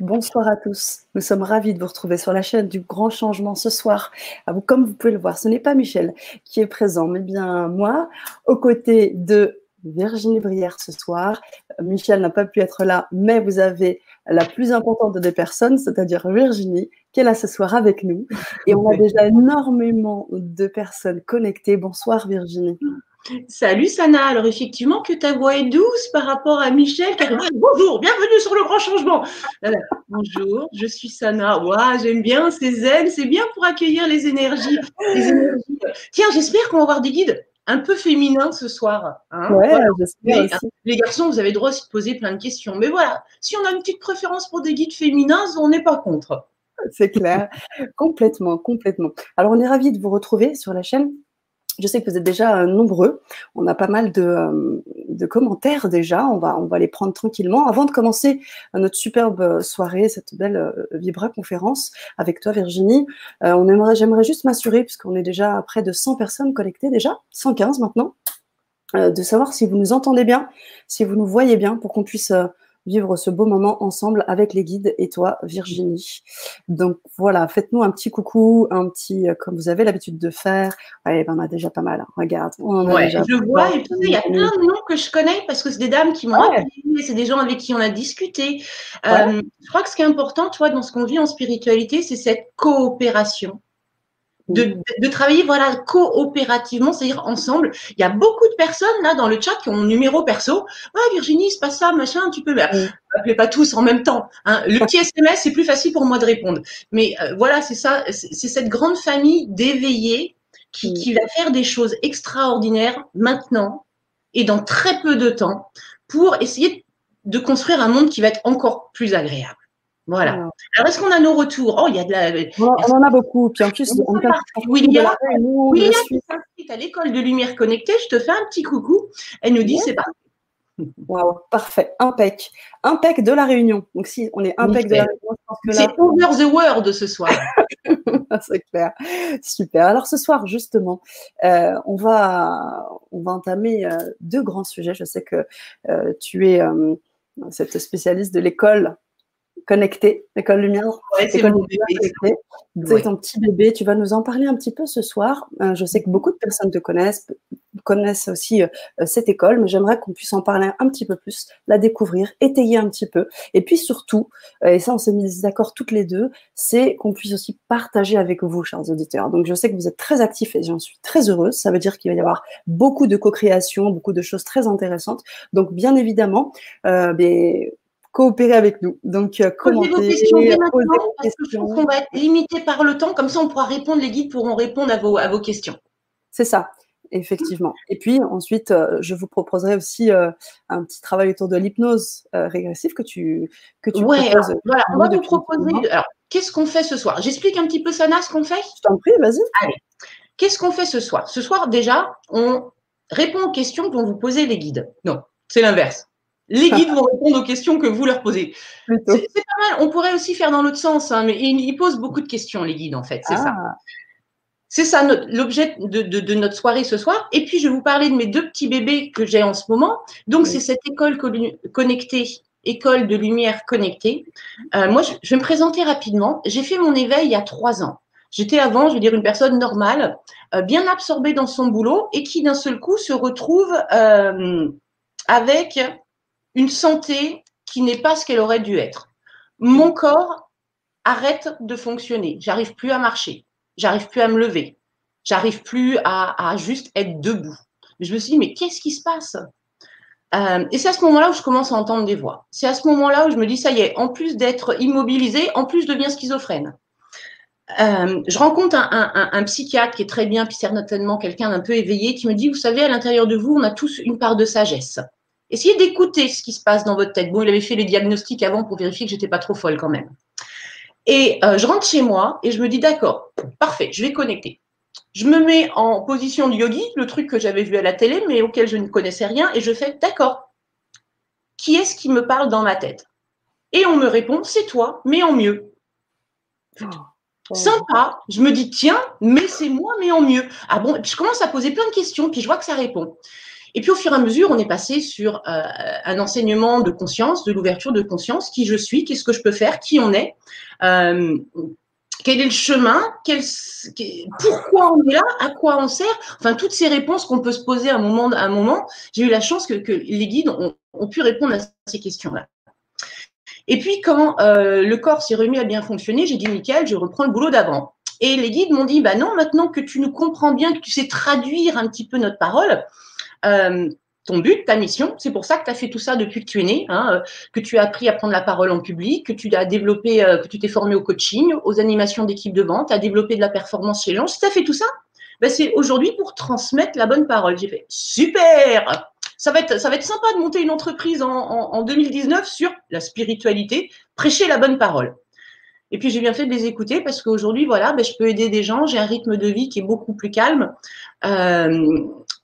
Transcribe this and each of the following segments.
Bonsoir à tous. Nous sommes ravis de vous retrouver sur la chaîne du Grand Changement ce soir. À vous, comme vous pouvez le voir, ce n'est pas Michel qui est présent, mais bien moi, aux côtés de Virginie Brière ce soir. Michel n'a pas pu être là, mais vous avez la plus importante des personnes, c'est-à-dire Virginie, qui est là ce soir avec nous. Et on a déjà énormément de personnes connectées. Bonsoir Virginie. Salut Sana, alors effectivement que ta voix est douce par rapport à Michel qui bonjour, bienvenue sur le grand changement. bonjour, je suis Sana. Waouh, j'aime bien ces zen, c'est bien pour accueillir les énergies, Tiens, j'espère qu'on va avoir des guides un peu féminins ce soir. Hein. ouais, j'espère les garçons, vous avez droit de se poser plein de questions. Mais voilà, si on a une petite préférence pour des guides féminins, on n'est pas contre. C'est clair, complètement, complètement. Alors on est ravis de vous retrouver sur la chaîne je sais que vous êtes déjà euh, nombreux. On a pas mal euh, de, commentaires déjà. On va, on va les prendre tranquillement. Avant de commencer notre superbe soirée, cette belle euh, Vibra conférence avec toi, Virginie, on aimerait, j'aimerais juste m'assurer, puisqu'on est déjà à près de 100 personnes connectées déjà, 115 maintenant, de savoir si vous nous entendez bien, si vous nous voyez bien, pour qu'on puisse vivre ce beau moment ensemble avec les guides et toi, Virginie. Donc voilà, faites-nous un petit coucou, un petit, euh, comme vous avez l'habitude de faire. Ouais, ben, on a déjà pas mal. Hein. Regarde. On ouais, je vois, et il y a plein de noms que je connais parce que c'est des dames qui m'ont appelé, c'est des gens avec qui on a discuté. Euh, je crois que ce qui est important, toi, dans ce qu'on vit en spiritualité, c'est cette coopération de, travailler voilà coopérativement, c'est-à-dire ensemble. Il y a beaucoup de personnes là dans le chat qui ont mon numéro perso. Ouais, Virginie, c'est pas ça, machin, tu peux. Mais, appelez pas tous en même temps. Hein. Le petit SMS, c'est plus facile pour moi de répondre. Mais euh, voilà, c'est ça, c'est cette grande famille d'éveillés qui, qui va faire des choses extraordinaires maintenant et dans très peu de temps pour essayer de construire un monde qui va être encore plus agréable. Voilà. Alors, est-ce qu'on a nos retours? Oh, il y a de la. On, en a beaucoup. Puis en plus, on a William, William est à l'école de lumière connectée. Je te fais un petit coucou. Elle nous dit c'est parti. Waouh, parfait, impec, impec de la réunion. Donc si on est impec de la réunion, c'est over the world ce soir. c'est clair, super. Alors ce soir justement, euh, on va on va entamer euh, deux grands sujets. Je sais que euh, tu es cette spécialiste de l'école connecté, l'école lumière. c'est mon C'est ton petit bébé. Tu vas nous en parler un petit peu ce soir. Euh, je sais que beaucoup de personnes te connaissent, connaissent aussi euh, cette école, mais j'aimerais qu'on puisse en parler un petit peu plus, la découvrir, étayer un petit peu. Et puis surtout, euh, et ça on s'est mis d'accord toutes les deux, c'est qu'on puisse aussi partager avec vous, chers auditeurs. Donc je sais que vous êtes très actifs et j'en suis très heureuse. Ça veut dire qu'il va y avoir beaucoup de co-création, beaucoup de choses très intéressantes. Donc bien évidemment, euh, ben, coopérer avec nous. Donc, euh, commentez, vos questions parce que je trouve qu'on va être limité par le temps, comme ça on pourra répondre, les guides pourront répondre à vos, à vos questions. C'est ça, effectivement. Et puis ensuite, euh, je vous proposerai aussi euh, un petit travail autour de l'hypnose régressive que tu, que tu ouais, proposes. voilà, on va vous proposer. Alors, qu'est-ce qu'on fait ce soir? J'explique un petit peu, Sana, ce qu'on fait? Je t'en prie, vas-y. Allez. Qu'est-ce qu'on fait ce soir? Ce soir, déjà, on répond aux questions dont vous posez les guides. Non, c'est l'inverse. Les guides vont répondre aux questions que vous leur posez. C'est pas mal. On pourrait aussi faire dans l'autre sens, hein, mais ils, posent beaucoup de questions, les guides, en fait. C'est ça. Ah. C'est ça l'objet de, notre soirée ce soir. Et puis, je vais vous parler de mes deux petits bébés que j'ai en ce moment. Donc, c'est cette école connectée, école de lumière connectée. Euh, moi, je, vais me présenter rapidement. J'ai fait mon éveil il y a trois ans. J'étais avant, je veux dire, une personne normale, euh, bien absorbée dans son boulot et qui d'un seul coup se retrouve euh, avec une santé qui n'est pas ce qu'elle aurait dû être. Mon corps arrête de fonctionner. J'arrive plus à marcher. J'arrive plus à me lever. J'arrive plus à, juste être debout. Je me suis dit, mais qu'est-ce qui se passe? Euh, Et c'est à ce moment-là où je commence à entendre des voix. C'est à ce moment-là où je me dis, ça y est, en plus d'être immobilisé, en plus je deviens schizophrène. Euh, je rencontre un, psychiatre qui est très bien, puis certainement quelqu'un d'un peu éveillé, qui me dit, vous savez, à l'intérieur de vous, on a tous une part de sagesse. Essayez d'écouter ce qui se passe dans votre tête. Bon, il avait fait les diagnostics avant pour vérifier que j'étais pas trop folle quand même. Et euh, je rentre chez moi et je me dis d'accord, parfait, je vais connecter. Je me mets en position de yogi, le truc que j'avais vu à la télé, mais auquel je ne connaissais rien, et je fais d'accord. Qui est-ce qui me parle dans ma tête? Et on me répond, c'est toi, mais en mieux. Oh. Sympa. Je me dis, tiens, mais c'est moi, mais en mieux. Ah bon, je commence à poser plein de questions, puis je vois que ça répond. Et puis au fur et à mesure, on est passé sur un enseignement de conscience, de l'ouverture de conscience, qui je suis, qu'est-ce que je peux faire, qui on est, quel est le chemin Pourquoi on est là À quoi on sert Enfin, toutes ces réponses qu'on peut se poser à un moment. À un moment J'ai eu la chance que, les guides ont, pu répondre à ces questions-là. Et puis, quand euh, le corps s'est remis à bien fonctionner, j'ai dit, nickel, je reprends le boulot d'avant. Et les guides m'ont dit, bah non, maintenant que tu nous comprends bien, que tu sais traduire un petit peu notre parole, euh, ton but, ta mission. C'est pour ça que tu as fait tout ça depuis que tu es né, hein, euh, que tu as appris à prendre la parole en public, que tu as développé, euh, que tu t'es formé au coaching, aux animations d'équipe de vente, à développé de la performance chez les gens. Si tu as fait tout ça, ben c'est aujourd'hui pour transmettre la bonne parole. J'ai fait super ça va, être, ça va être sympa de monter une entreprise en, en 2019 sur la spiritualité, prêcher la bonne parole. Et puis j'ai bien fait de les écouter parce qu'aujourd'hui, voilà, ben, je peux aider des gens, j'ai un rythme de vie qui est beaucoup plus calme.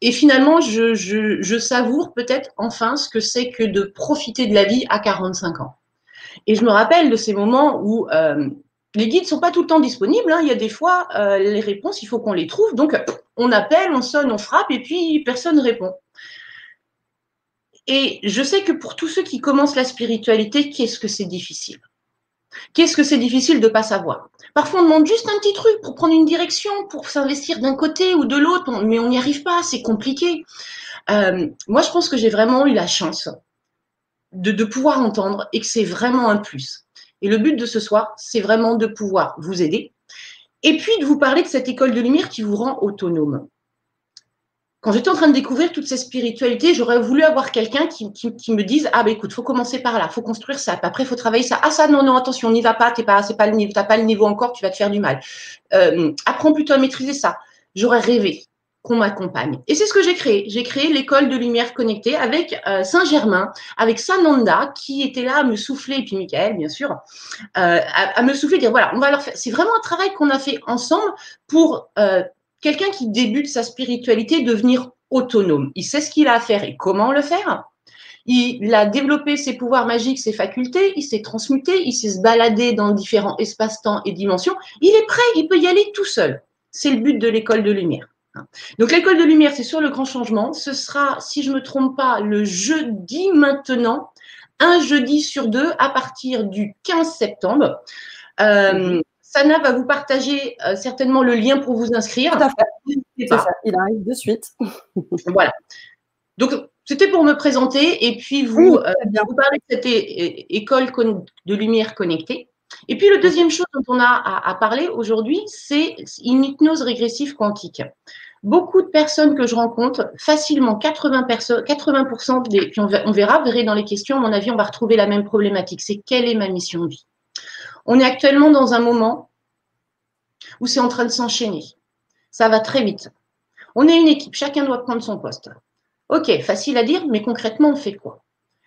Et finalement, je, savoure peut-être enfin ce que c'est que de profiter de la vie à 45 ans. Et je me rappelle de ces moments où euh, les guides sont pas tout le temps disponibles. Hein. Il y a des fois, euh, les réponses, il faut qu'on les trouve. Donc, on appelle, on sonne, on frappe, et puis personne ne répond. Et je sais que pour tous ceux qui commencent la spiritualité, qu'est-ce que c'est difficile? Qu'est-ce que c'est difficile de ne pas savoir? Parfois, on demande juste un petit truc pour prendre une direction, pour s'investir d'un côté ou de l'autre, mais on n'y arrive pas, c'est compliqué. Euh, moi, je pense que j'ai vraiment eu la chance de, de pouvoir entendre et que c'est vraiment un plus. Et le but de ce soir, c'est vraiment de pouvoir vous aider et puis de vous parler de cette école de lumière qui vous rend autonome quand j'étais en train de découvrir toutes ces spiritualités, j'aurais voulu avoir quelqu'un qui, me dise ah ben écoute, faut commencer par là, faut construire ça, après faut travailler ça. Ah ça non non attention, on n'y va pas, t'es pas, pas le niveau, t'as pas le niveau encore, tu vas te faire du mal. Euh, apprends plutôt à maîtriser ça. J'aurais rêvé qu'on m'accompagne. Et c'est ce que j'ai créé. J'ai créé l'école de lumière connectée avec euh, Saint-Germain, avec Sananda qui était là à me souffler, et puis Michael, bien sûr, euh, à, me souffler, dire voilà, on va leur faire. C'est vraiment un travail qu'on a fait ensemble pour quelqu'un qui débute sa spiritualité devenir autonome. Il sait ce qu'il a à faire et comment le faire. Il a développé ses pouvoirs magiques, ses facultés, il s'est transmuté, il sait se balader dans différents espaces-temps et dimensions. Il est prêt, il peut y aller tout seul. C'est le but de l'école de lumière. Donc l'école de lumière, c'est sur le grand changement. Ce sera, si je ne me trompe pas, le jeudi maintenant, un jeudi sur deux à partir du 15 septembre. Euh, Sana va vous partager euh, certainement le lien pour vous inscrire. Tout à fait. Ça. Il arrive de suite. voilà. Donc, c'était pour me présenter et puis vous, euh, vous parler de cette école de lumière connectée. Et puis, le deuxième chose dont on a à, parler aujourd'hui, c'est une hypnose régressive quantique. Beaucoup de personnes que je rencontre, facilement 80%, 80 des, puis on verra, vous verrez dans les questions, à mon avis, on va retrouver la même problématique. C'est quelle est ma mission de vie? On est actuellement dans un moment où c'est en train de s'enchaîner. Ça va très vite. On est une équipe, chacun doit prendre son poste. Ok, facile à dire, mais concrètement, on fait quoi?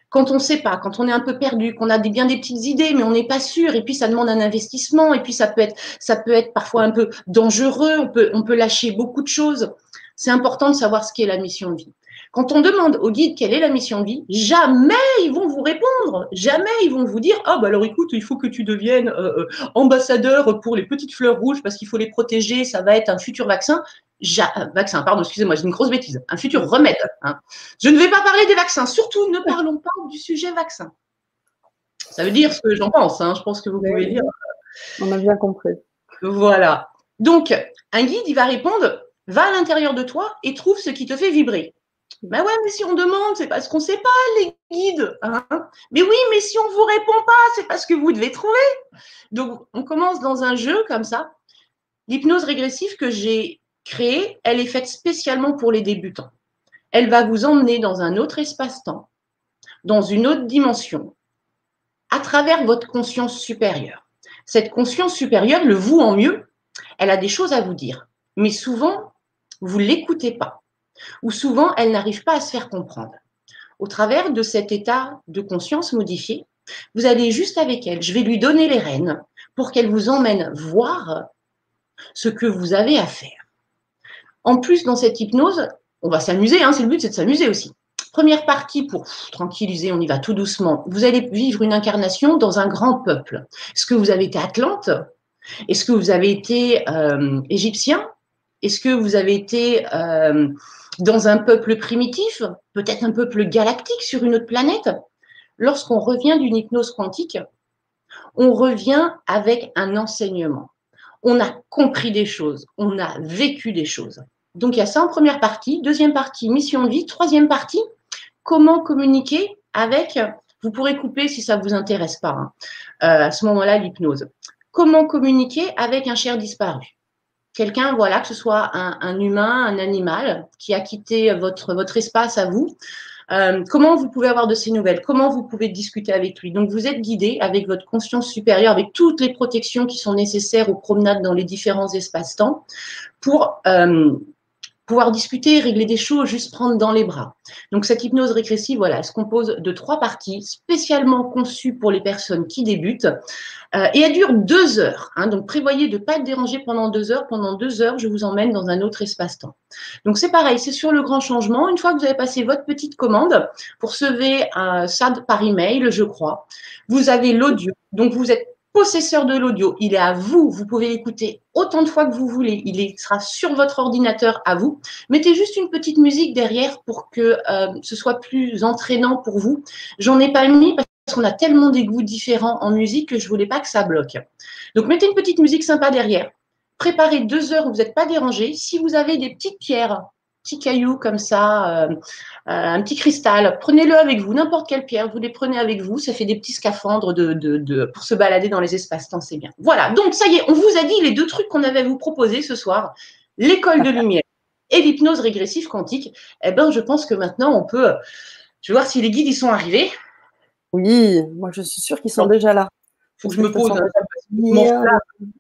Quand on ne sait pas, quand on est un peu perdu, qu'on a bien des petites idées, mais on n'est pas sûr, et puis ça demande un investissement, et puis ça peut être, parfois un peu dangereux, on peut, on peut lâcher beaucoup de choses. C'est important de savoir ce qu'est la mission de vie. Quand on demande au guide quelle est la mission de vie, jamais ils vont vous répondre. Jamais ils vont vous dire Ah, bah alors écoute, il faut que tu deviennes euh, euh, ambassadeur pour les petites fleurs rouges parce qu'il faut les protéger, ça va être un futur vaccin. Euh, vaccin, pardon, excusez-moi, j'ai une grosse bêtise. Un futur remède. Hein. Je ne vais pas parler des vaccins. Surtout, ne parlons pas du sujet vaccin. Ça veut dire ce que j'en pense. Hein. Je pense que vous pouvez dire. On a bien compris. Voilà. Donc, un guide, il va répondre va à l'intérieur de toi et trouve ce qui te fait vibrer. Ben ouais, mais si on demande, c'est parce qu'on ne sait pas, les guides. Hein. mais oui, mais si on ne vous répond pas, c'est parce que vous devez trouver. Donc, on commence dans un jeu comme ça. L'hypnose régressive que j'ai créée, elle est faite spécialement pour les débutants. Elle va vous emmener dans un autre espace-temps, dans une autre dimension, à travers votre conscience supérieure. Cette conscience supérieure, le vous en mieux, elle a des choses à vous dire. Mais souvent, vous ne l'écoutez pas ou souvent elle n'arrive pas à se faire comprendre. Au travers de cet état de conscience modifié, vous allez juste avec elle, je vais lui donner les rênes pour qu'elle vous emmène voir ce que vous avez à faire. En plus, dans cette hypnose, on va s'amuser, hein, c'est le but, c'est de s'amuser aussi. Première partie pour tranquilliser, on y va tout doucement. Vous allez vivre une incarnation dans un grand peuple. Est-ce que vous avez été Atlante? Est-ce que vous avez été euh, égyptien? Est-ce que vous avez été euh, dans un peuple primitif, peut-être un peuple galactique sur une autre planète. Lorsqu'on revient d'une hypnose quantique, on revient avec un enseignement. On a compris des choses, on a vécu des choses. Donc il y a ça en première partie. Deuxième partie, mission de vie. Troisième partie, comment communiquer avec, vous pourrez couper si ça ne vous intéresse pas, hein, euh, à ce moment-là, l'hypnose. Comment communiquer avec un cher disparu? Quelqu'un, voilà, que ce soit un, humain, un animal, qui a quitté votre, espace à vous. Euh, comment vous pouvez avoir de ces nouvelles? Comment vous pouvez discuter avec lui? Donc, vous êtes guidé avec votre conscience supérieure, avec toutes les protections qui sont nécessaires aux promenades dans les différents espaces-temps pour euh, pouvoir discuter, régler des choses, juste prendre dans les bras. Donc cette hypnose régressive, voilà, elle se compose de trois parties spécialement conçues pour les personnes qui débutent euh, et elle dure deux heures. Hein, donc prévoyez de ne pas être dérangé pendant deux heures. Pendant deux heures, je vous emmène dans un autre espace-temps. Donc c'est pareil, c'est sur le grand changement. Une fois que vous avez passé votre petite commande, pour recevoir euh, ça par email, je crois. Vous avez l'audio. Donc vous êtes possesseur de l'audio. Il est à vous. Vous pouvez l'écouter autant de fois que vous voulez. Il sera sur votre ordinateur à vous. Mettez juste une petite musique derrière pour que euh, ce soit plus entraînant pour vous. J'en ai pas mis parce qu'on a tellement des goûts différents en musique que je voulais pas que ça bloque. Donc mettez une petite musique sympa derrière. Préparez deux heures où vous n'êtes pas dérangé. Si vous avez des petites pierres petit caillou comme ça, euh, euh, un petit cristal. Prenez-le avec vous, n'importe quelle pierre, vous les prenez avec vous. Ça fait des petits scaphandres de, pour se balader dans les espaces-temps, c'est bien. Voilà, donc ça y est, on vous a dit les deux trucs qu'on avait à vous proposer ce soir l'école de lumière et l'hypnose régressive quantique. Eh bien, je pense que maintenant, on peut. Je vais voir si les guides y sont arrivés. Oui, moi je suis sûre qu'ils sont déjà là. Il faut que je me pose. Hein.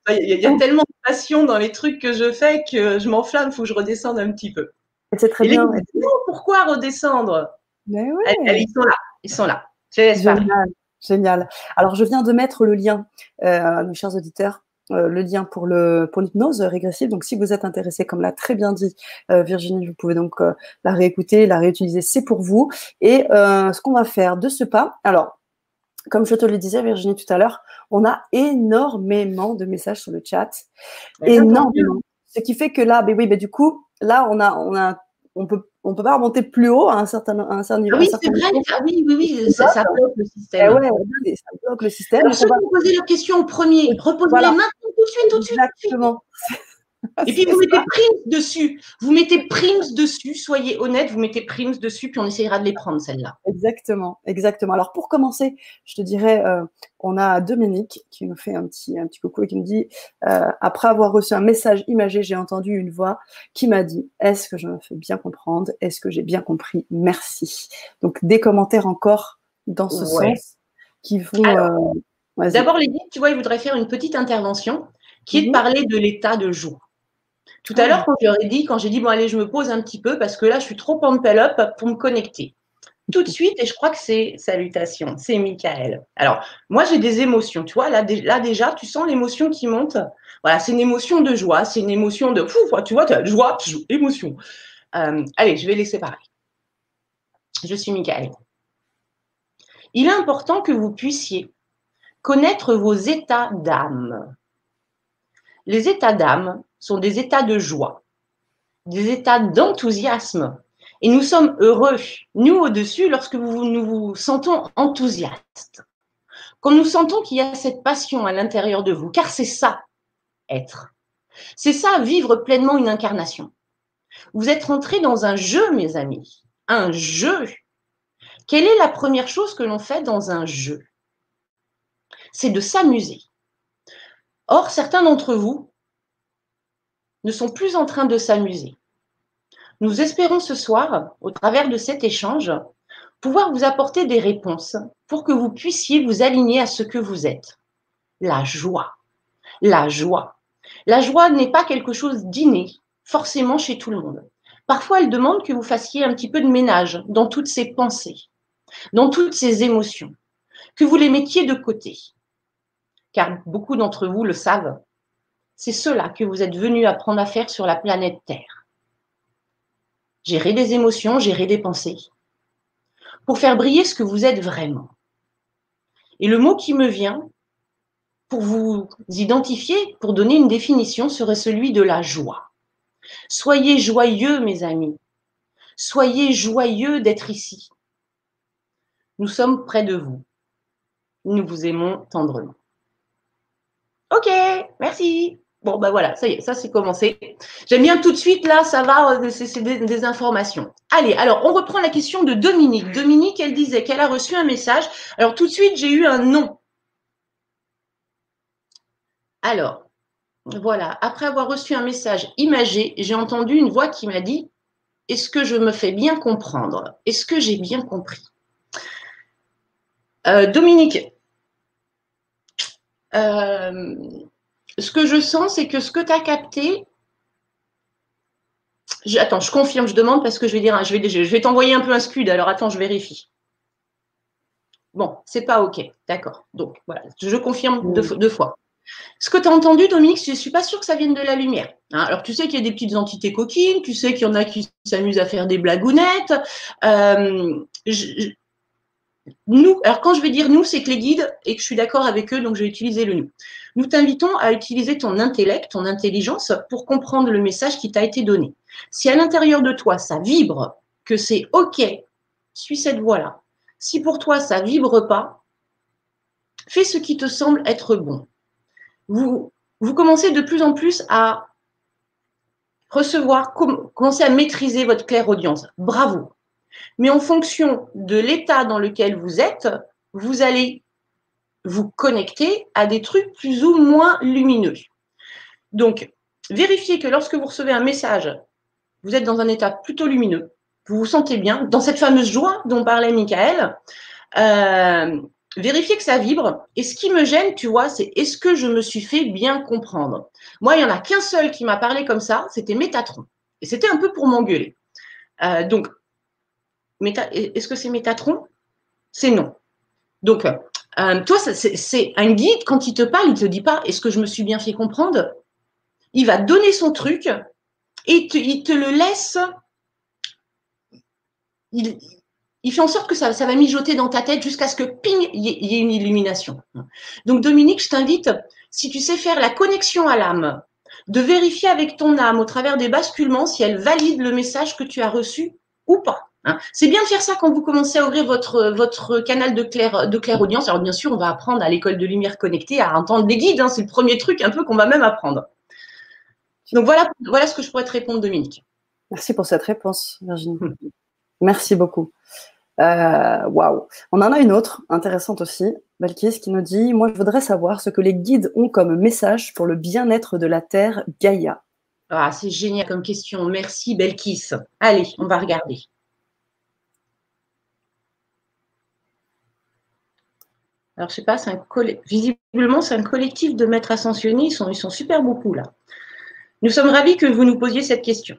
Il y, a tellement de passion dans les trucs que je fais que je m'enflamme, il faut que je redescende un petit peu. C'est très bien. pourquoi redescendre Mais ils sont là. Ils sont là. Génial. Génial. Alors, je viens de mettre le lien, euh, mes chers auditeurs, euh, le lien pour le pour l'hypnose régressive. Donc, si vous êtes intéressé, comme l'a très bien dit euh, Virginie, vous pouvez donc la réécouter, la réutiliser. C'est pour vous. Et ce qu'on va faire de ce pas, alors, comme je te le disais, Virginie, tout à l'heure, on a énormément de messages sur le chat. énormément. Ce qui fait que là, ben oui, ben du coup, là, on a, on a, on peut, on peut pas remonter plus haut à un certain, un certain niveau. Ah oui, c'est vrai. Ah oui, oui, oui, ça, ça, bloque le système. Eh ouais, ça bloque le système. Alors, ceux qui ont posé leur question en premier, reposez-les maintenant, tout de suite, tout de suite. Exactement. Et puis vous mettez primes dessus. Vous mettez primes dessus. Soyez honnête, vous mettez primes dessus, puis on essayera de les prendre celles-là. Exactement, exactement. Alors pour commencer, je te dirais, euh, on a Dominique qui nous fait un petit, un petit coucou et qui me dit euh, après avoir reçu un message imagé, j'ai entendu une voix qui m'a dit Est-ce que je me fais bien comprendre? Est-ce que j'ai bien compris? Merci. Donc des commentaires encore dans ce sens qui vont. Euh, d'abord, les tu vois, ils voudraient faire une petite intervention qui est de mhm. parler de l'état de joie. Tout à l'heure, quand j'aurais dit, quand j'ai dit, bon, allez, je me pose un petit peu parce que là, je suis trop en up pour me connecter. Tout de suite, et je crois que c'est salutations, c'est Michael. Alors, moi, j'ai des émotions, tu vois, là, là déjà, tu sens l'émotion qui monte. Voilà, c'est une émotion de joie, c'est une émotion de fou, tu vois, tu as joie, émotion. Euh, allez, je vais les séparer. Je suis Michael. Il est important que vous puissiez connaître vos états d'âme. Les états d'âme sont des états de joie, des états d'enthousiasme. Et nous sommes heureux, nous au-dessus, lorsque nous nous sentons enthousiastes. Quand nous sentons qu'il y a cette passion à l'intérieur de vous, car c'est ça, être. C'est ça, vivre pleinement une incarnation. Vous êtes rentrés dans un jeu, mes amis. Un jeu. Quelle est la première chose que l'on fait dans un jeu? C'est de s'amuser. Or, certains d'entre vous ne sont plus en train de s'amuser. Nous espérons ce soir, au travers de cet échange, pouvoir vous apporter des réponses pour que vous puissiez vous aligner à ce que vous êtes. La joie. La joie. La joie n'est pas quelque chose d'inné, forcément chez tout le monde. Parfois, elle demande que vous fassiez un petit peu de ménage dans toutes ces pensées, dans toutes ces émotions, que vous les mettiez de côté car beaucoup d'entre vous le savent, c'est cela que vous êtes venus apprendre à faire sur la planète Terre. Gérer des émotions, gérer des pensées, pour faire briller ce que vous êtes vraiment. Et le mot qui me vient pour vous identifier, pour donner une définition, serait celui de la joie. Soyez joyeux, mes amis. Soyez joyeux d'être ici. Nous sommes près de vous. Nous vous aimons tendrement. Ok, merci. Bon, ben voilà, ça y est, ça c'est commencé. J'aime bien tout de suite, là, ça va, euh, c'est des, informations. Allez, alors, on reprend la question de Dominique. Dominique, elle disait qu'elle a reçu un message. Alors, tout de suite, j'ai eu un nom. Alors, voilà, après avoir reçu un message imagé, j'ai entendu une voix qui m'a dit Est-ce que je me fais bien comprendre? Est-ce que j'ai bien compris? Euh, Dominique, euh, ce que je sens, c'est que ce que tu as capté, attends, je confirme, je demande parce que je vais dire, je vais, je vais t'envoyer un peu un scud. Alors attends, je vérifie. Bon, c'est pas OK. D'accord. Donc voilà, je confirme deux, fois. Ce que tu as entendu, Dominique, je ne suis pas sûre que ça vienne de la lumière. Hein. alors, tu sais qu'il y a des petites entités coquines, tu sais qu'il y en a qui s'amusent à faire des blagounettes. Euh, nous, alors quand je vais dire nous, c'est que les guides et que je suis d'accord avec eux, donc je vais utiliser le nous. Nous t'invitons à utiliser ton intellect, ton intelligence pour comprendre le message qui t'a été donné. Si à l'intérieur de toi, ça vibre, que c'est OK, suis cette voie-là. Si pour toi, ça vibre pas, fais ce qui te semble être bon. Vous, commencez de plus en plus à recevoir, commencer à maîtriser votre claire audience. Bravo. Mais en fonction de l'état dans lequel vous êtes, vous allez vous connecter à des trucs plus ou moins lumineux. Donc, vérifiez que lorsque vous recevez un message, vous êtes dans un état plutôt lumineux, vous vous sentez bien, dans cette fameuse joie dont parlait Michael, euh, vérifiez que ça vibre. Et ce qui me gêne, tu vois, c'est est-ce que je me suis fait bien comprendre? Moi, il n'y en a qu'un seul qui m'a parlé comme ça, c'était Métatron. Et c'était un peu pour m'engueuler. Euh, donc, est-ce que c'est Métatron? C'est non. Donc, euh, toi, c'est un guide, quand il te parle, il ne te dit pas est-ce que je me suis bien fait comprendre? Il va donner son truc et il te le laisse. Il, fait en sorte que ça, va mijoter dans ta tête jusqu'à ce que ping, il y, ait une illumination. Donc, Dominique, je t'invite, si tu sais faire la connexion à l'âme, de vérifier avec ton âme au travers des basculements si elle valide le message que tu as reçu ou pas. Hein. C'est bien de faire ça quand vous commencez à ouvrir votre, votre canal de clair, de clair audience. Alors bien sûr, on va apprendre à l'école de lumière connectée à entendre des guides. Hein. C'est le premier truc un peu qu'on va même apprendre. Donc voilà, voilà ce que je pourrais te répondre, Dominique. Merci pour cette réponse, Virginie. Hmm. Merci beaucoup. Euh, waouh. On en a une autre intéressante aussi, Belkis, qui nous dit Moi, je voudrais savoir ce que les guides ont comme message pour le bien-être de la Terre Gaïa. Ah, c'est génial comme question. Merci, Belkis. Allez, on va regarder. Alors, je sais pas, visiblement, c'est un collectif de maîtres ascensionnés. Ils sont, ils super beaucoup là. Nous sommes ravis que vous nous posiez cette question.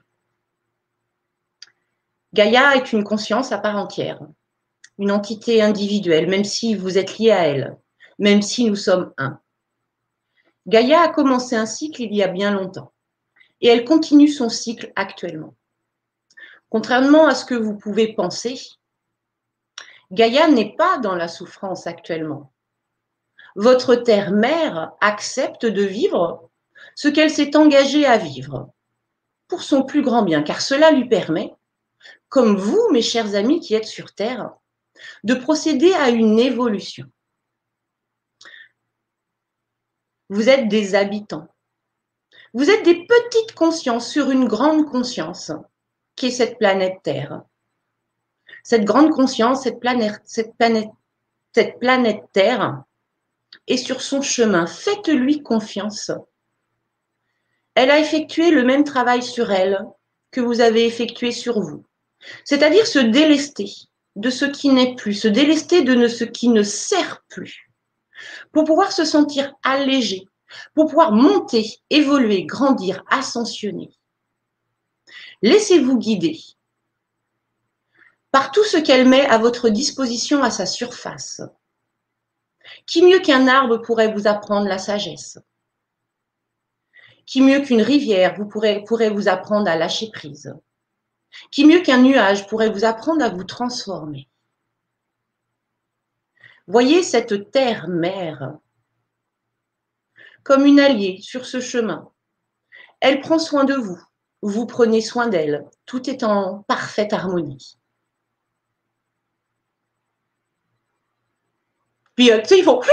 Gaïa est une conscience à part entière, une entité individuelle, même si vous êtes lié à elle, même si nous sommes un. Gaïa a commencé un cycle il y a bien longtemps et elle continue son cycle actuellement. Contrairement à ce que vous pouvez penser, Gaïa n'est pas dans la souffrance actuellement. Votre terre-mère accepte de vivre ce qu'elle s'est engagée à vivre pour son plus grand bien, car cela lui permet, comme vous, mes chers amis qui êtes sur Terre, de procéder à une évolution. Vous êtes des habitants. Vous êtes des petites consciences sur une grande conscience qui est cette planète Terre cette grande conscience, cette planète, Terre est sur son chemin. Faites-lui confiance. Elle a effectué le même travail sur elle que vous avez effectué sur vous. C'est-à-dire se délester de ce qui n'est plus, se délester de ce qui ne sert plus, pour pouvoir se sentir allégé, pour pouvoir monter, évoluer, grandir, ascensionner. Laissez-vous guider par tout ce qu'elle met à votre disposition à sa surface. Qui mieux qu'un arbre pourrait vous apprendre la sagesse? Qui mieux qu'une rivière pourrait, pourrait vous apprendre à lâcher prise? Qui mieux qu'un nuage pourrait vous apprendre à vous transformer? Voyez cette terre-mère comme une alliée sur ce chemin. Elle prend soin de vous, vous prenez soin d'elle. Tout est en parfaite harmonie. Puis, euh, tu sais, ils font, hop,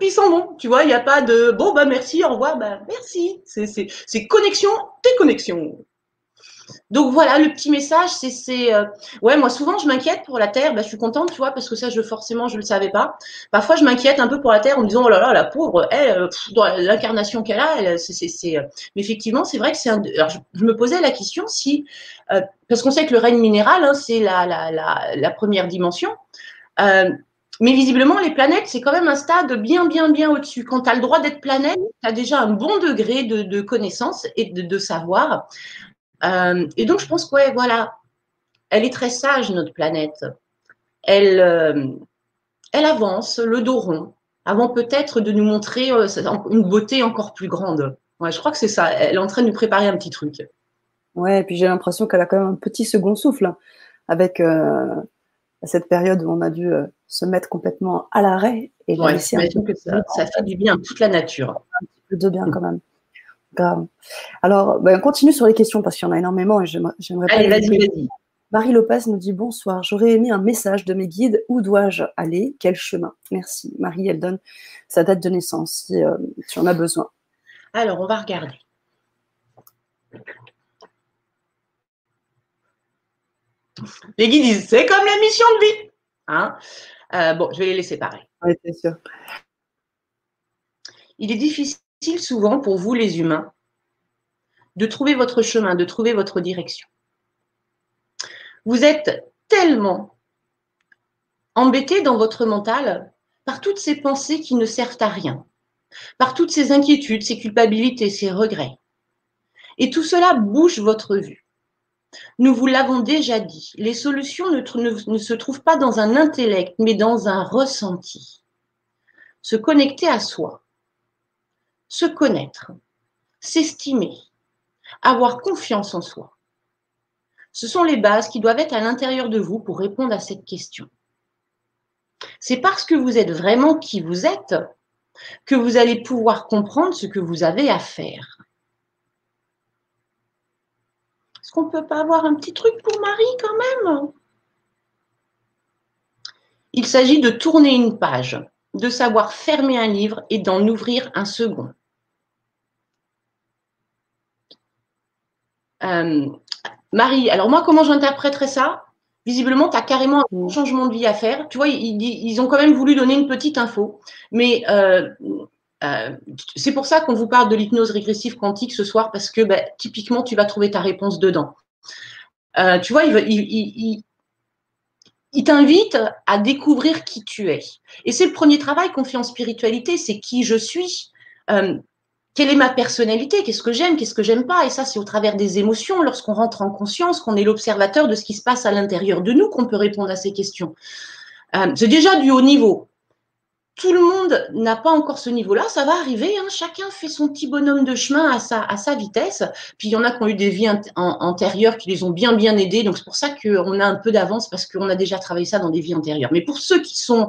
puis ils s'en vont. Tu vois, il n'y a pas de, bon, bah merci, au revoir, bah merci. C'est connexion, déconnexion. Donc voilà, le petit message, c'est, euh, ouais, moi souvent je m'inquiète pour la Terre. Bah, je suis contente, tu vois, parce que ça, je forcément, je le savais pas. Parfois, je m'inquiète un peu pour la Terre en me disant, oh là là, la pauvre, euh, l'incarnation qu'elle a, c'est, euh, mais effectivement, c'est vrai que c'est un. Alors, je, me posais la question si, parce qu'on sait que le règne minéral, hein, c'est la, la, la, la, première dimension. Mais visiblement, les planètes, c'est quand même un stade bien, bien, bien au-dessus. Quand tu as le droit d'être planète, tu as déjà un bon degré de, de connaissance et de, savoir. Euh, et donc, je pense que, ouais, voilà, elle est très sage, notre planète. Elle, euh, elle avance, le dos rond, avant peut-être de nous montrer euh, une beauté encore plus grande. Je crois que c'est ça. Elle est en train de nous préparer un petit truc. Ouais, et puis j'ai l'impression qu'elle a quand même un petit second souffle hein, avec cette période où on a dû se mettre complètement à l'arrêt et ouais, peu ça, ça fait du bien à toute la nature. Un petit peu de bien quand même. Alors, ben, on continue sur les questions parce qu'il y en a énormément et j'aimerais Allez, vas-y, vas-y. Marie Lopez nous dit bonsoir, j'aurais aimé un message de mes guides. Où dois-je aller? Quel chemin? Merci. Marie, elle donne sa date de naissance si euh, tu en as besoin. Alors, on va regarder. Les guides disent c'est comme la mission de vie. Hein euh, bon, je vais les laisser parler. Oui, c'est sûr. Il est difficile souvent pour vous les humains de trouver votre chemin, de trouver votre direction. Vous êtes tellement embêté dans votre mental par toutes ces pensées qui ne servent à rien, par toutes ces inquiétudes, ces culpabilités, ces regrets. Et tout cela bouge votre vue. Nous vous l'avons déjà dit, les solutions ne, se trouvent pas dans un intellect, mais dans un ressenti. Se connecter à soi, se connaître, s'estimer, avoir confiance en soi. Ce sont les bases qui doivent être à l'intérieur de vous pour répondre à cette question. C'est parce que vous êtes vraiment qui vous êtes que vous allez pouvoir comprendre ce que vous avez à faire. Est-ce qu'on ne peut pas avoir un petit truc pour Marie quand même Il s'agit de tourner une page, de savoir fermer un livre et d'en ouvrir un second. Euh, Marie, alors moi, comment j'interpréterais ça? Visiblement, tu as carrément un changement de vie à faire. Tu vois, ils, ont quand même voulu donner une petite info. Mais euh, euh, c'est pour ça qu'on vous parle de l'hypnose régressive quantique ce soir, parce que bah, typiquement, tu vas trouver ta réponse dedans. tu vois, il, il t'invite à découvrir qui tu es. Et c'est le premier travail qu'on fait en spiritualité, c'est qui je suis quelle est ma personnalité, qu'est-ce que j'aime, qu'est-ce que j'aime pas. Et ça, c'est au travers des émotions, lorsqu'on rentre en conscience, qu'on est l'observateur de ce qui se passe à l'intérieur de nous, qu'on peut répondre à ces questions. Euh, c'est déjà du haut niveau. Tout le monde n'a pas encore ce niveau-là, ça va arriver. Hein. Chacun fait son petit bonhomme de chemin à sa, vitesse. Puis il y en a qui ont eu des vies antérieures qui les ont bien bien aidés. Donc c'est pour ça qu'on a un peu d'avance parce qu'on a déjà travaillé ça dans des vies antérieures. Mais pour ceux qui sont,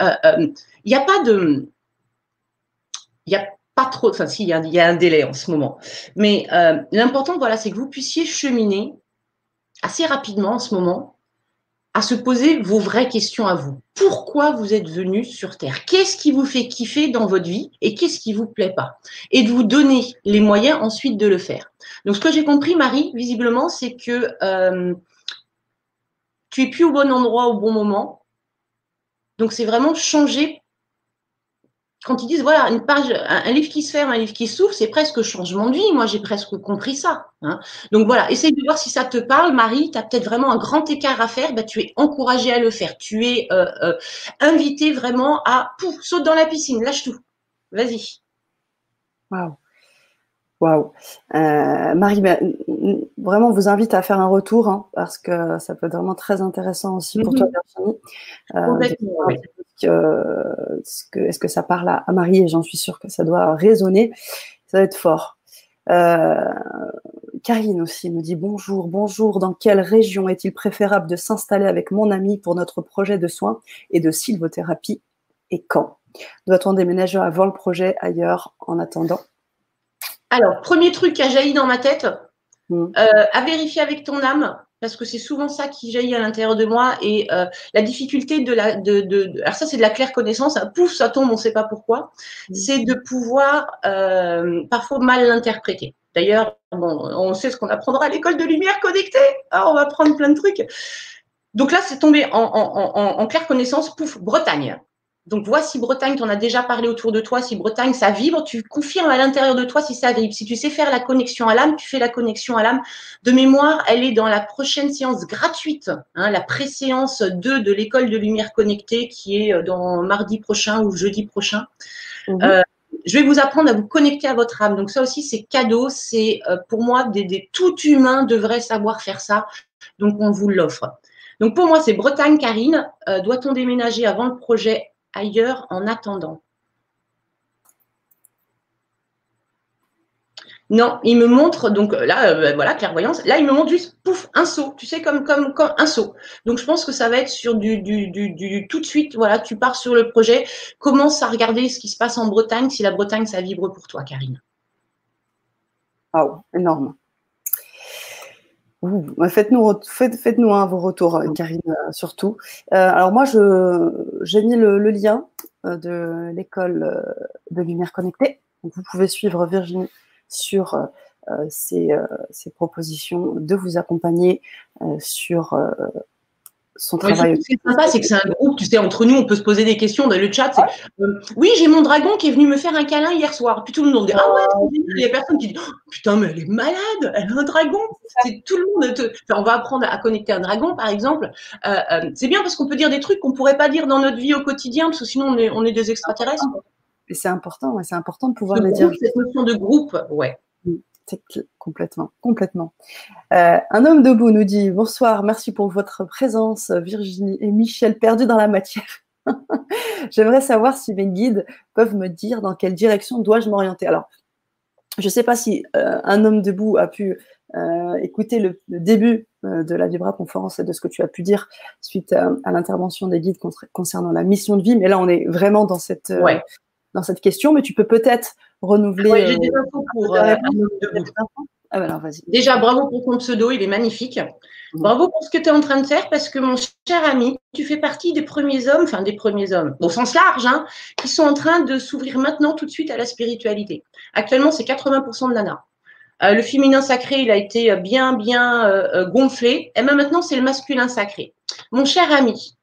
euh, euh, il n'y a pas de, il y a pas trop, enfin si, il y, a un délai en ce moment. Mais euh, l'important, voilà, c'est que vous puissiez cheminer assez rapidement en ce moment à se poser vos vraies questions à vous. Pourquoi vous êtes venu sur Terre? Qu'est-ce qui vous fait kiffer dans votre vie et qu'est-ce qui vous plaît pas? Et de vous donner les moyens ensuite de le faire. Donc, ce que j'ai compris, Marie, visiblement, c'est que euh, tu es plus au bon endroit au bon moment. Donc, c'est vraiment changer quand ils disent voilà une page, un, livre qui se ferme, un livre qui s'ouvre, c'est presque changement de vie. Moi, j'ai presque compris ça. Hein. Donc voilà, essaye de voir si ça te parle, Marie. Tu as peut-être vraiment un grand écart à faire. Bah, tu es encouragée à le faire. Tu es euh, euh, invité vraiment à pouf, saute dans la piscine, lâche tout. Vas-y. Waouh. Waouh. Euh, Marie, bah, vraiment, vous invite à faire un retour hein, parce que ça peut être vraiment très intéressant aussi pour toi, Virginie. Euh, est-ce que ça parle à, Marie? Et j'en suis sûre que ça doit résonner. Ça va être fort. Euh, Karine aussi nous dit bonjour, bonjour. Dans quelle région est-il préférable de s'installer avec mon ami pour notre projet de soins et de sylvothérapie? Et quand? Doit-on déménager avant le projet ailleurs en attendant? Alors, premier truc qui a jailli dans ma tête, mm. à vérifier avec ton âme, parce que c'est souvent ça qui jaillit à l'intérieur de moi et la difficulté de la de, de, alors ça c'est de la claire connaissance hein. pouf ça tombe on ne sait pas pourquoi mm. c'est de pouvoir parfois mal l'interpréter d'ailleurs bon on sait ce qu'on apprendra à l'école de lumière connectée ah, on va prendre plein de trucs donc là, c'est tombé en, claire connaissance, pouf, Bretagne. Donc voici Bretagne, tu en as déjà parlé autour de toi. Si Bretagne, ça vibre, tu confirmes à l'intérieur de toi si ça vibre. Si tu sais faire la connexion à l'âme, tu fais la connexion à l'âme. De mémoire, elle est dans la prochaine séance gratuite, hein, la pré-séance 2 de l'école de lumière connectée qui est euh, dans mardi prochain ou jeudi prochain. Mhm. Euh, je vais vous apprendre à vous connecter à votre âme. Donc ça aussi, c'est cadeau. C'est euh, pour moi, des, des, tout humains devraient savoir faire ça. Donc on vous l'offre. Donc pour moi, c'est Bretagne, Karine. Euh, doit-on déménager avant le projet ailleurs en attendant Non, il me montre, donc euh, là, euh, voilà, clairvoyance, là, il me montre juste, pouf, un saut, tu sais, comme, comme, un saut. Donc, je pense que ça va être sur du, du, du, tout de suite, voilà, tu pars sur le projet, commence à regarder ce qui se passe en Bretagne, si la Bretagne, ça vibre pour toi, Karine. Wow, énorme. Faites-nous faites, faites hein, vos retours, euh, Karine, euh, surtout. Euh, alors moi, j'ai mis le, lien de l'école de lumière connectée. vous pouvez suivre Virginie sur ses, propositions de vous accompagner sur son travail. Ce qui est sympa, c'est que c'est un groupe, tu sais, entre nous, on peut se poser des questions dans le chat. Euh, oui, j'ai mon dragon qui est venu me faire un câlin hier soir. Puis tout le monde dit Ah ouais, il y a personne qui dit oh, Putain, mais elle est malade, elle a un dragon. C'est tout le monde. Enfin, on va apprendre à connecter un dragon, par exemple. Euh, euh, c'est bien parce qu'on peut dire des trucs qu'on ne pourrait pas dire dans notre vie au quotidien, parce que sinon, on est, on est des extraterrestres. Et c'est important, c'est important de pouvoir le dire. Cette notion de groupe, ouais. Complètement, complètement. Euh, un homme debout nous dit bonsoir, merci pour votre présence, Virginie et Michel, perdus dans la matière. J'aimerais savoir si mes guides peuvent me dire dans quelle direction dois-je m'orienter. Alors, je ne sais pas si euh, un homme debout a pu euh, écouter le, début de la Vibra conférence et de ce que tu as pu dire suite à, l'intervention des guides concernant la mission de vie, mais là on est vraiment dans cette dans cette question, mais tu peux peut-être renouveler. J'ai des euh, infos pour. Euh, ah, bah Déjà, bravo pour ton pseudo, il est magnifique. Mhm. Bravo pour ce que tu es en train de faire parce que mon cher ami, tu fais partie des premiers hommes, enfin des premiers hommes, au sens large, hein, qui sont en train de s'ouvrir maintenant tout de suite à la spiritualité. Actuellement, c'est 80% de. Euh, le féminin sacré, il a été bien, bien gonflé. Et même maintenant, c'est le masculin sacré. Mon cher ami,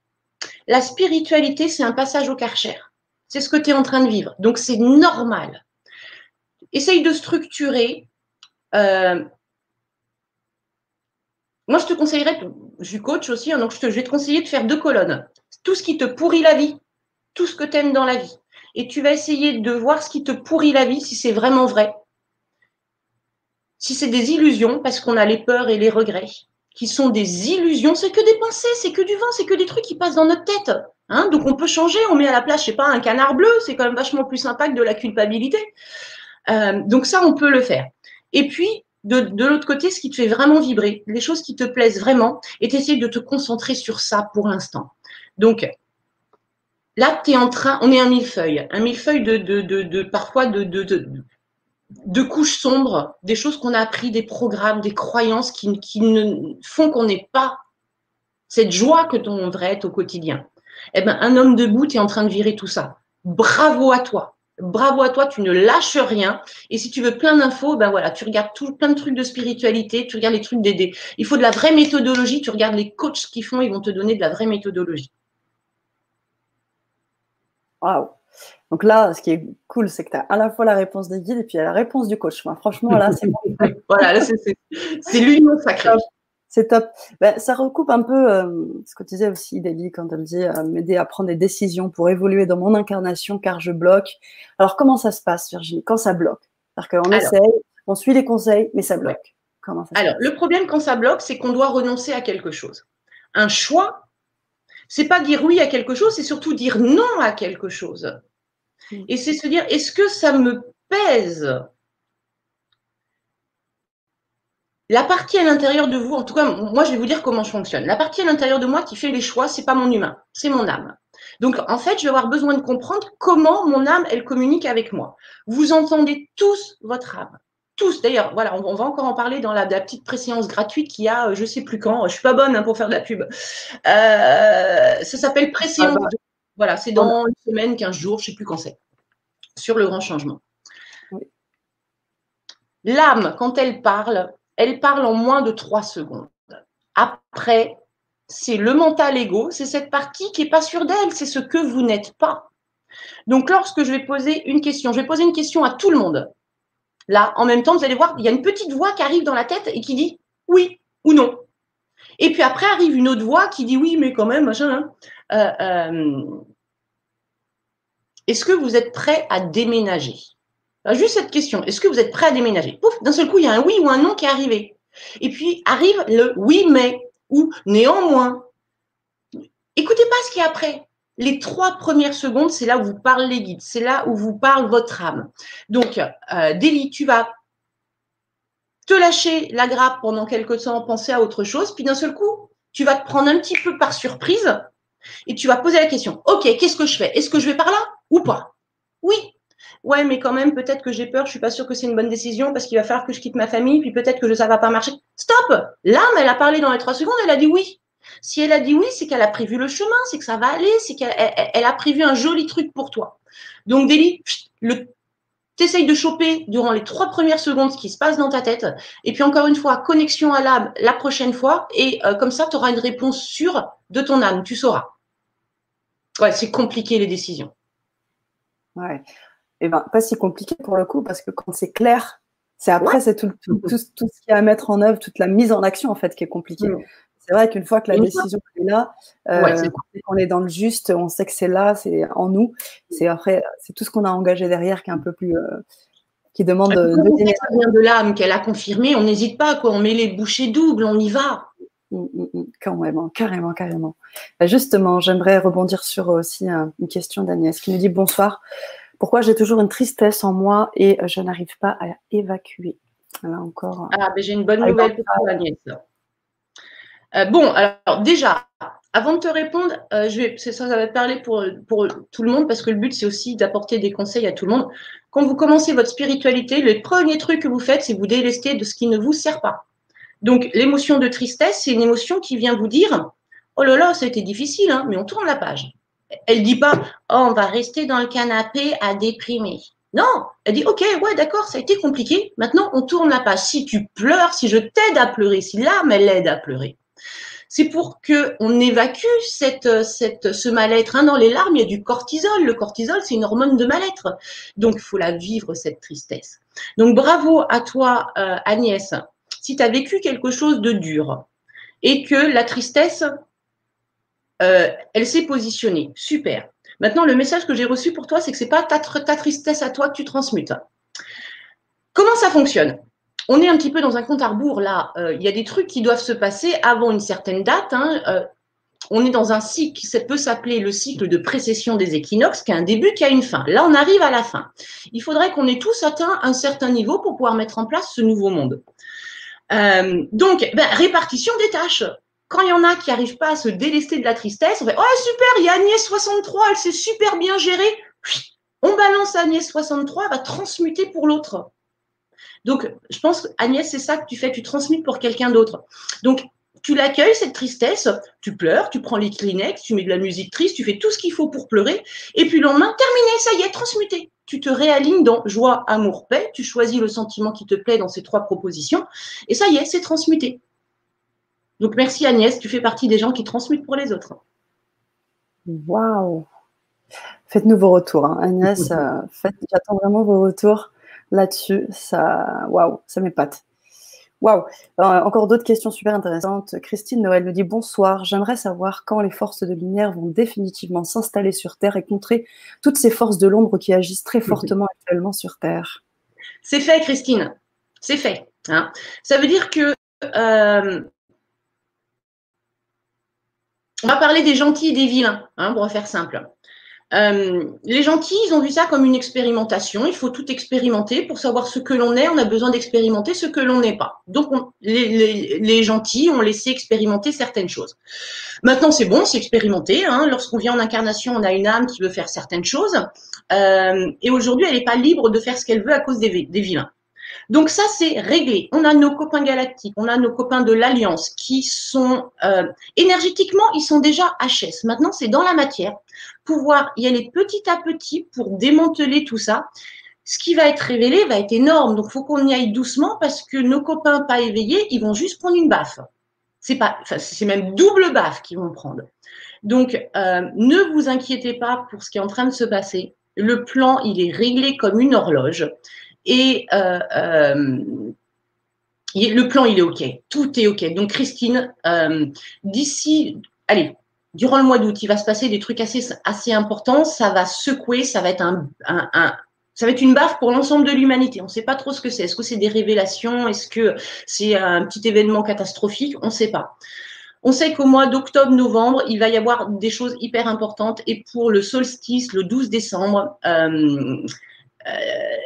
la spiritualité, c'est un passage au karcher. C'est ce que tu es en train de vivre. Donc, c'est normal. Essaye de structurer. Euh, moi, je te conseillerais, je suis coach aussi, hein, donc je, je, vais te conseiller de faire deux colonnes. Tout ce qui te pourrit la vie, tout ce que tu aimes dans la vie. Et tu vas essayer de voir ce qui te pourrit la vie, si c'est vraiment vrai. Si c'est des illusions, parce qu'on a les peurs et les regrets, qui sont des illusions, c'est que des pensées, c'est que du vent, c'est que des trucs qui passent dans notre tête. Hein, donc on peut changer, on met à la place, je sais pas, un canard bleu, c'est quand même vachement plus sympa que de la culpabilité. Euh, donc ça, on peut le faire. Et puis, de, l'autre côté, ce qui te fait vraiment vibrer, les choses qui te plaisent vraiment, et t'essayer de te concentrer sur ça pour l'instant. Donc, là, tu es en train, on est un millefeuille, un millefeuille de, de, de, de parfois de, de, couches sombres, des choses qu'on a appris, des programmes, des croyances qui, qui ne font qu'on n'est pas cette joie que ton devrait être au quotidien eh ben, un homme debout, tu es en train de virer tout ça. Bravo à toi. Bravo à toi, tu ne lâches rien. Et si tu veux plein d'infos, ben voilà, tu regardes tout, plein de trucs de spiritualité, tu regardes les trucs d'aider. Il faut de la vraie méthodologie, tu regardes les coachs qui font, ils vont te donner de la vraie méthodologie. Waouh. Donc là, ce qui est cool, c'est que tu as à la fois la réponse des guides et puis la réponse du coach. franchement, là, c'est voilà, c'est l'union sacrée. C'est top. Ben, ça recoupe un peu euh, ce que tu disais aussi, David, quand elle dit euh, m'aider à prendre des décisions pour évoluer dans mon incarnation car je bloque. Alors, comment ça se passe, Virginie, quand ça bloque? C'est-à-dire qu'on essaye, on suit les conseils, mais ça bloque. Comment ça Alors, le problème quand ça bloque, c'est qu'on doit renoncer à quelque chose. Un choix, c'est pas dire oui à quelque chose, c'est surtout dire non à quelque chose. Hmm. Et c'est se dire, est-ce que ça me pèse La partie à l'intérieur de vous, en tout cas, moi, je vais vous dire comment je fonctionne. La partie à l'intérieur de moi qui fait les choix, c'est pas mon humain, c'est mon âme. Donc, en fait, je vais avoir besoin de comprendre comment mon âme, elle communique avec moi. Vous entendez tous votre âme. tous, d'ailleurs, voilà, on, va encore en parler dans la, petite préséance gratuite qu'il y a, euh, je sais plus quand, je suis pas bonne hein, pour faire de la pub. ça s'appelle préséance. Ah bah. Voilà, c'est dans une semaine, 15 jours, je sais plus quand c'est, sur le grand changement. L'âme, quand elle parle, elle parle en moins de trois secondes. Après, c'est le mental ego, c'est cette partie qui n'est pas sûre d'elle, c'est ce que vous n'êtes pas. Donc, lorsque je vais poser une question, je vais poser une question à tout le monde. Là, en même temps, vous allez voir, il y a une petite voix qui arrive dans la tête et qui dit oui ou non. Et puis après arrive une autre voix qui dit oui, mais quand même, machin. Hein. Euh, euh, est-ce que vous êtes prêt à déménager? Juste cette question. Est-ce que vous êtes prêt à déménager? Pouf, d'un seul coup, il y a un oui ou un non qui est arrivé. Et puis arrive le oui, mais ou néanmoins. Écoutez pas ce qu'il y a après. Les trois premières secondes, c'est là où vous parlez les guides, c'est là où vous parle votre âme. Donc, euh, tu vas te lâcher la grappe pendant quelques temps, penser à autre chose, puis d'un seul coup, tu vas te prendre un petit peu par surprise et tu vas poser la question. Ok, qu'est-ce que je fais? Est-ce que je vais par là ou pas? Oui, ouais, mais quand même, peut-être que j'ai peur, je suis pas sûre que c'est une bonne décision parce qu'il va falloir que je quitte ma famille, puis peut-être que ça va pas marcher. Stop L'âme, elle a parlé dans les trois secondes, elle a dit oui. Si elle a dit oui, c'est qu'elle a prévu le chemin, c'est que ça va aller, c'est qu'elle a prévu un joli truc pour toi. Donc, Déli, le T'essayes de choper durant les trois premières secondes ce qui se passe dans ta tête. Et puis encore une fois, connexion à l'âme la prochaine fois. Et euh, comme ça, tu auras une réponse sûre de ton âme. Tu sauras. Ouais, c'est compliqué les décisions. Ouais eh ben, pas si compliqué pour le coup, parce que quand c'est clair, c'est après, c'est tout, tout, tout, ce qu'il y a à mettre en œuvre, toute la mise en action, en fait, qui est compliquée. Mm. C'est vrai qu'une fois que la décision est là, euh, qu'on est dans le juste, on sait que c'est là, c'est en nous. C'est après, c'est tout ce qu'on a engagé derrière qui est un peu plus, euh, qui demande de, ça vient de l'âme qu'elle a confirmé. On n'hésite pas, quoi. On met les bouchées doubles, on y va. Mm, mm, quand même, hein, carrément, carrément. Bah, justement, j'aimerais rebondir sur aussi une question d'Agnès qui nous dit bonsoir. Pourquoi j'ai toujours une tristesse en moi et je n'arrive pas à évacuer? Là encore. Ah, mais j'ai une bonne nouvelle pour toi, Agnès. Euh, bon, alors déjà, avant de te répondre, euh, je vais, ça, ça va parler pour, pour tout le monde parce que le but, c'est aussi d'apporter des conseils à tout le monde. Quand vous commencez votre spiritualité, le premier truc que vous faites, c'est vous délester de ce qui ne vous sert pas. Donc, l'émotion de tristesse, c'est une émotion qui vient vous dire Oh là là, ça a été difficile, hein, mais on tourne la page. Elle dit pas, oh, on va rester dans le canapé à déprimer. Non, elle dit, ok, ouais, d'accord, ça a été compliqué. Maintenant, on tourne la page. Si tu pleures, si je t'aide à pleurer, si l'âme, elle aide à pleurer. C'est pour que on évacue cette, cette, ce mal-être. Hein. Dans les larmes, il y a du cortisol. Le cortisol, c'est une hormone de mal-être. Donc, il faut la vivre, cette tristesse. Donc, bravo à toi, euh, Agnès. Si tu as vécu quelque chose de dur et que la tristesse, euh, elle s'est positionnée. Super. Maintenant, le message que j'ai reçu pour toi, c'est que ce n'est pas ta, tristesse à toi que tu transmutes. Comment ça fonctionne? On est un petit peu dans un compte à rebours là. Euh, il y a des trucs qui doivent se passer avant une certaine date. Hein. Euh, on est dans un cycle, ça peut s'appeler le cycle de précession des équinoxes, qui a un début, qui a une fin. Là, on arrive à la fin. Il faudrait qu'on ait tous atteint un certain niveau pour pouvoir mettre en place ce nouveau monde. donc, ben, répartition des tâches quand il y en a qui n'arrivent pas à se délester de la tristesse, on fait Oh super, il y a Agnès 63, elle s'est super bien gérée. On balance Agnès 63, elle va transmuter pour l'autre. Donc, je pense, Agnès, c'est ça que tu fais, tu transmutes pour quelqu'un d'autre. Donc, tu l'accueilles, cette tristesse, tu pleures, tu prends les Kleenex, tu mets de la musique triste, tu fais tout ce qu'il faut pour pleurer, et puis le lendemain, terminé, ça y est, transmuté. Tu te réalignes dans joie, amour, paix, tu choisis le sentiment qui te plaît dans ces trois propositions, et ça y est, c'est transmuté. Donc merci Agnès, tu fais partie des gens qui transmettent pour les autres. Waouh Faites-nous vos retours, hein. Agnès. Euh, j'attends vraiment vos retours là-dessus. Ça, waouh, ça m'épate. Waouh euh, Encore d'autres questions super intéressantes. Christine Noël nous dit bonsoir. J'aimerais savoir quand les forces de lumière vont définitivement s'installer sur Terre et contrer toutes ces forces de l'ombre qui agissent très fortement actuellement sur Terre. C'est fait, Christine. C'est fait. Hein. Ça veut dire que euh, on va parler des gentils et des vilains, hein, pour faire simple. Euh, les gentils, ils ont vu ça comme une expérimentation. Il faut tout expérimenter pour savoir ce que l'on est. On a besoin d'expérimenter ce que l'on n'est pas. Donc, les, gentils ont laissé expérimenter certaines choses. Maintenant, c'est bon, c'est expérimenté. Hein. Lorsqu'on vient en incarnation, on a une âme qui veut faire certaines choses. Euh, et aujourd'hui, elle n'est pas libre de faire ce qu'elle veut à cause des, des vilains. Donc ça, c'est réglé. On a nos copains galactiques, on a nos copains de l'Alliance qui sont euh, énergétiquement, ils sont déjà HS. Maintenant, c'est dans la matière. Pouvoir y aller petit à petit pour démanteler tout ça. Ce qui va être révélé va être énorme. Donc, il faut qu'on y aille doucement parce que nos copains pas éveillés, ils vont juste prendre une baffe. C'est pas, c'est même double baffe qu'ils vont prendre. Donc, euh, ne vous inquiétez pas pour ce qui est en train de se passer. Le plan, il est réglé comme une horloge. Et euh, euh, le plan, il est OK. Tout est OK. Donc, Christine, d'ici, allez, durant le mois d'août, il va se passer des trucs assez, assez importants. Ça va secouer, ça va être un, ça va être une baffe pour l'ensemble de l'humanité. On ne sait pas trop ce que c'est. Est-ce que c'est des révélations? Est-ce que c'est un petit événement catastrophique? On ne sait pas. On sait qu'au mois d'octobre-novembre, il va y avoir des choses hyper importantes. Et pour le solstice, le 12 décembre, euh, euh,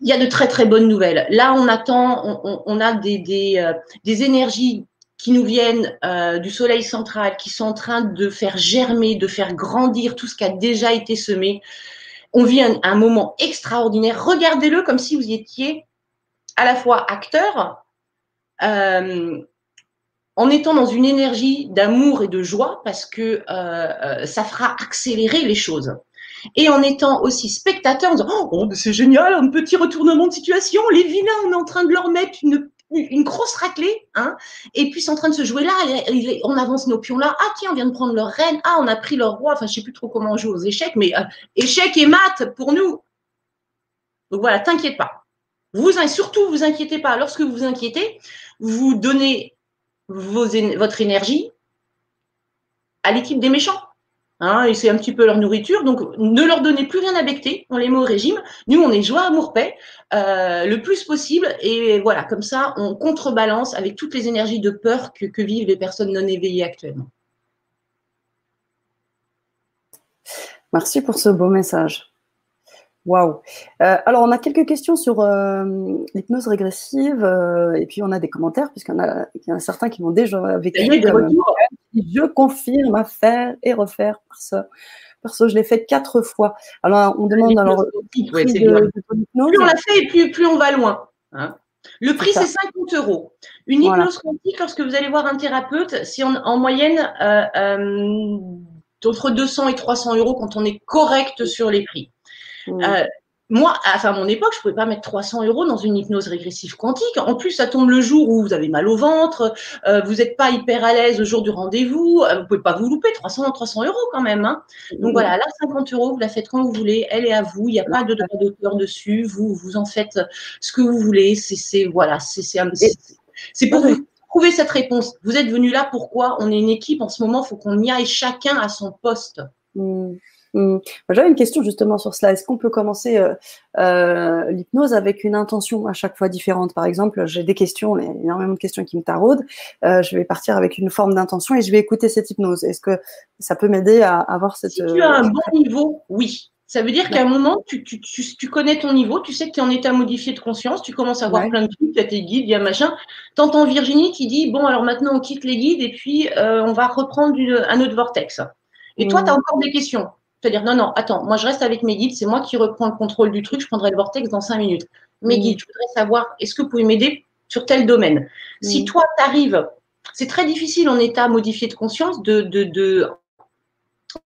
il y a de très très bonnes nouvelles. Là, on attend, on, a des, euh, des, énergies qui nous viennent du soleil central, qui sont en train de faire germer, de faire grandir tout ce qui a déjà été semé. On vit un, moment extraordinaire. Regardez-le comme si vous étiez à la fois acteur, euh, en étant dans une énergie d'amour et de joie, parce que euh, euh, ça fera accélérer les choses. Et en étant aussi spectateur, en disant Oh, c'est génial, un petit retournement de situation, les vilains, on est en train de leur mettre une, une grosse raclée, hein, et puis c'est en train de se jouer là, on avance nos pions là, ah tiens, on vient de prendre leur reine, ah, on a pris leur roi, enfin, je sais plus trop comment on joue aux échecs, mais euh, échecs et maths pour nous. Donc voilà, t'inquiète pas. Vous, surtout, vous inquiétez pas. Lorsque vous vous inquiétez, vous donnez votre énergie à l'équipe des méchants. Hein, et c'est un petit peu leur nourriture. Donc, ne leur donnez plus rien à becter, on les met au régime. Nous, on est joie, amour, paix, euh, le plus possible. Et voilà, comme ça, on contrebalance avec toutes les énergies de peur que, que vivent les personnes non éveillées actuellement. Merci pour ce beau message. Waouh. Euh, alors, on a quelques questions sur euh, l'hypnose régressive euh, et puis on a des commentaires, puisqu'il y, en a certains qui m'ont déjà vécu. Je confirme à faire et refaire parce Perso, je l'ai fait quatre fois. Alors, on demande alors. plus on l'a fait et plus, on va loin. Hein. Le prix, c'est 50 euros. Une hypnose quantique, lorsque vous allez voir un thérapeute, si en moyenne, entre 200 et 300 euros quand on est correct sur les prix. Euh, moi, à mon époque, je pouvais pas mettre 300 euros dans une hypnose régressive quantique. En plus, ça tombe le jour où vous avez mal au ventre, euh, vous n'êtes pas hyper à l'aise le jour du rendez-vous, euh, vous pouvez pas vous louper. 300, 300 euros quand même. Hein. Donc voilà, là, 50 euros, vous la faites quand vous voulez, elle est à vous, il n'y a pas de droit d'auteur dessus, vous, vous en faites ce que vous voulez. C'est, voilà, c'est, c'est pour vous trouver cette réponse. Vous êtes venu là pourquoi? On est une équipe en ce moment, il faut qu'on y aille chacun à son poste. Mmh. Mmh. J'avais une question justement sur cela. Est-ce qu'on peut commencer euh, euh, l'hypnose avec une intention à chaque fois différente? Par exemple, j'ai des questions, il y a énormément de questions qui me taraudent. Euh, je vais partir avec une forme d'intention et je vais écouter cette hypnose. Est-ce que ça peut m'aider à avoir cette... Si tu as un bon niveau, oui. Ça veut dire qu'à un moment, tu, tu, tu, connais ton niveau, tu sais que tu es en état modifié de conscience, tu commences à voir plein de trucs, il y a tes guides, il y a machin. T'entends Virginie qui dit, bon, alors maintenant on quitte les guides et puis on va reprendre un autre vortex. Et toi, mmh. tu as encore des questions. C'est-à-dire, non, non, attends, moi je reste avec mes guides, c'est moi qui reprends le contrôle du truc, je prendrai le vortex dans cinq minutes. Mes guides, je voudrais savoir, est-ce que vous pouvez m'aider sur tel domaine? Si toi, tu arrives, c'est très difficile en état modifié de conscience de, de, de,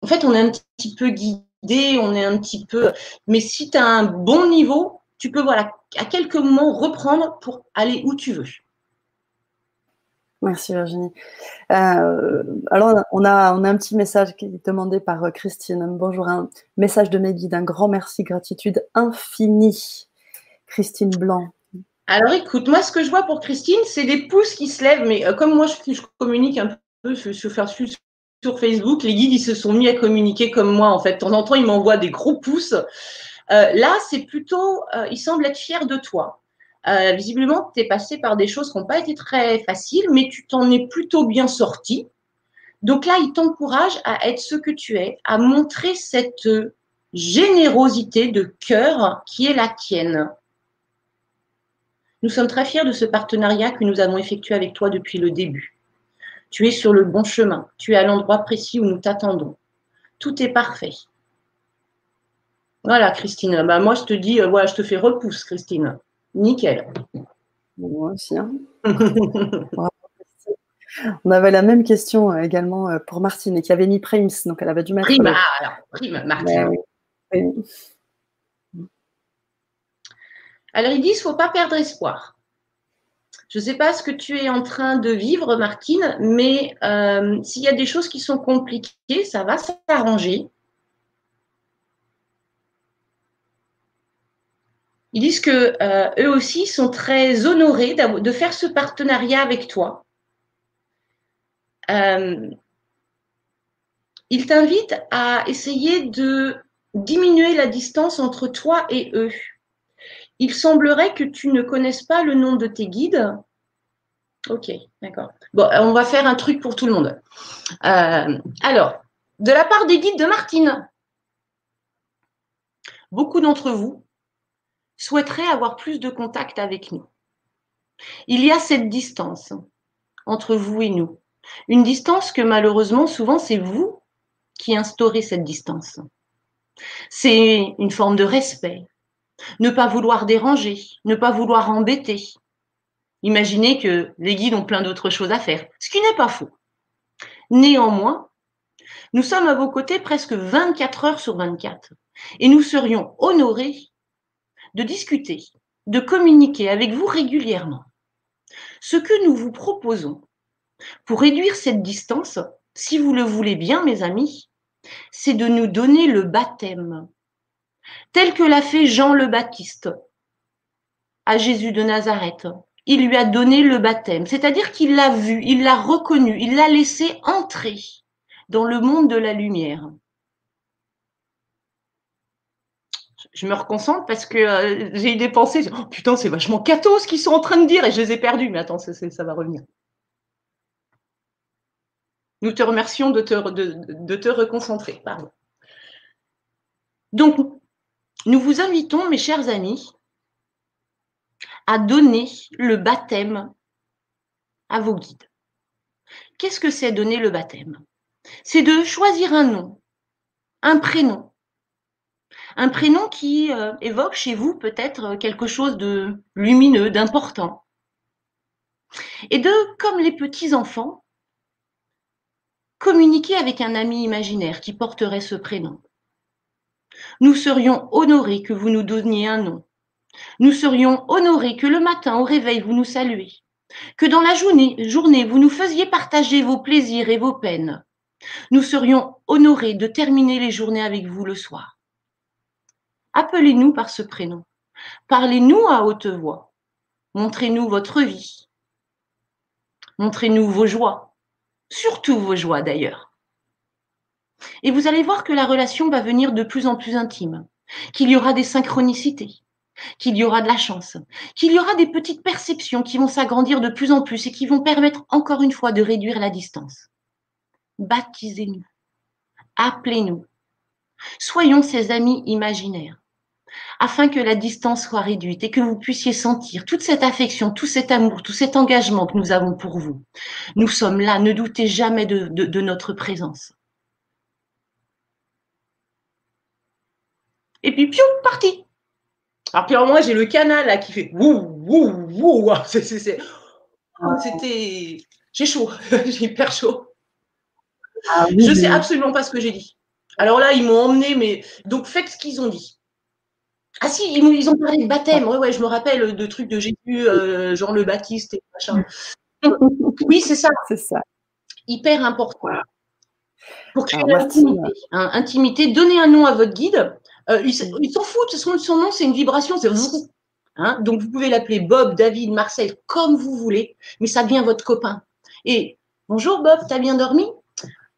En fait, on est un petit peu guidé, on est un petit peu. Mais si tu as un bon niveau, tu peux, voilà, à quelques moments reprendre pour aller où tu veux. Merci Virginie. Euh, alors, on a, un petit message qui est demandé par euh, Christine. Bonjour, un message de mes guides. Un grand merci, gratitude infinie. Christine Blanc. Alors, écoute, moi, ce que je vois pour Christine, c'est des pouces qui se lèvent. Mais euh, comme moi, je, communique un peu sur, sur, Facebook, les guides, ils se sont mis à communiquer comme moi. En fait, de temps en temps, ils m'envoient des gros pouces. là, c'est plutôt, ils semblent être fiers de toi. Euh, visiblement, tu es passé par des choses qui n'ont pas été très faciles, mais tu t'en es plutôt bien sorti. Donc là, il t'encourage à être ce que tu es, à montrer cette générosité de cœur qui est la tienne. Nous sommes très fiers de ce partenariat que nous avons effectué avec toi depuis le début. Tu es sur le bon chemin, tu es à l'endroit précis où nous t'attendons. Tout est parfait. Voilà, Christine. Bah, moi, je te dis, euh, voilà, je te fais repousse, Christine. Nickel. Moi aussi. Hein. On avait la même question euh, également euh, pour Martine et qui avait mis Primes, donc elle avait dû mettre. Prime, ah, alors, prime, Martine. Alors ils disent, faut pas perdre espoir. Je ne sais pas ce que tu es en train de vivre, Martine, mais euh, s'il y a des choses qui sont compliquées, ça va s'arranger. Ils disent que eux aussi sont très honorés de faire ce partenariat avec toi. Euh, il t'invite à essayer de diminuer la distance entre toi et eux. Il semblerait que tu ne connaisses pas le nom de tes guides. Ok, d'accord. Bon, on va faire un truc pour tout le monde. Euh, alors, de la part des guides de Martine, beaucoup d'entre vous souhaiteraient avoir plus de contact avec nous. Il y a cette distance entre vous et nous. Une distance que malheureusement, souvent, c'est vous qui instaurez cette distance. C'est une forme de respect. Ne pas vouloir déranger, ne pas vouloir embêter. Imaginez que les guides ont plein d'autres choses à faire, ce qui n'est pas faux. Néanmoins, nous sommes à vos côtés presque 24 heures sur 24 et nous serions honorés de discuter, de communiquer avec vous régulièrement. Ce que nous vous proposons, pour réduire cette distance, si vous le voulez bien, mes amis, c'est de nous donner le baptême, tel que l'a fait Jean le Baptiste à Jésus de Nazareth. Il lui a donné le baptême, c'est-à-dire qu'il l'a vu, il l'a reconnu, il l'a laissé entrer dans le monde de la lumière. Je me reconcentre parce que euh, j'ai eu des pensées. Oh, putain, c'est vachement cathos ce qu'ils sont en train de dire et je les ai perdus. Mais attends, ça va revenir. Nous te remercions de te, de, te reconcentrer. Donc, nous vous invitons, mes chers amis, à donner le baptême à vos guides. Qu'est-ce que c'est donner le baptême? C'est de choisir un nom, un prénom. Un prénom qui euh, évoque chez vous peut-être quelque chose de lumineux, d'important. Et de, comme les petits enfants, communiquer avec un ami imaginaire qui porterait ce prénom. Nous serions honorés que vous nous donniez un nom. Nous serions honorés que le matin au réveil vous nous saluiez, que dans la journée vous nous faisiez partager vos plaisirs et vos peines. Nous serions honorés de terminer les journées avec vous le soir. Appelez-nous par ce prénom. Parlez-nous à haute voix. Montrez-nous votre vie. Montrez-nous vos joies, surtout vos joies d'ailleurs. Et vous allez voir que la relation va venir de plus en plus intime, qu'il y aura des synchronicités, qu'il y aura de la chance, qu'il y aura des petites perceptions qui vont s'agrandir de plus en plus et qui vont permettre encore une fois de réduire la distance. Baptisez-nous, appelez-nous, soyons ces amis imaginaires afin que la distance soit réduite et que vous puissiez sentir toute cette affection, tout cet amour, tout cet engagement que nous avons pour vous. Nous sommes là, ne doutez jamais de, notre présence. Et puis, piou, parti. Alors, puis, moi, j'ai le canal là qui fait wouh, wouh, wouh. C'était. J'ai chaud, j'ai hyper chaud. Ah je ne sais absolument pas ce que j'ai dit. Alors là, ils m'ont emmené, mais donc faites ce qu'ils ont dit. Ah si, ils, ont parlé de baptême. Ouais, ouais, je me rappelle de trucs de Jésus, euh, Jean le Baptiste et machin. oui, c'est ça. C'est ça. Hyper important. Pour créer l'intimité. Hein, intimité, donnez un nom à votre guide. Euh, ils s'en foutent. Son, son nom, c'est une vibration. C'est hein, Donc, vous pouvez l'appeler Bob, David, Marcel, comme vous voulez, mais ça devient votre copain. Et bonjour Bob, t'as bien dormi?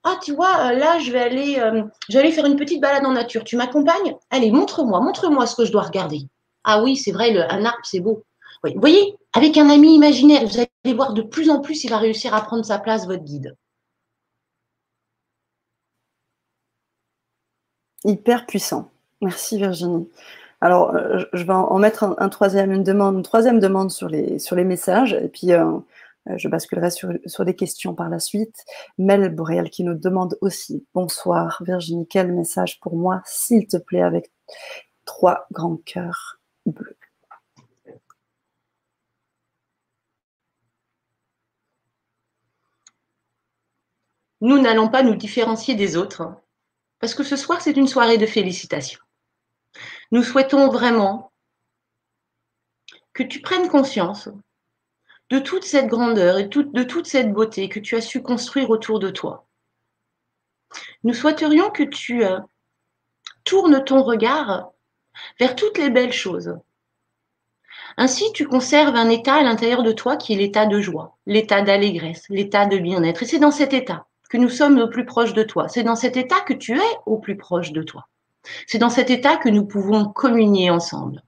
Ah, tu vois, euh, là, je vais aller, euh, faire une petite balade en nature. Tu m'accompagnes? Allez, montre-moi, montre-moi ce que je dois regarder. Ah oui, c'est vrai, un arbre, c'est beau. Vous voyez, avec un ami imaginaire, vous allez voir de plus en plus, il va réussir à prendre sa place, votre guide. Hyper puissant. Merci Virginie. Alors, euh, je vais en mettre un, troisième, une demande, troisième demande sur les, messages, et puis euh, euh, je basculerai sur, des questions par la suite. Mel Boréal qui nous demande aussi Bonsoir Virginie, quel message pour moi, s'il te plaît, avec trois grands cœurs bleus? Nous n'allons pas nous différencier des autres, parce que ce soir, c'est une soirée de félicitations. Nous souhaitons vraiment que tu prennes conscience de toute cette grandeur et de toute cette beauté que tu as su construire autour de toi. Nous souhaiterions que tu euh, tournes ton regard vers toutes les belles choses. Ainsi, tu conserves un état à l'intérieur de toi qui est l'état de joie, l'état d'allégresse, l'état de bien-être. Et c'est dans cet état que nous sommes au plus proche de toi. C'est dans cet état que tu es au plus proche de toi. C'est dans cet état que nous pouvons communier ensemble.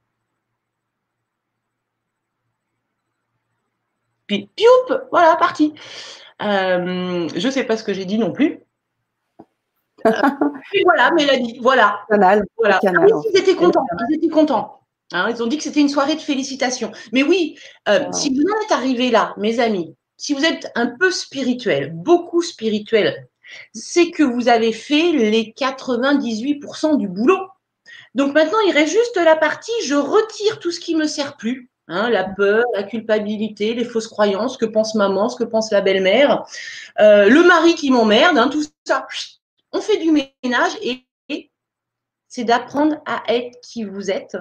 Puis, pioup, voilà, parti. Euh, je ne sais pas ce que j'ai dit non plus. Euh, voilà, Mélanie, voilà. Canal. voilà. Ah ils étaient contents. Ils étaient contents. Hein, ils ont dit que c'était une soirée de félicitations. Mais oui, euh, si vous en êtes arrivés là, mes amis, si vous êtes un peu spirituel, beaucoup spirituel, c'est que vous avez fait les 98% du boulot. Donc maintenant, il reste juste la partie je retire tout ce qui me sert plus. Hein, la peur, la culpabilité, les fausses croyances, que pense maman, ce que pense la belle-mère, euh, le mari qui m'emmerde, hein, tout ça. On fait du ménage et c'est d'apprendre à être qui vous êtes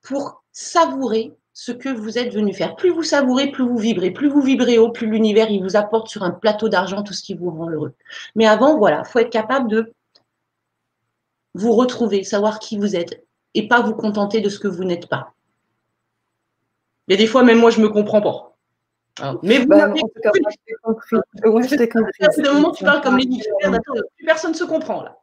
pour savourer ce que vous êtes venu faire. Plus vous savourez, plus vous vibrez. Plus vous vibrez haut, plus l'univers il vous apporte sur un plateau d'argent tout ce qui vous rend heureux. Mais avant, voilà, faut être capable de vous retrouver, savoir qui vous êtes et pas vous contenter de ce que vous n'êtes pas. Il y a des fois, même moi, je me comprends pas. Hein. mais vous bah, compris. je compris. moment, tu parles comme les plus personne ne se comprend là.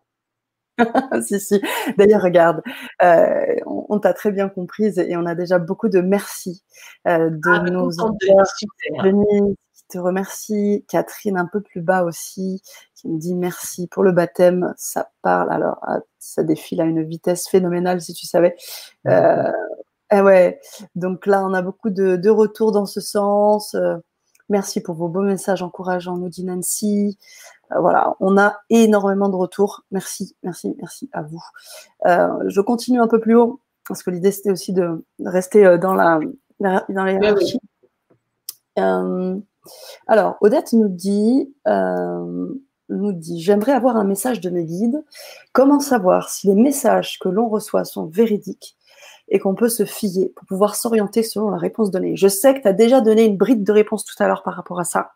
si, si. D'ailleurs, regarde, euh, on, t'a très bien comprise et on a déjà beaucoup de merci euh, de ah, nos auditeurs. Denise qui te remercie, Catherine un peu plus bas aussi, qui me dit merci pour le baptême. Ça parle, alors ah, ça défile à une vitesse phénoménale si tu savais. Euh, eh ouais, donc là, on a beaucoup de, de retours dans ce sens. merci pour vos beaux messages encourageants, nous dit Nancy. Euh, voilà, on a énormément de retours. Merci, merci, merci à vous. Euh, je continue un peu plus haut parce que l'idée c'était aussi de rester euh, dans la dans les hiérarchies. alors, Odette nous dit, nous dit, j'aimerais avoir un message de mes guides. Comment savoir si les messages que l'on reçoit sont véridiques et qu'on peut se fier pour pouvoir s'orienter selon la réponse donnée. Je sais que tu as déjà donné une bride de réponse tout à l'heure par rapport à ça.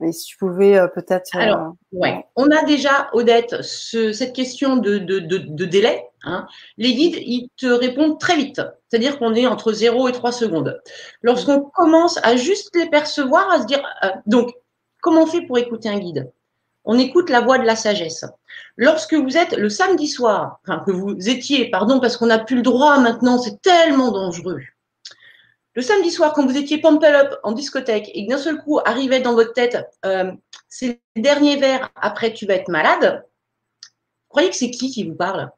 Mais si tu pouvais euh, peut-être. Euh, Alors, ouais. on a déjà, Odette, cette question de, de, délai. Hein. Les guides, ils te répondent très vite. C'est-à-dire qu'on est entre 0 et 3 secondes. Lorsqu'on commence à juste les percevoir, à se dire. Euh, donc, comment on fait pour écouter un guide? On écoute la voix de la sagesse. Lorsque vous êtes le samedi soir, enfin que vous étiez, pardon, parce qu'on n'a plus le droit maintenant, c'est tellement dangereux. Le samedi soir, quand vous étiez pumped up en discothèque et que d'un seul coup arrivait dans votre tête euh, ces derniers verres, après tu vas être malade, croyez que c'est qui qui vous parle?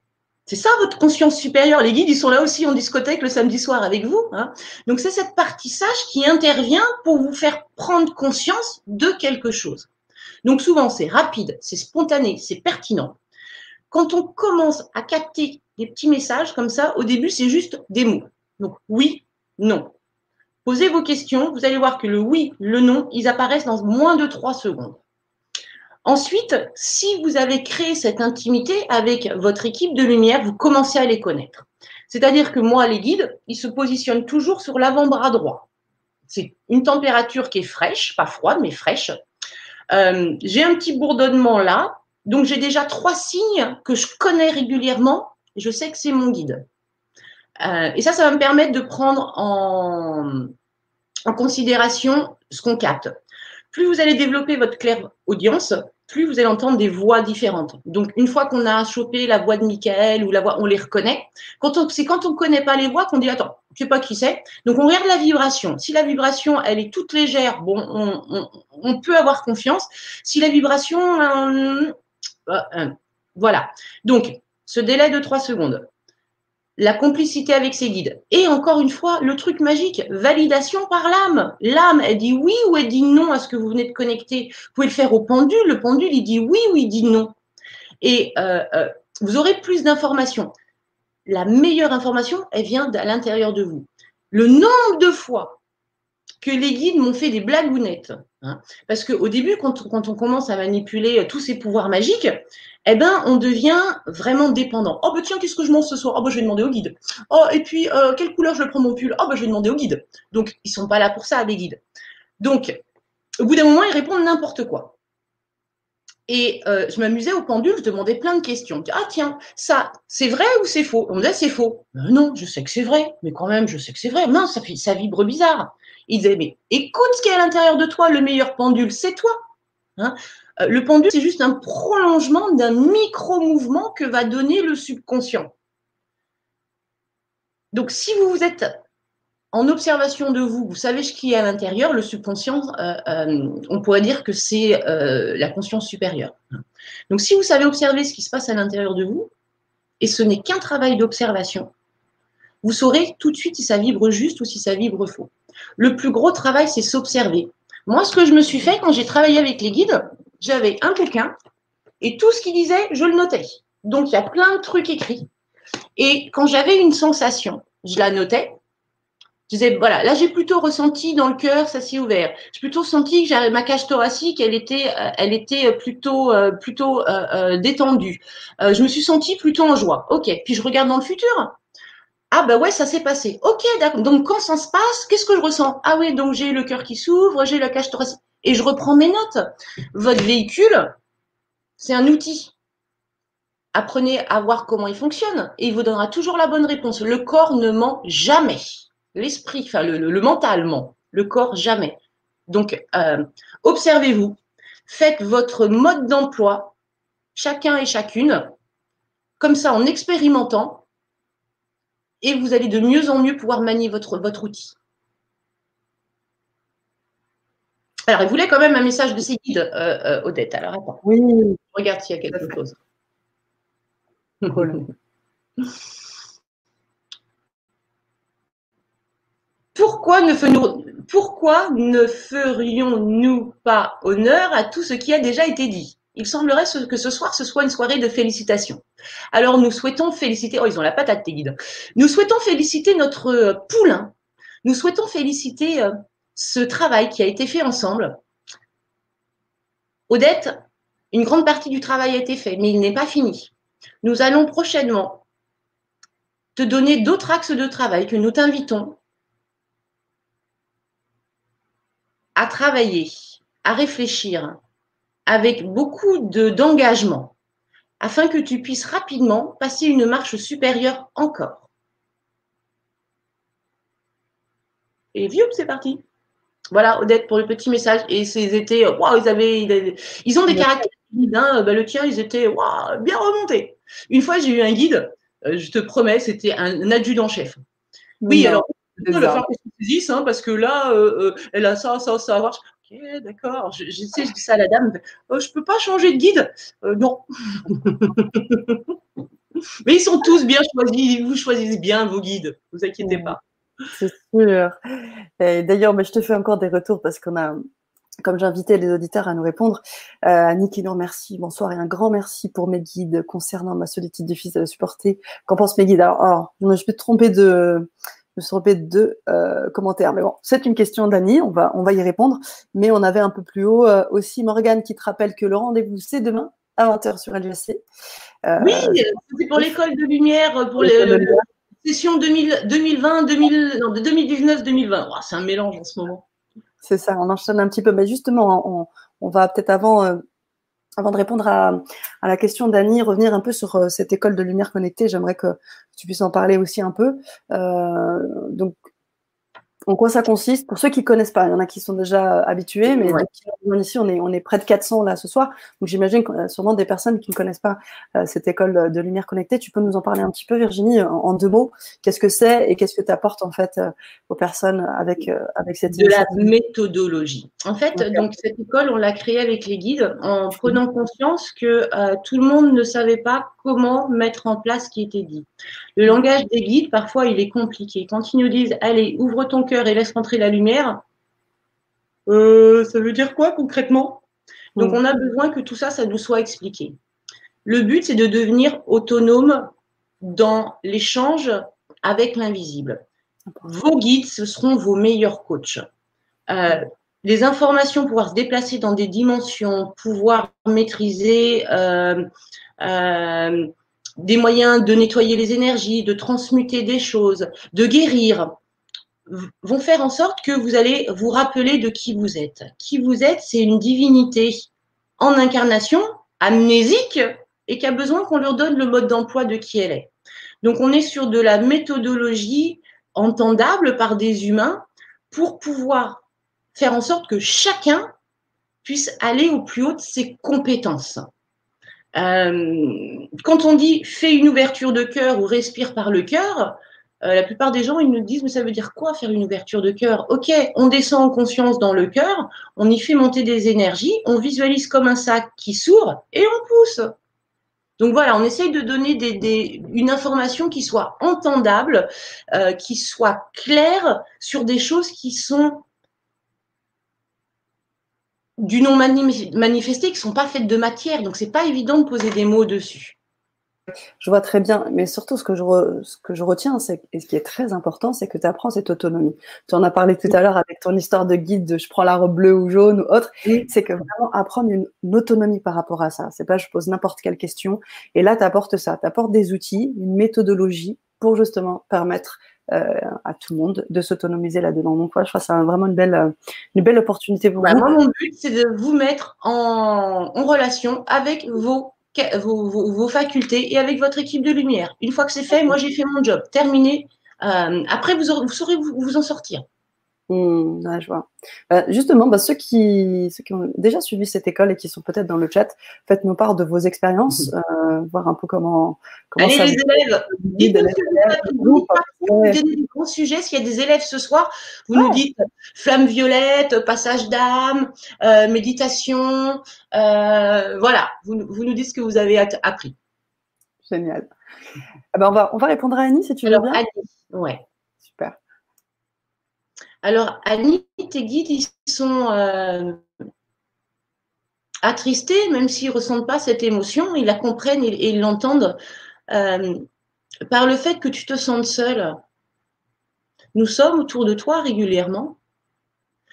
C'est ça votre conscience supérieure. Les guides, ils sont là aussi en discothèque le samedi soir avec vous. Hein. Donc c'est cette partie sage qui intervient pour vous faire prendre conscience de quelque chose. Donc souvent, c'est rapide, c'est spontané, c'est pertinent. Quand on commence à capter des petits messages comme ça, au début, c'est juste des mots. Donc oui, non. Posez vos questions, vous allez voir que le oui, le non, ils apparaissent dans moins de trois secondes. Ensuite, si vous avez créé cette intimité avec votre équipe de lumière, vous commencez à les connaître. C'est-à-dire que moi, les guides, ils se positionnent toujours sur l'avant-bras droit. C'est une température qui est fraîche, pas froide, mais fraîche. Euh, j'ai un petit bourdonnement là, donc j'ai déjà trois signes que je connais régulièrement je sais que c'est mon guide. Euh, et ça, ça va me permettre de prendre en, considération ce qu'on capte. Plus vous allez développer votre claire audience, plus vous allez entendre des voix différentes. Donc, une fois qu'on a chopé la voix de Michael ou la voix, on les reconnaît. C'est quand on ne connaît pas les voix qu'on dit attends, je sais pas qui c'est. Donc, on regarde la vibration. Si la vibration, elle est toute légère, bon, on, peut avoir confiance. Si la vibration, euh, euh, voilà. Donc, ce délai de trois secondes la complicité avec ses guides. Et encore une fois, le truc magique, validation par l'âme. L'âme, elle dit oui ou elle dit non à ce que vous venez de connecter. Vous pouvez le faire au pendule. Le pendule, il dit oui ou il dit non. Et euh, euh, vous aurez plus d'informations. La meilleure information, elle vient à l'intérieur de vous. Le nombre de fois que les guides m'ont fait des blagounettes. Hein. Parce qu'au début, quand, on commence à manipuler tous ces pouvoirs magiques, eh ben, on devient vraiment dépendant. Oh, bah tiens, qu'est-ce que je mange ce soir? Oh, bah je vais demander au guide. Oh, et puis, euh, quelle couleur je prends mon pull? Oh, bah je vais demander au guide. Donc, ils sont pas là pour ça, les guides. Donc, au bout d'un moment, ils répondent n'importe quoi. Et euh, je m'amusais au pendule, je demandais plein de questions. Ah tiens, ça, c'est vrai ou c'est faux? On me disait c'est faux. non, je sais que c'est vrai, mais quand même, je sais que c'est vrai. Non, ça, vibre bizarre. Il disait, mais écoute ce qui est à l'intérieur de toi, le meilleur pendule, c'est toi. Hein? Euh, le pendule, c'est juste un prolongement d'un micro-mouvement que va donner le subconscient. Donc, si vous vous êtes en observation de vous, vous savez ce qui est à l'intérieur, le subconscient, euh, euh, on pourrait dire que c'est euh, la conscience supérieure. Donc si vous savez observer ce qui se passe à l'intérieur de vous, et ce n'est qu'un travail d'observation, vous saurez tout de suite si ça vibre juste ou si ça vibre faux. Le plus gros travail, c'est s'observer. Moi, ce que je me suis fait quand j'ai travaillé avec les guides, j'avais un bouquin et tout ce qu'ils disaient, je le notais. Donc il y a plein de trucs écrits. Et quand j'avais une sensation, je la notais je disais, voilà, là j'ai plutôt ressenti dans le cœur, ça s'est ouvert. J'ai plutôt senti que ma cage thoracique, elle était, euh, elle était plutôt, euh, plutôt euh, détendue. je me suis sentie plutôt en joie. Ok. Puis je regarde dans le futur. Ah bah ouais, ça s'est passé. Ok, d'accord. Donc quand ça se passe, qu'est-ce que je ressens? Ah oui, donc j'ai le cœur qui s'ouvre, j'ai la cage thoracique. Et je reprends mes notes. Votre véhicule, c'est un outil. Apprenez à voir comment il fonctionne et il vous donnera toujours la bonne réponse. Le corps ne ment jamais l'esprit, enfin le, le, mentalement, le corps jamais. Donc, euh, observez-vous, faites votre mode d'emploi, chacun et chacune, comme ça en expérimentant, et vous allez de mieux en mieux pouvoir manier votre, votre outil. Alors, il voulait quand même un message de ses guides, euh, euh, Odette. Alors, attends. Oui. Regarde s'il y a quelque chose. pourquoi ne, ferions-nous pas honneur à tout ce qui a déjà été dit? Il semblerait que ce soir, ce soit une soirée de félicitations. Alors, nous souhaitons féliciter, oh, ils ont la patate, tes guides. Nous souhaitons féliciter notre euh, poulain. Nous souhaitons féliciter euh, ce travail qui a été fait ensemble. Odette, une grande partie du travail a été fait, mais il n'est pas fini. Nous allons prochainement te donner d'autres axes de travail que nous t'invitons à travailler, à réfléchir avec beaucoup d'engagement afin que tu puisses rapidement passer une marche supérieure encore. Et vieux, c'est parti. Voilà, Odette, pour le petit message. Et ils étaient, waouh, ils avaient, ils ont des caractères. Hein, bah, le tien, ils étaient waouh, bien remontés. Une fois, j'ai eu un guide, euh, je te promets, c'était un, adjudant-chef. Oui, alors saisisse, hein, parce que là, euh, euh, elle a ça, ça, ça à voir. Ok, d'accord. Je, je, sais, je dis ça à la dame. Oh, je ne peux pas changer de guide? Euh, non. Mais ils sont tous bien choisis. Vous choisissez bien vos guides. Ne vous inquiétez pas. C'est sûr. D'ailleurs, je te fais encore des retours parce qu'on a, comme j'invitais les auditeurs à nous répondre, euh, Annie qui nous remercie, bonsoir et un grand merci pour mes guides concernant ma solitude de fils à supporter. Qu'en pensent mes guides? Alors, oh, je peux te tromper de, me suis trompée de deux euh, commentaires. Mais bon, c'est une question d'Annie, on va, on va y répondre. Mais on avait un peu plus haut euh, aussi Morgane qui te rappelle que le rendez-vous, c'est demain à 20h sur LGC. Euh, oui, c'est pour l'école de lumière, pour les, session 2020, 2000, non, de 2019-2020. c'est un mélange en ce moment. C'est ça, on enchaîne un petit peu. Mais justement, on, on va peut-être avant avant de répondre à, la question d'Annie, revenir un peu sur euh, cette école de lumière connectée, j'aimerais que tu puisses en parler aussi un peu. Euh, donc, en quoi ça consiste Pour ceux qui ne connaissent pas, il y en a qui sont déjà habitués, mais ici, on est, on est près de 400 là ce soir. Donc j'imagine y a sûrement des personnes qui ne connaissent pas euh, cette école de lumière connectée. Tu peux nous en parler un petit peu, Virginie, en, deux mots Qu'est-ce que c'est et qu'est-ce que tu apportes en fait euh, aux personnes avec, euh, avec cette De la méthodologie. En fait, donc cette école, on l'a créée avec les guides en prenant conscience que tout le monde ne savait pas comment mettre en place ce qui était dit. Le langage des guides, parfois, il est compliqué. Quand ils nous disent, allez, ouvre ton cœur et laisse rentrer la lumière, euh, ça veut dire quoi concrètement? Donc, mm. on a besoin que tout ça, ça nous soit expliqué. Le but, c'est de devenir autonome dans l'échange avec l'invisible. Vos guides, ce seront vos meilleurs coachs. les informations, pouvoir se déplacer dans des dimensions, pouvoir maîtriser des moyens de nettoyer les énergies, de transmuter des choses, de guérir, vont faire en sorte que vous allez vous rappeler de qui vous êtes. Qui vous êtes, c'est une divinité en incarnation, amnésique, et qui a besoin qu'on leur donne le mode d'emploi de qui elle est. Donc on est sur de la méthodologie entendable par des humains pour pouvoir faire en sorte que chacun puisse aller au plus haut de ses compétences. Euh, quand on dit fais une ouverture de cœur ou respire par le cœur, euh, la plupart des gens, ils nous disent, mais ça veut dire quoi faire une ouverture de cœur? Ok, on descend en conscience dans le cœur, on y fait monter des énergies, on visualise comme un sac qui s'ouvre et on pousse. Donc voilà, on essaye de donner une information qui soit entendable, euh, qui soit claire sur des choses qui sont du non manifesté, qui ne sont pas faites de matière. Donc, ce n'est pas évident de poser des mots dessus. Je vois très bien, mais surtout ce que je, ce que je retiens, c'est, et ce qui est très important, c'est que tu apprends cette autonomie. Tu en as parlé tout à l'heure avec ton histoire de guide de je prends la robe bleue ou jaune ou autre. C'est que vraiment apprendre une, autonomie par rapport à ça. C'est pas je pose n'importe quelle question. Et là, tu apportes ça. Tu apportes des outils, une méthodologie pour justement permettre euh, à tout le monde de s'autonomiser là-dedans. Donc, je crois que c'est vraiment une belle, euh, une belle opportunité pour bah, vous. Moi, mon but, c'est de vous mettre en, en relation avec vos vos, vos, facultés et avec votre équipe de lumière. Une fois que c'est fait, moi j'ai fait mon job. Terminé. Euh, après, vous, vous saurez vous, vous en sortir. Mmh, je vois. Bah, justement, bah, ceux, qui, ceux qui ont déjà suivi cette école et qui sont peut-être dans le chat, faites-nous part de vos expériences, mmh. euh, voir un peu comment, comment Allez, les élèves, dites-nous des grands sujets. S'il y a des élèves ce soir, vous nous dites flamme violette, passage d'âme, euh, méditation. Euh, voilà, vous, vous, nous dites ce que vous avez appris. Génial. Ah ben on, va, on va répondre à Annie si tu veux bien. Annie, ouais. Alors, Annie, tes guides, ils sont euh, attristés, même s'ils ne ressentent pas cette émotion, ils la comprennent et, ils l'entendent. Euh, par le fait que tu te sens seule. Nous sommes autour de toi régulièrement.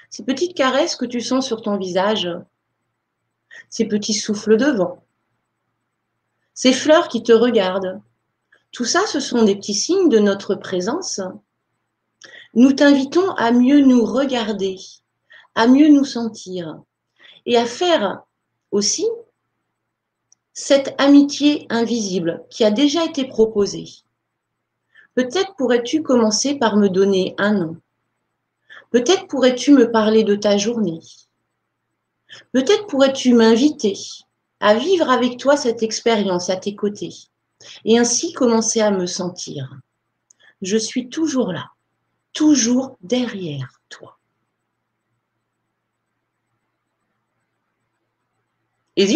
Ces petites caresses que tu sens sur ton visage, ces petits souffles de vent, ces fleurs qui te regardent, tout ça, ce sont des petits signes de notre présence nous t'invitons à mieux nous regarder, à mieux nous sentir et à faire aussi cette amitié invisible qui a déjà été proposée. Peut-être pourrais-tu commencer par me donner un nom. Peut-être pourrais-tu me parler de ta journée. Peut-être pourrais-tu m'inviter à vivre avec toi cette expérience à tes côtés et ainsi commencer à me sentir. Je suis toujours là toujours derrière toi. Et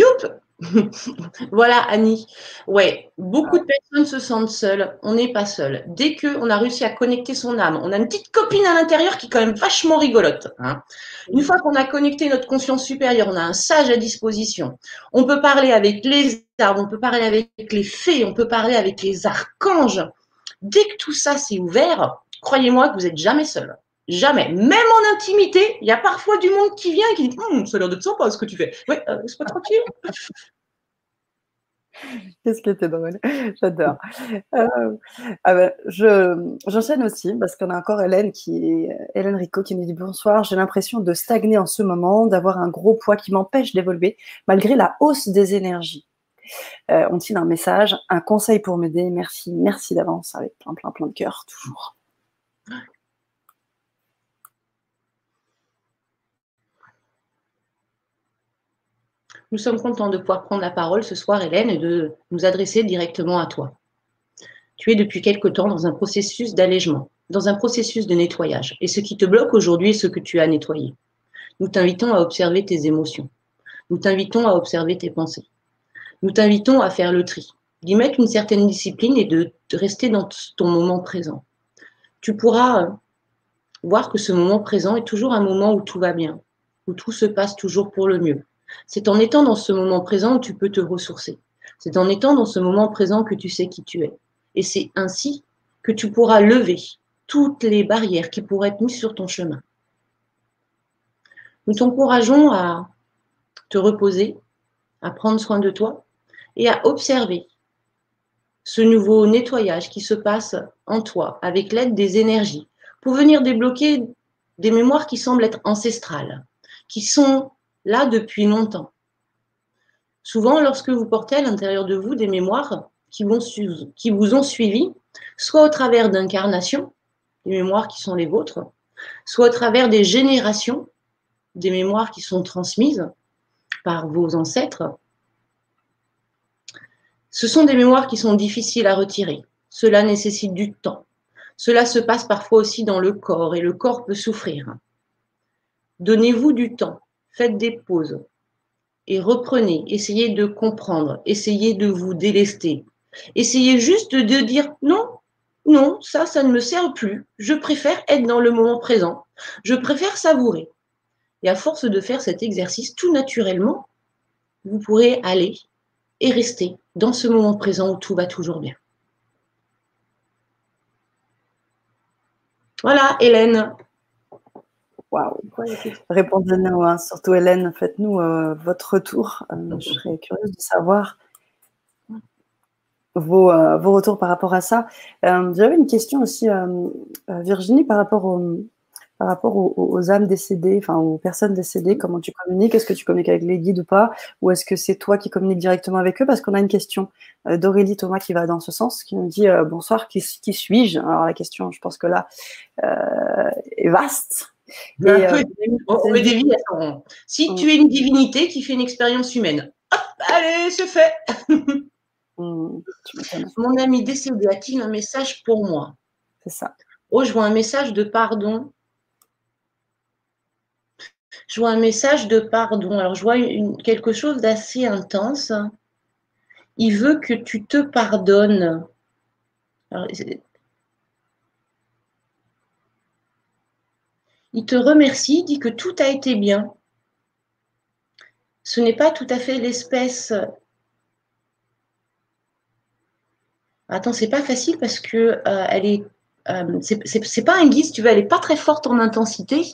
Voilà, Annie. Ouais, beaucoup de personnes se sentent seules. On n'est pas seul. Dès qu'on a réussi à connecter son âme, on a une petite copine à l'intérieur qui est quand même vachement rigolote. Hein. Une fois qu'on a connecté notre conscience supérieure, on a un sage à disposition. On peut parler avec les arbres, on peut parler avec les fées, on peut parler avec les archanges. Dès que tout ça s'est ouvert, croyez-moi que vous n'êtes jamais seul. Jamais. Même en intimité, il y a parfois du monde qui vient et qui dit hum, Ça a l'air d'être sympa ce que tu fais. Oui, euh, pas tranquille. Qu'est-ce qui était drôle? J'adore. Euh, ah ben, je, j'enchaîne aussi parce qu'on a encore Hélène qui Hélène Rico qui nous dit bonsoir. J'ai l'impression de stagner en ce moment, d'avoir un gros poids qui m'empêche d'évoluer malgré la hausse des énergies. Euh, on tient un message, un conseil pour m'aider? Merci, merci d'avance avec plein, plein, plein de cœur toujours. Nous sommes contents de pouvoir prendre la parole ce soir, Hélène, et de nous adresser directement à toi. Tu es depuis quelque temps dans un processus d'allègement, dans un processus de nettoyage. Et ce qui te bloque aujourd'hui est ce que tu as nettoyé. Nous t'invitons à observer tes émotions. Nous t'invitons à observer tes pensées. Nous t'invitons à faire le tri, d'y mettre une certaine discipline et de rester dans ton moment présent tu pourras euh, voir que ce moment présent est toujours un moment où tout va bien, où tout se passe toujours pour le mieux. C'est en étant dans ce moment présent où tu peux te ressourcer. C'est en étant dans ce moment présent que tu sais qui tu es. Et c'est ainsi que tu pourras lever toutes les barrières qui pourraient être mises sur ton chemin. Nous t'encourageons à te reposer, à prendre soin de toi et à observer ce nouveau nettoyage qui se passe en toi avec l'aide des énergies pour venir débloquer des mémoires qui semblent être ancestrales, qui sont là depuis longtemps. Souvent, lorsque vous portez à l'intérieur de vous des mémoires qui, vous ont suivi, soit au travers d'incarnations, des mémoires qui sont les vôtres, soit au travers des générations, des mémoires qui sont transmises par vos ancêtres, ce sont des mémoires qui sont difficiles à retirer. Cela nécessite du temps. Cela se passe parfois aussi dans le corps et le corps peut souffrir. Donnez-vous du temps, faites des pauses et reprenez, essayez de comprendre, essayez de vous délester. Essayez juste de dire non, non, ça, ça ne me sert plus. Je préfère être dans le moment présent. Je préfère savourer. Et à force de faire cet exercice, tout naturellement, vous pourrez aller et rester dans ce moment présent où tout va toujours bien. Voilà, Hélène. Waouh. Répondez-nous, hein. surtout Hélène, faites-nous euh, votre retour. Euh, je serais curieuse de savoir vos, euh, vos, retours par rapport à ça. J'avais une question aussi, Virginie, par rapport au, par rapport aux, âmes décédées, enfin aux personnes décédées, comment tu communiques? Est-ce que tu communiques avec les guides ou pas? Ou est-ce que c'est toi qui communiques directement avec eux? Parce qu'on a une question d'Aurélie Thomas qui va dans ce sens, qui nous dit bonsoir, qui, suis-je? Alors la question, je pense que là, est vaste. On met des vies Si tu es une divinité qui fait une expérience humaine, hop, allez, c'est fait. Mmh, Mon ami décédé a-t-il un message pour moi C'est ça. Oh, je vois un message de pardon je vois un message de pardon. Alors, je vois quelque chose d'assez intense. Il veut que tu te pardonnes. Il te remercie, dit que tout a été bien. Ce n'est pas tout à fait l'espèce. Attends, c'est pas facile parce que euh, elle est. Euh, c'est pas un guise, tu veux, elle est pas très forte en intensité.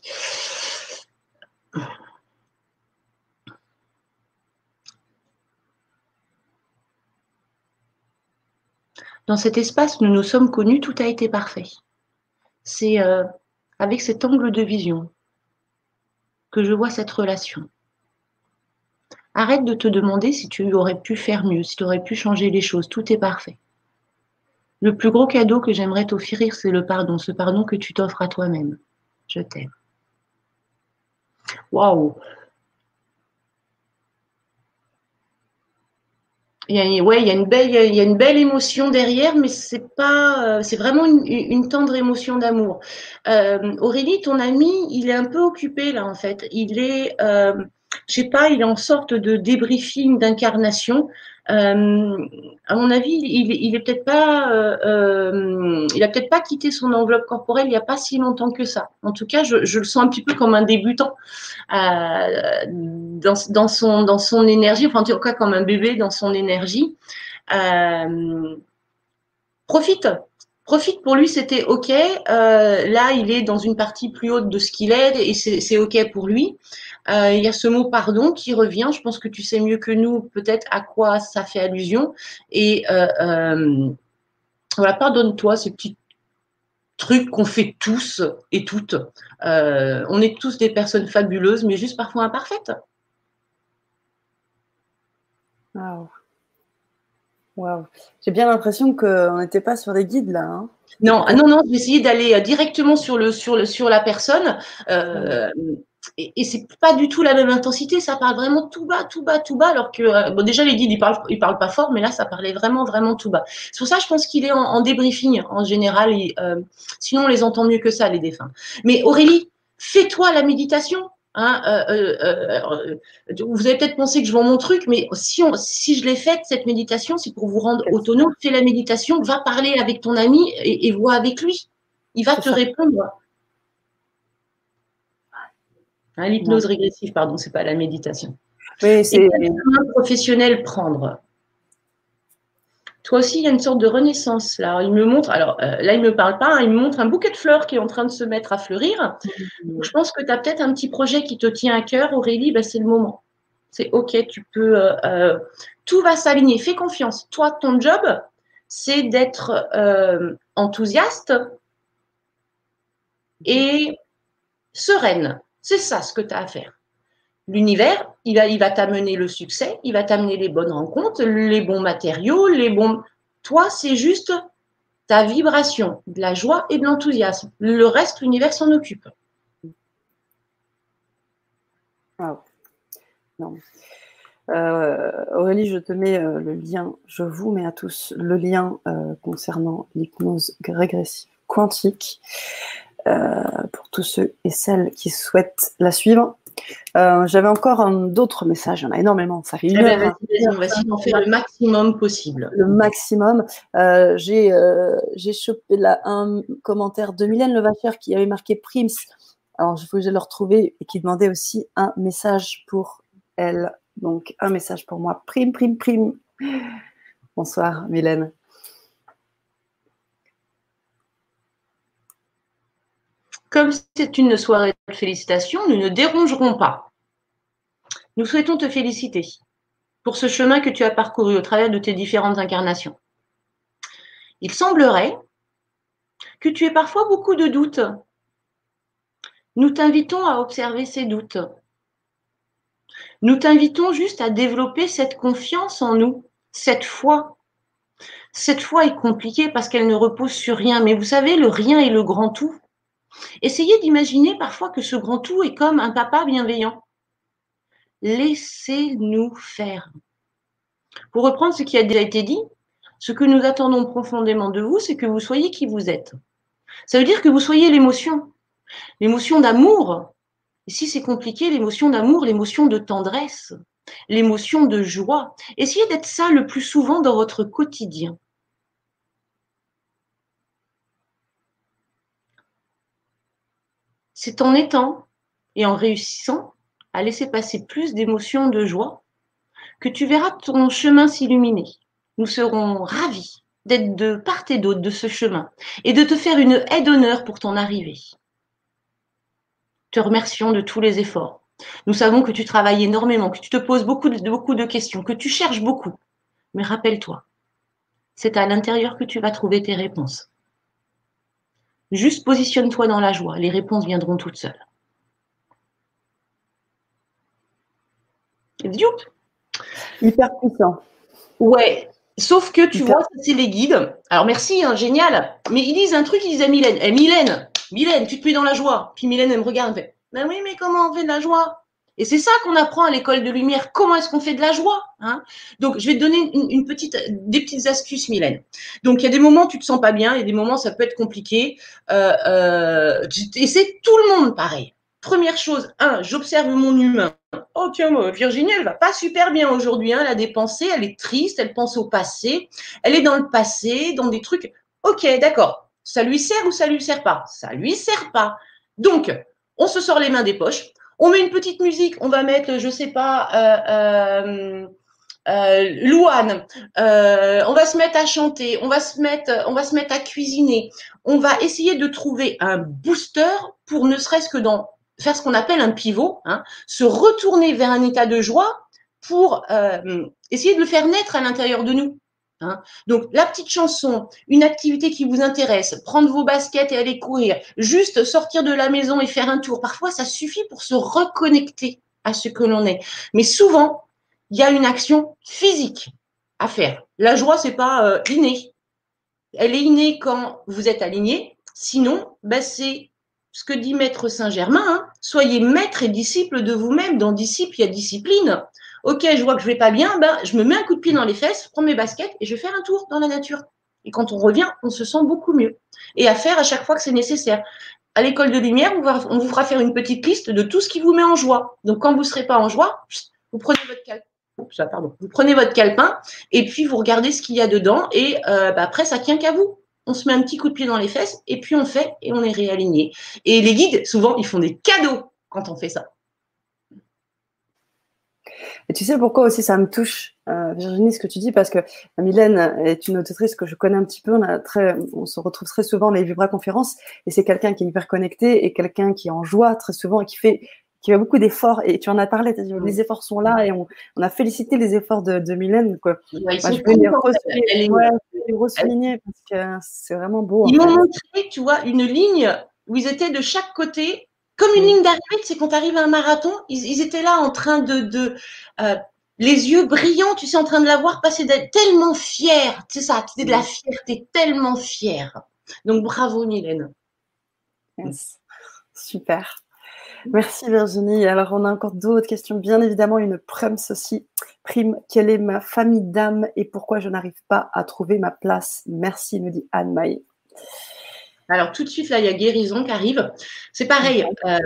Dans cet espace nous nous sommes connus, tout a été parfait. C'est euh, avec cet angle de vision que je vois cette relation. Arrête de te demander si tu aurais pu faire mieux, si tu aurais pu changer les choses. Tout est parfait. Le plus gros cadeau que j'aimerais t'offrir, c'est le pardon, ce pardon que tu t'offres à toi-même. Je t'aime. Waouh Il y a, il y a une belle, il y a une belle émotion derrière, mais c'est pas, euh, c'est vraiment une, tendre émotion d'amour. Euh, Aurélie, ton ami, il est un peu occupé là en fait. Il est, euh, je sais pas, il est en sorte de débriefing d'incarnation. Euh, à mon avis, il, il est peut-être pas, euh, euh, il a peut-être pas quitté son enveloppe corporelle il n'y a pas si longtemps que ça. En tout cas, je, je le sens un petit peu comme un débutant euh, dans, dans, son dans son énergie, enfin en tout cas comme un bébé dans son énergie. Euh, profite, profite pour lui, c'était ok. Euh, là, il est dans une partie plus haute de ce qu'il est et c'est ok pour lui. Euh, il y a ce mot pardon qui revient. Je pense que tu sais mieux que nous peut-être à quoi ça fait allusion. Et euh, voilà, pardonne-toi ces petits trucs qu'on fait tous et toutes. on est tous des personnes fabuleuses, mais juste parfois imparfaites. Wow. J'ai bien l'impression qu'on n'était pas sur des guides là. Hein. Non, non, non, j'ai essayé d'aller directement sur, le, sur, le, sur la personne. Euh, et, et c'est pas du tout la même intensité, ça parle vraiment tout bas, tout bas, tout bas, alors que euh, bon déjà les guides ils parlent, ils parlent pas fort, mais là ça parlait vraiment, vraiment tout bas. C'est pour ça je pense qu'il est en, débriefing en général, euh, sinon on les entend mieux que ça les défunts. Mais Aurélie, fais-toi la méditation. Hein, euh, euh, euh vous avez peut-être pensé que je vends mon truc, mais si, on, si je l'ai faite, cette méditation, c'est pour vous rendre autonome. Fais la méditation, va parler avec ton ami et, et vois avec lui. Il va te répondre. Hein, l'hypnose régressive, pardon, c'est pas la méditation. Mais c'est un professionnel prendre? Toi aussi, il y a une sorte de renaissance là. Il me montre, alors euh, là, il ne me parle pas, hein, il me montre un bouquet de fleurs qui est en train de se mettre à fleurir. Mmh. je pense que tu as peut-être un petit projet qui te tient à cœur, Aurélie, ben, c'est le moment. C'est OK, tu peux. Euh, euh, tout va s'aligner. Fais confiance. Toi, ton job, c'est d'être enthousiaste et sereine. C'est ça ce que tu as à faire. L'univers, il va, t'amener le succès, il va t'amener les bonnes rencontres, les bons matériaux, les bons. Toi, c'est juste ta vibration, de la joie et de l'enthousiasme. Le reste, l'univers s'en occupe. Non. Euh, Aurélie, je te mets euh, le lien, je vous mets à tous le lien euh, concernant l'hypnose régressive quantique pour tous ceux et celles qui souhaitent la suivre. J'avais encore d'autres messages, il y en a énormément, ça fait une eh ben, heure. Hein. on va essayer d'en faire le maximum possible. Le maximum. J'ai chopé là un commentaire de Mylène Levacher qui avait marqué Prims. Alors, il faut que je le retrouver et qui demandait aussi un message pour elle. Donc, un message pour moi. Prime, prime, prime. Bonsoir, Mylène. Comme c'est une soirée de félicitations, nous ne dérangerons pas. Nous souhaitons te féliciter pour ce chemin que tu as parcouru au travers de tes différentes incarnations. Il semblerait que tu aies parfois beaucoup de doutes. Nous t'invitons à observer ces doutes nous t'invitons juste à développer cette confiance en nous, cette foi. Cette foi est compliquée parce qu'elle ne repose sur rien, mais vous savez, le rien est le grand tout. Essayez d'imaginer parfois que ce grand tout est comme un papa bienveillant. Laissez-nous faire. Pour reprendre ce qui a déjà été dit, ce que nous attendons profondément de vous, c'est que vous soyez qui vous êtes. Ça veut dire que vous soyez l'émotion, l'émotion d'amour, si c'est compliqué, l'émotion d'amour, l'émotion de tendresse, l'émotion de joie, essayez d'être ça le plus souvent dans votre quotidien. C'est en étant et en réussissant à laisser passer plus d'émotions de joie que tu verras ton chemin s'illuminer. Nous serons ravis d'être de part et d'autre de ce chemin et de te faire une aide d'honneur pour ton arrivée te remercions de tous les efforts. Nous savons que tu travailles énormément, que tu te poses beaucoup de, beaucoup de questions, que tu cherches beaucoup. Mais rappelle-toi, c'est à l'intérieur que tu vas trouver tes réponses. Juste positionne-toi dans la joie, les réponses viendront toutes seules. Hyper puissant. Ouais, sauf que tu vois, c'est les guides. Alors merci, hein, génial. Mais ils disent un truc, ils disent à Mylène. Eh, Mylène, Mylène, tu te mets dans la joie. Puis Mylène, elle me regarde, elle fait Ben oui, mais comment on fait de la joie? Et c'est ça qu'on apprend à l'école de lumière. Comment est-ce qu'on fait de la joie hein? Donc, je vais te donner une, petite, des petites astuces, Mylène. Donc, il y a des moments où tu te sens pas bien, il y a des moments où ça peut être compliqué. Euh, euh, et c'est tout le monde pareil. Première chose, un, j'observe mon humain. Oh tiens, Virginie, elle va pas super bien aujourd'hui. Hein, elle a des pensées, elle est triste, elle pense au passé, elle est dans le passé, dans des trucs. Ok, d'accord. Ça lui sert ou ça lui sert pas? Ça lui sert pas. Donc, on se sort les mains des poches. On met une petite musique. On va mettre, je sais pas, euh, euh, euh Louane. Euh, on va se mettre à chanter. On va se mettre, on va se mettre à cuisiner. On va essayer de trouver un booster pour ne serait-ce que dans faire ce qu'on appelle un pivot, hein, se retourner vers un état de joie pour essayer de le faire naître à l'intérieur de nous. Hein. Donc, la petite chanson, une activité qui vous intéresse, prendre vos baskets et aller courir, juste sortir de la maison et faire un tour. Parfois, ça suffit pour se reconnecter à ce que l'on est. Mais souvent, il y a une action physique à faire. La joie, c'est pas euh, inné. Elle est innée quand vous êtes aligné. Sinon, ben, c'est ce que dit Maître Saint-Germain. Hein. Soyez maître et disciple de vous-même. Dans disciple, il y a discipline. Ok, je vois que je vais pas bien, ben, je me mets un coup de pied dans les fesses, je prends mes baskets et je vais faire un tour dans la nature. Et quand on revient, on se sent beaucoup mieux. Et à faire à chaque fois que c'est nécessaire. À l'école de lumière, on vous fera faire une petite liste de tout ce qui vous met en joie. Donc, quand vous ne serez pas en joie, vous prenez votre calepin. Et puis vous regardez ce qu'il y a dedans. Et euh, ben, après, ça tient qu'à vous. On se met un petit coup de pied dans les fesses et puis on fait et on est réaligné. Et les guides, souvent, ils font des cadeaux quand on fait ça. Et tu sais pourquoi aussi ça me touche, euh, Virginie, ce que tu dis, parce que Mylène est une auditrice que je connais un petit peu. On, a très, on se retrouve très souvent dans les Vibra conférences, et c'est quelqu'un qui est hyper connecté et quelqu'un qui est en joie très souvent et qui fait qui fait beaucoup d'efforts. Et tu en as parlé, as dit, les efforts sont là et on, on, a félicité les efforts de, de Mylène. Quoi. Ouais, je peux les re-souligner parce que c'est vraiment beau. Ils m'ont montré, tu vois, une ligne où ils étaient de chaque côté comme une ligne d'arrivée, c'est quand tu arrives à un marathon, ils, étaient là en train de, de euh, les yeux brillants, tu sais, en train de la voir passer, tellement fière, c'est ça, c'était de la fierté, tellement fière. Donc bravo Mylène. Super. Merci Virginie. Alors on a encore d'autres questions. Bien évidemment, une prime aussi. Prime, quelle est ma famille d'âme et pourquoi je n'arrive pas à trouver ma place? Merci, me dit Anne Maille. Alors tout de suite, là, il y a guérison qui arrive. C'est pareil. Euh,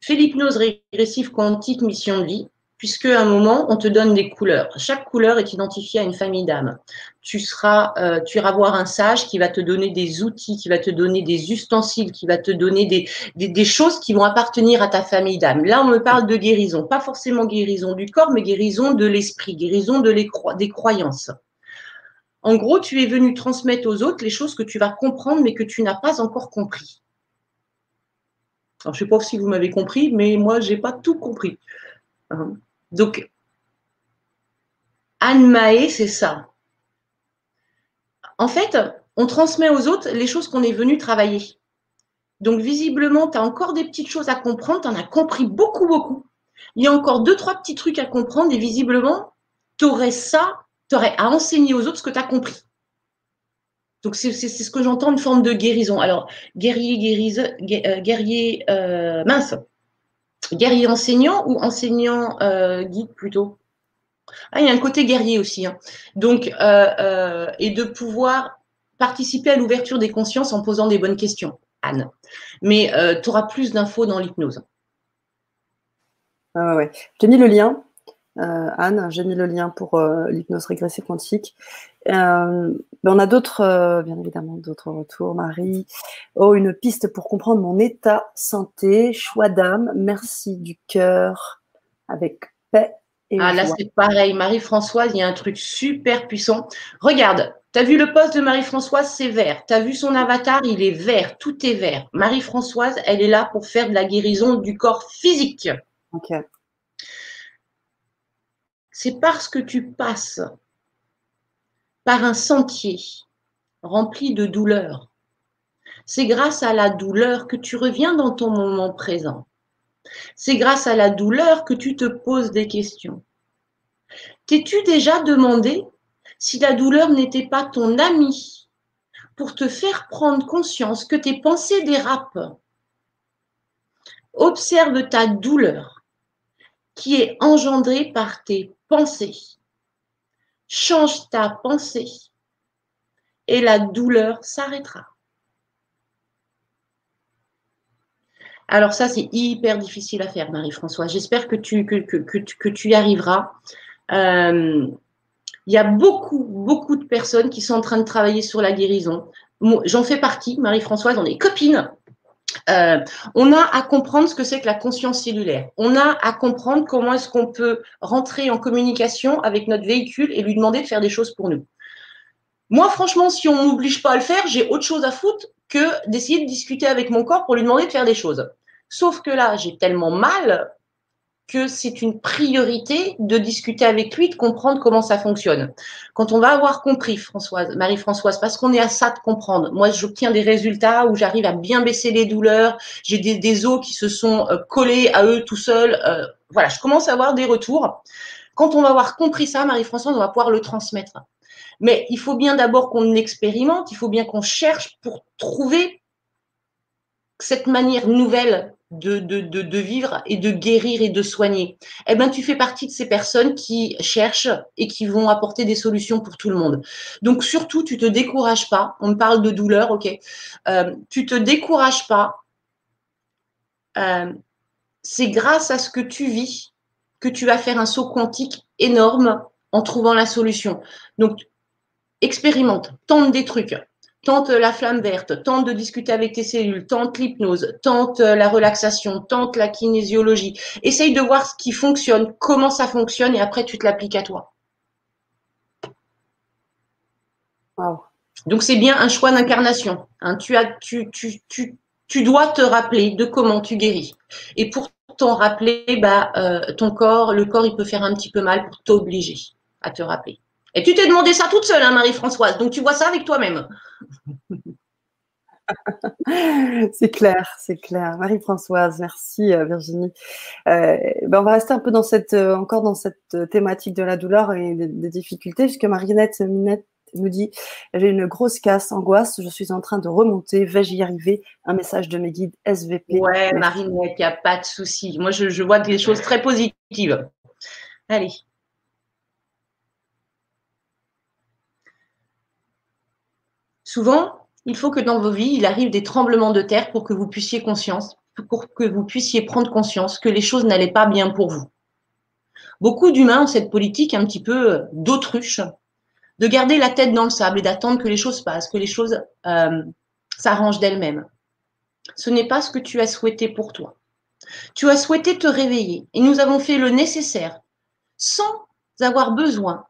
fais l'hypnose régressive quantique mission de vie, puisque un moment, on te donne des couleurs. Chaque couleur est identifiée à une famille d'âmes. Euh, tu iras voir un sage qui va te donner des outils, qui va te donner des ustensiles, qui va te donner des, choses qui vont appartenir à ta famille d'âmes. Là, on me parle de guérison, pas forcément guérison du corps, mais guérison de l'esprit, guérison des croyances. En gros, tu es venu transmettre aux autres les choses que tu vas comprendre, mais que tu n'as pas encore compris. Alors, je ne sais pas si vous m'avez compris, mais moi, je n'ai pas tout compris. Hein. Donc, Anne Maé, c'est ça. En fait, on transmet aux autres les choses qu'on est venu travailler. Donc, visiblement, tu as encore des petites choses à comprendre, tu en as compris beaucoup, beaucoup. Il y a encore deux, trois petits trucs à comprendre et visiblement, tu aurais ça tu aurais à enseigner aux autres ce que tu as compris. Donc, c'est ce que j'entends, une forme de guérison. Alors, guerrier, guérise, euh, guerrier, euh, mince, guerrier enseignant ou enseignant euh, guide plutôt? Ah, Il y a un côté guerrier aussi. Hein. Donc, et de pouvoir participer à l'ouverture des consciences en posant des bonnes questions, Anne. Mais tu auras plus d'infos dans l'hypnose. Ah ouais. Je t'ai mis le lien euh, Anne, j'ai mis le lien pour euh, l'hypnose régressive quantique. Euh, ben, on a d'autres, bien évidemment, d'autres retours. Marie, oh, une piste pour comprendre mon état santé, choix d'âme, merci du cœur, avec paix et Ah là, c'est pareil. Marie-Françoise, il y a un truc super puissant. Regarde, tu as vu le poste de Marie-Françoise, c'est vert. Tu as vu son avatar, il est vert. Tout est vert. Marie-Françoise, elle est là pour faire de la guérison du corps physique. Ok c'est parce que tu passes par un sentier rempli de douleur. C'est grâce à la douleur que tu reviens dans ton moment présent. C'est grâce à la douleur que tu te poses des questions. T'es-tu déjà demandé si la douleur n'était pas ton ami pour te faire prendre conscience que tes pensées dérapent? Observe ta douleur qui est engendrée par tes pensée. Change ta pensée et la douleur s'arrêtera. Alors ça, c'est hyper difficile à faire, Marie-François. J'espère que tu, que, que, tu y arriveras. Euh, il y a beaucoup, beaucoup de personnes qui sont en train de travailler sur la guérison. J'en fais partie, Marie-Françoise, on est copines. Euh, on a à comprendre ce que c'est que la conscience cellulaire. On a à comprendre comment est-ce qu'on peut rentrer en communication avec notre véhicule et lui demander de faire des choses pour nous. Moi, franchement, si on m'oblige pas à le faire, j'ai autre chose à foutre que d'essayer de discuter avec mon corps pour lui demander de faire des choses. Sauf que là, j'ai tellement mal que c'est une priorité de discuter avec lui, de comprendre comment ça fonctionne. Quand on va avoir compris, Françoise, Marie-Françoise, parce qu'on est à ça de comprendre. Moi, j'obtiens des résultats où j'arrive à bien baisser les douleurs. J'ai des, os qui se sont euh, collés à eux tout seuls. Euh, voilà, je commence à avoir des retours. Quand on va avoir compris ça, Marie-Françoise, on va pouvoir le transmettre. Mais il faut bien d'abord qu'on expérimente, il faut bien qu'on cherche pour trouver cette manière nouvelle de, de, de, vivre et de guérir et de soigner. Eh ben, tu fais partie de ces personnes qui cherchent et qui vont apporter des solutions pour tout le monde. Donc, surtout, tu te décourages pas. On me parle de douleur, ok. Euh, tu te décourages pas. Euh, c'est grâce à ce que tu vis que tu vas faire un saut quantique énorme en trouvant la solution. Donc, expérimente, tente des trucs. Tente la flamme verte, tente de discuter avec tes cellules, tente l'hypnose, tente la relaxation, tente la kinésiologie. Essaye de voir ce qui fonctionne, comment ça fonctionne et après tu te l'appliques à toi. Donc c'est bien un choix d'incarnation. Hein. Tu, as, tu, tu, tu, tu dois te rappeler de comment tu guéris. Et pour t'en rappeler, bah, euh, ton corps, le corps, il peut faire un petit peu mal pour t'obliger à te rappeler. Et tu t'es demandé ça toute seule, hein, Marie-Françoise. Donc tu vois ça avec toi-même. c'est clair, c'est clair. Marie-Françoise, merci euh, Virginie. Euh, ben on va rester un peu dans cette, encore dans cette thématique de la douleur et des, difficultés, puisque Marinette Minette me dit j'ai une grosse casse, angoisse, je suis en train de remonter, vais-je y arriver? Un message de mes guides SVP. Ouais, Marinette, il n'y a pas de souci. Moi, je, je vois des choses très positives. Allez. Souvent, il faut que dans vos vies, il arrive des tremblements de terre pour que vous puissiez prendre conscience que les choses n'allaient pas bien pour vous. Beaucoup d'humains ont cette politique un petit peu d'autruche de garder la tête dans le sable et d'attendre que les choses passent, que les choses euh, s'arrangent d'elles-mêmes. Ce n'est pas ce que tu as souhaité pour toi. Tu as souhaité te réveiller et nous avons fait le nécessaire sans avoir besoin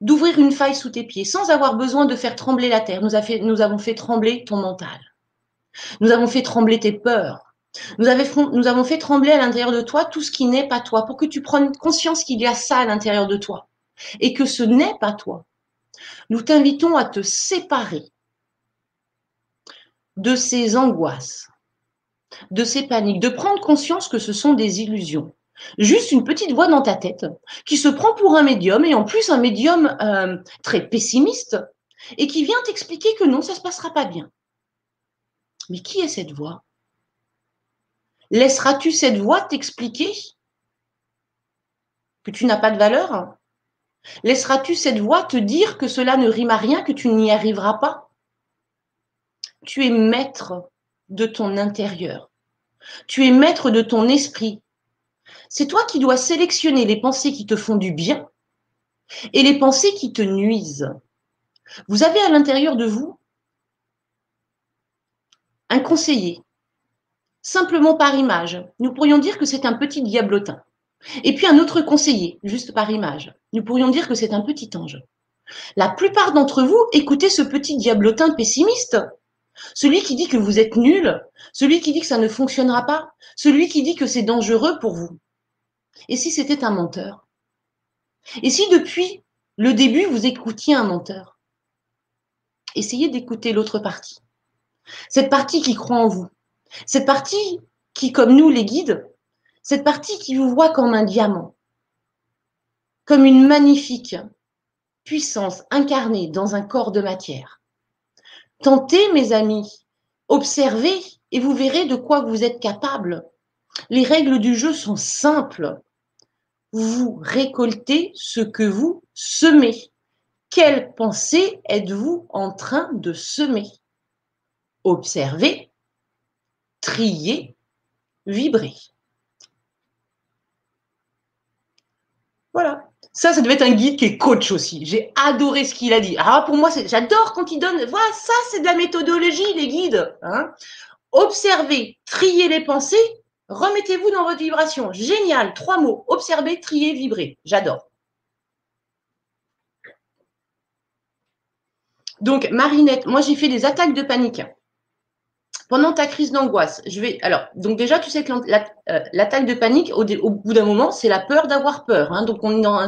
d'ouvrir une faille sous tes pieds, sans avoir besoin de faire trembler la terre. Nous, avons fait trembler ton mental. Nous avons fait trembler tes peurs. Nous avons fait trembler à l'intérieur de toi tout ce qui n'est pas toi, pour que tu prennes conscience qu'il y a ça à l'intérieur de toi et que ce n'est pas toi. Nous t'invitons à te séparer de ces angoisses, de ces paniques, de prendre conscience que ce sont des illusions. Juste une petite voix dans ta tête qui se prend pour un médium et en plus un médium euh, très pessimiste et qui vient t'expliquer que non, ça ne se passera pas bien. Mais qui est cette voix? Laisseras-tu cette voix t'expliquer que tu n'as pas de valeur? Laisseras-tu cette voix te dire que cela ne rime à rien, que tu n'y arriveras pas? Tu es maître de ton intérieur. Tu es maître de ton esprit. C'est toi qui dois sélectionner les pensées qui te font du bien et les pensées qui te nuisent. Vous avez à l'intérieur de vous un conseiller, simplement par image. Nous pourrions dire que c'est un petit diablotin. Et puis un autre conseiller, juste par image. Nous pourrions dire que c'est un petit ange. La plupart d'entre vous écoutez ce petit diablotin pessimiste, celui qui dit que vous êtes nul, celui qui dit que ça ne fonctionnera pas, celui qui dit que c'est dangereux pour vous. Et si c'était un menteur? Et si depuis le début vous écoutiez un menteur? Essayez d'écouter l'autre partie. Cette partie qui croit en vous. Cette partie qui, comme nous les guides, cette partie qui vous voit comme un diamant, comme une magnifique puissance incarnée dans un corps de matière. Tentez, mes amis, observez et vous verrez de quoi vous êtes capable. Les règles du jeu sont simples. Vous récoltez ce que vous semez. Quelle pensée êtes-vous en train de semer? Observez, triez, vibrez. Voilà. Ça, ça devait être un guide qui est coach aussi. J'ai adoré ce qu'il a dit. Alors pour moi, j'adore quand il donne. Voilà, ça, c'est de la méthodologie, les guides. Hein. Observez, triez les pensées, remettez-vous dans votre vibration. Génial. Trois mots. Observer, trier, vibrer. J'adore. Donc, Marinette, moi, j'ai fait des attaques de panique pendant ta crise d'angoisse, je vais. Alors, donc déjà, tu sais que euh, l'attaque de panique, au, bout d'un moment, c'est la peur d'avoir peur. Hein. donc,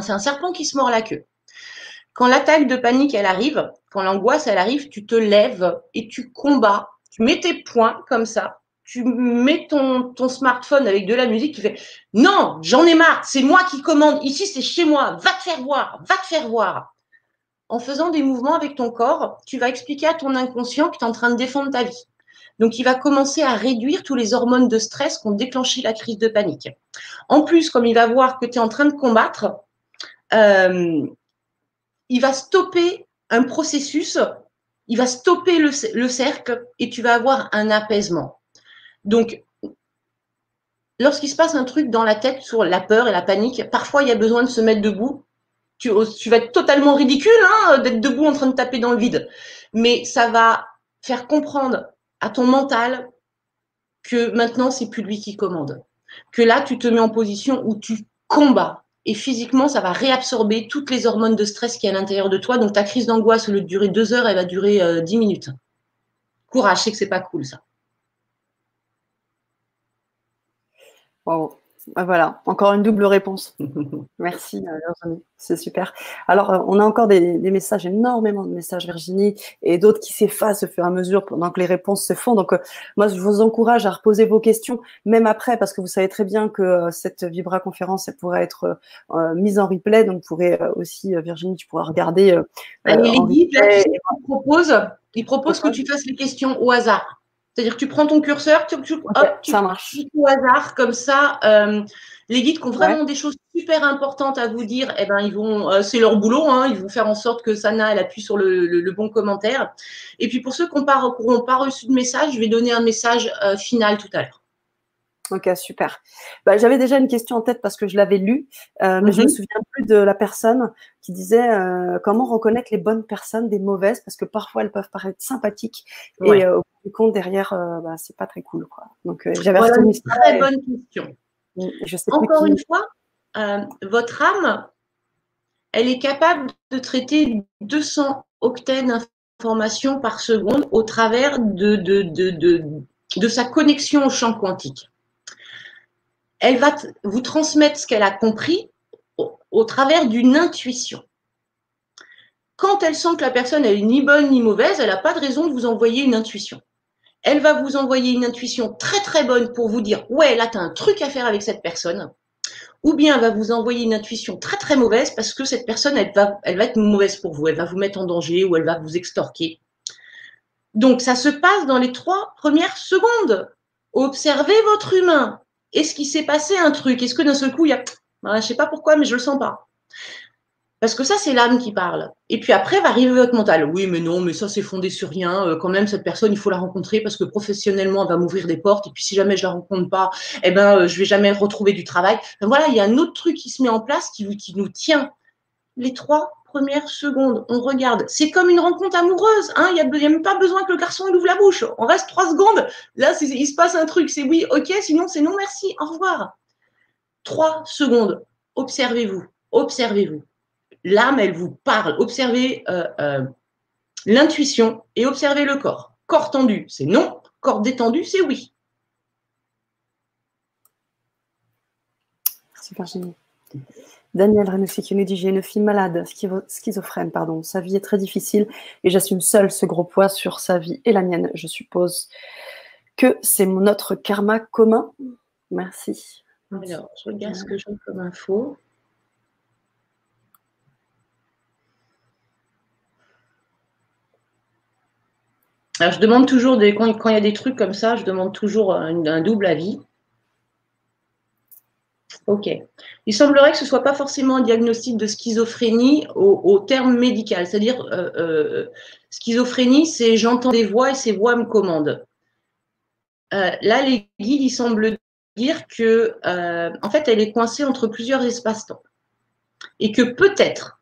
c'est un serpent qui se mord la queue. Quand l'attaque de panique, elle arrive, quand l'angoisse, elle arrive, tu te lèves et tu combats. Tu mets tes poings comme ça. Tu mets ton, smartphone avec de la musique. Tu fais non, j'en ai marre. C'est moi qui commande. Ici, c'est chez moi. Va te faire voir. Va te faire voir. En faisant des mouvements avec ton corps, tu vas expliquer à ton inconscient que tu es en train de défendre ta vie. Donc, il va commencer à réduire tous les hormones de stress qui ont déclenché la crise de panique. En plus, comme il va voir que tu es en train de combattre, euh, il va stopper un processus, il va stopper le, cercle et tu vas avoir un apaisement. Donc, lorsqu'il se passe un truc dans la tête sur la peur et la panique, parfois il y a besoin de se mettre debout. Tu, vas être totalement ridicule hein, d'être debout en train de taper dans le vide. Mais ça va faire comprendre à ton mental que maintenant, c'est plus lui qui commande. Que là, tu te mets en position où tu combats. Et physiquement, ça va réabsorber toutes les hormones de stress qui est à l'intérieur de toi. Donc, ta crise d'angoisse, au lieu de durer deux heures, elle va durer euh, dix minutes. Courage, je sais que c'est pas cool, ça. Wow. Ah, voilà, encore une double réponse. Merci euh, Virginie, c'est super. Alors, euh, on a encore des, messages, énormément de messages Virginie, et d'autres qui s'effacent au fur et à mesure pendant que les réponses se font. Donc, euh, moi, je vous encourage à reposer vos questions, même après, parce que vous savez très bien que cette Vibra conférence, elle pourrait être mise en replay. Donc, vous pourrez aussi, Virginie, tu pourras regarder. Allez, il, propose, il propose que tu fasses les questions au hasard. C'est-à-dire que tu prends ton curseur, tu, tu, ça marche. au hasard, comme ça, euh, les guides qui ont vraiment des choses super importantes à vous dire, eh ben, ils vont, euh, c'est leur boulot, hein, ils vont faire en sorte que Sana, elle appuie sur le, bon commentaire. Et puis pour ceux qui n'ont pas, pas, reçu de message, je vais donner un message euh, final tout à l'heure. Ok, super. Bah, J'avais déjà une question en tête parce que je l'avais lue, euh, mais je ne me mhm. souviens plus de la personne qui disait euh, comment reconnaître les bonnes personnes des mauvaises parce que parfois elles peuvent paraître sympathiques et euh, au bout du compte derrière, bah, c'est pas très cool. Quoi. Donc j'avais voilà une très bonne question. Je sais Encore une fois, votre âme, elle est capable de traiter 200 octets d'informations par seconde au travers de, de, de, de sa connexion au champ quantique elle va vous transmettre ce qu'elle a compris au, travers d'une intuition. Quand elle sent que la personne est ni bonne ni mauvaise, elle n'a pas de raison de vous envoyer une intuition. Elle va vous envoyer une intuition très très bonne pour vous dire ouais là tu as un truc à faire avec cette personne. Ou bien elle va vous envoyer une intuition très très mauvaise parce que cette personne elle va être mauvaise pour vous, elle va vous mettre en danger ou elle va vous extorquer. Donc ça se passe dans les trois premières secondes. Observez votre humain, est-ce qu'il s'est passé un truc? Est-ce que d'un seul coup, il y a. Je ne sais pas pourquoi, mais je le sens pas? Parce que ça, c'est l'âme qui parle. Et puis après va arriver votre mental. Oui, mais non, mais ça, c'est fondé sur rien. Euh, quand même, cette personne, il faut la rencontrer parce que professionnellement, elle va m'ouvrir des portes. Et puis, si jamais je la rencontre pas, eh ben, euh, je vais jamais retrouver du travail. voilà, il y a un autre truc qui se met en place qui nous tient. Les trois premières secondes, on regarde. C'est comme une rencontre amoureuse. Hein. Il n'y a, même pas besoin que le garçon ouvre la bouche. On reste trois secondes. Là, il se passe un truc. C'est oui, ok, sinon c'est non, merci, au revoir. Trois secondes. Observez-vous. Observez-vous. L'âme, elle vous parle. Observez euh, euh, l'intuition et observez le corps. Corps tendu, c'est non. Corps détendu, c'est oui. Super génial. Daniel Renoussi qui nous dit J'ai une fille malade, schizophrène, pardon. Sa vie est très difficile et j'assume seule ce gros poids sur sa vie et la mienne. Je suppose que c'est notre karma commun. Merci. Alors, je regarde ce que j'ai comme info. Alors, je demande toujours, quand, il y a des trucs comme ça, je demande toujours un double avis. Ok. Il semblerait que ce ne soit pas forcément un diagnostic de schizophrénie au, terme médical. C'est-à-dire, euh, euh, schizophrénie, c'est j'entends des voix et ces voix me commandent. Euh, là, les guides, ils semblent dire que, en fait, elle est coincée entre plusieurs espaces-temps. Et que peut-être,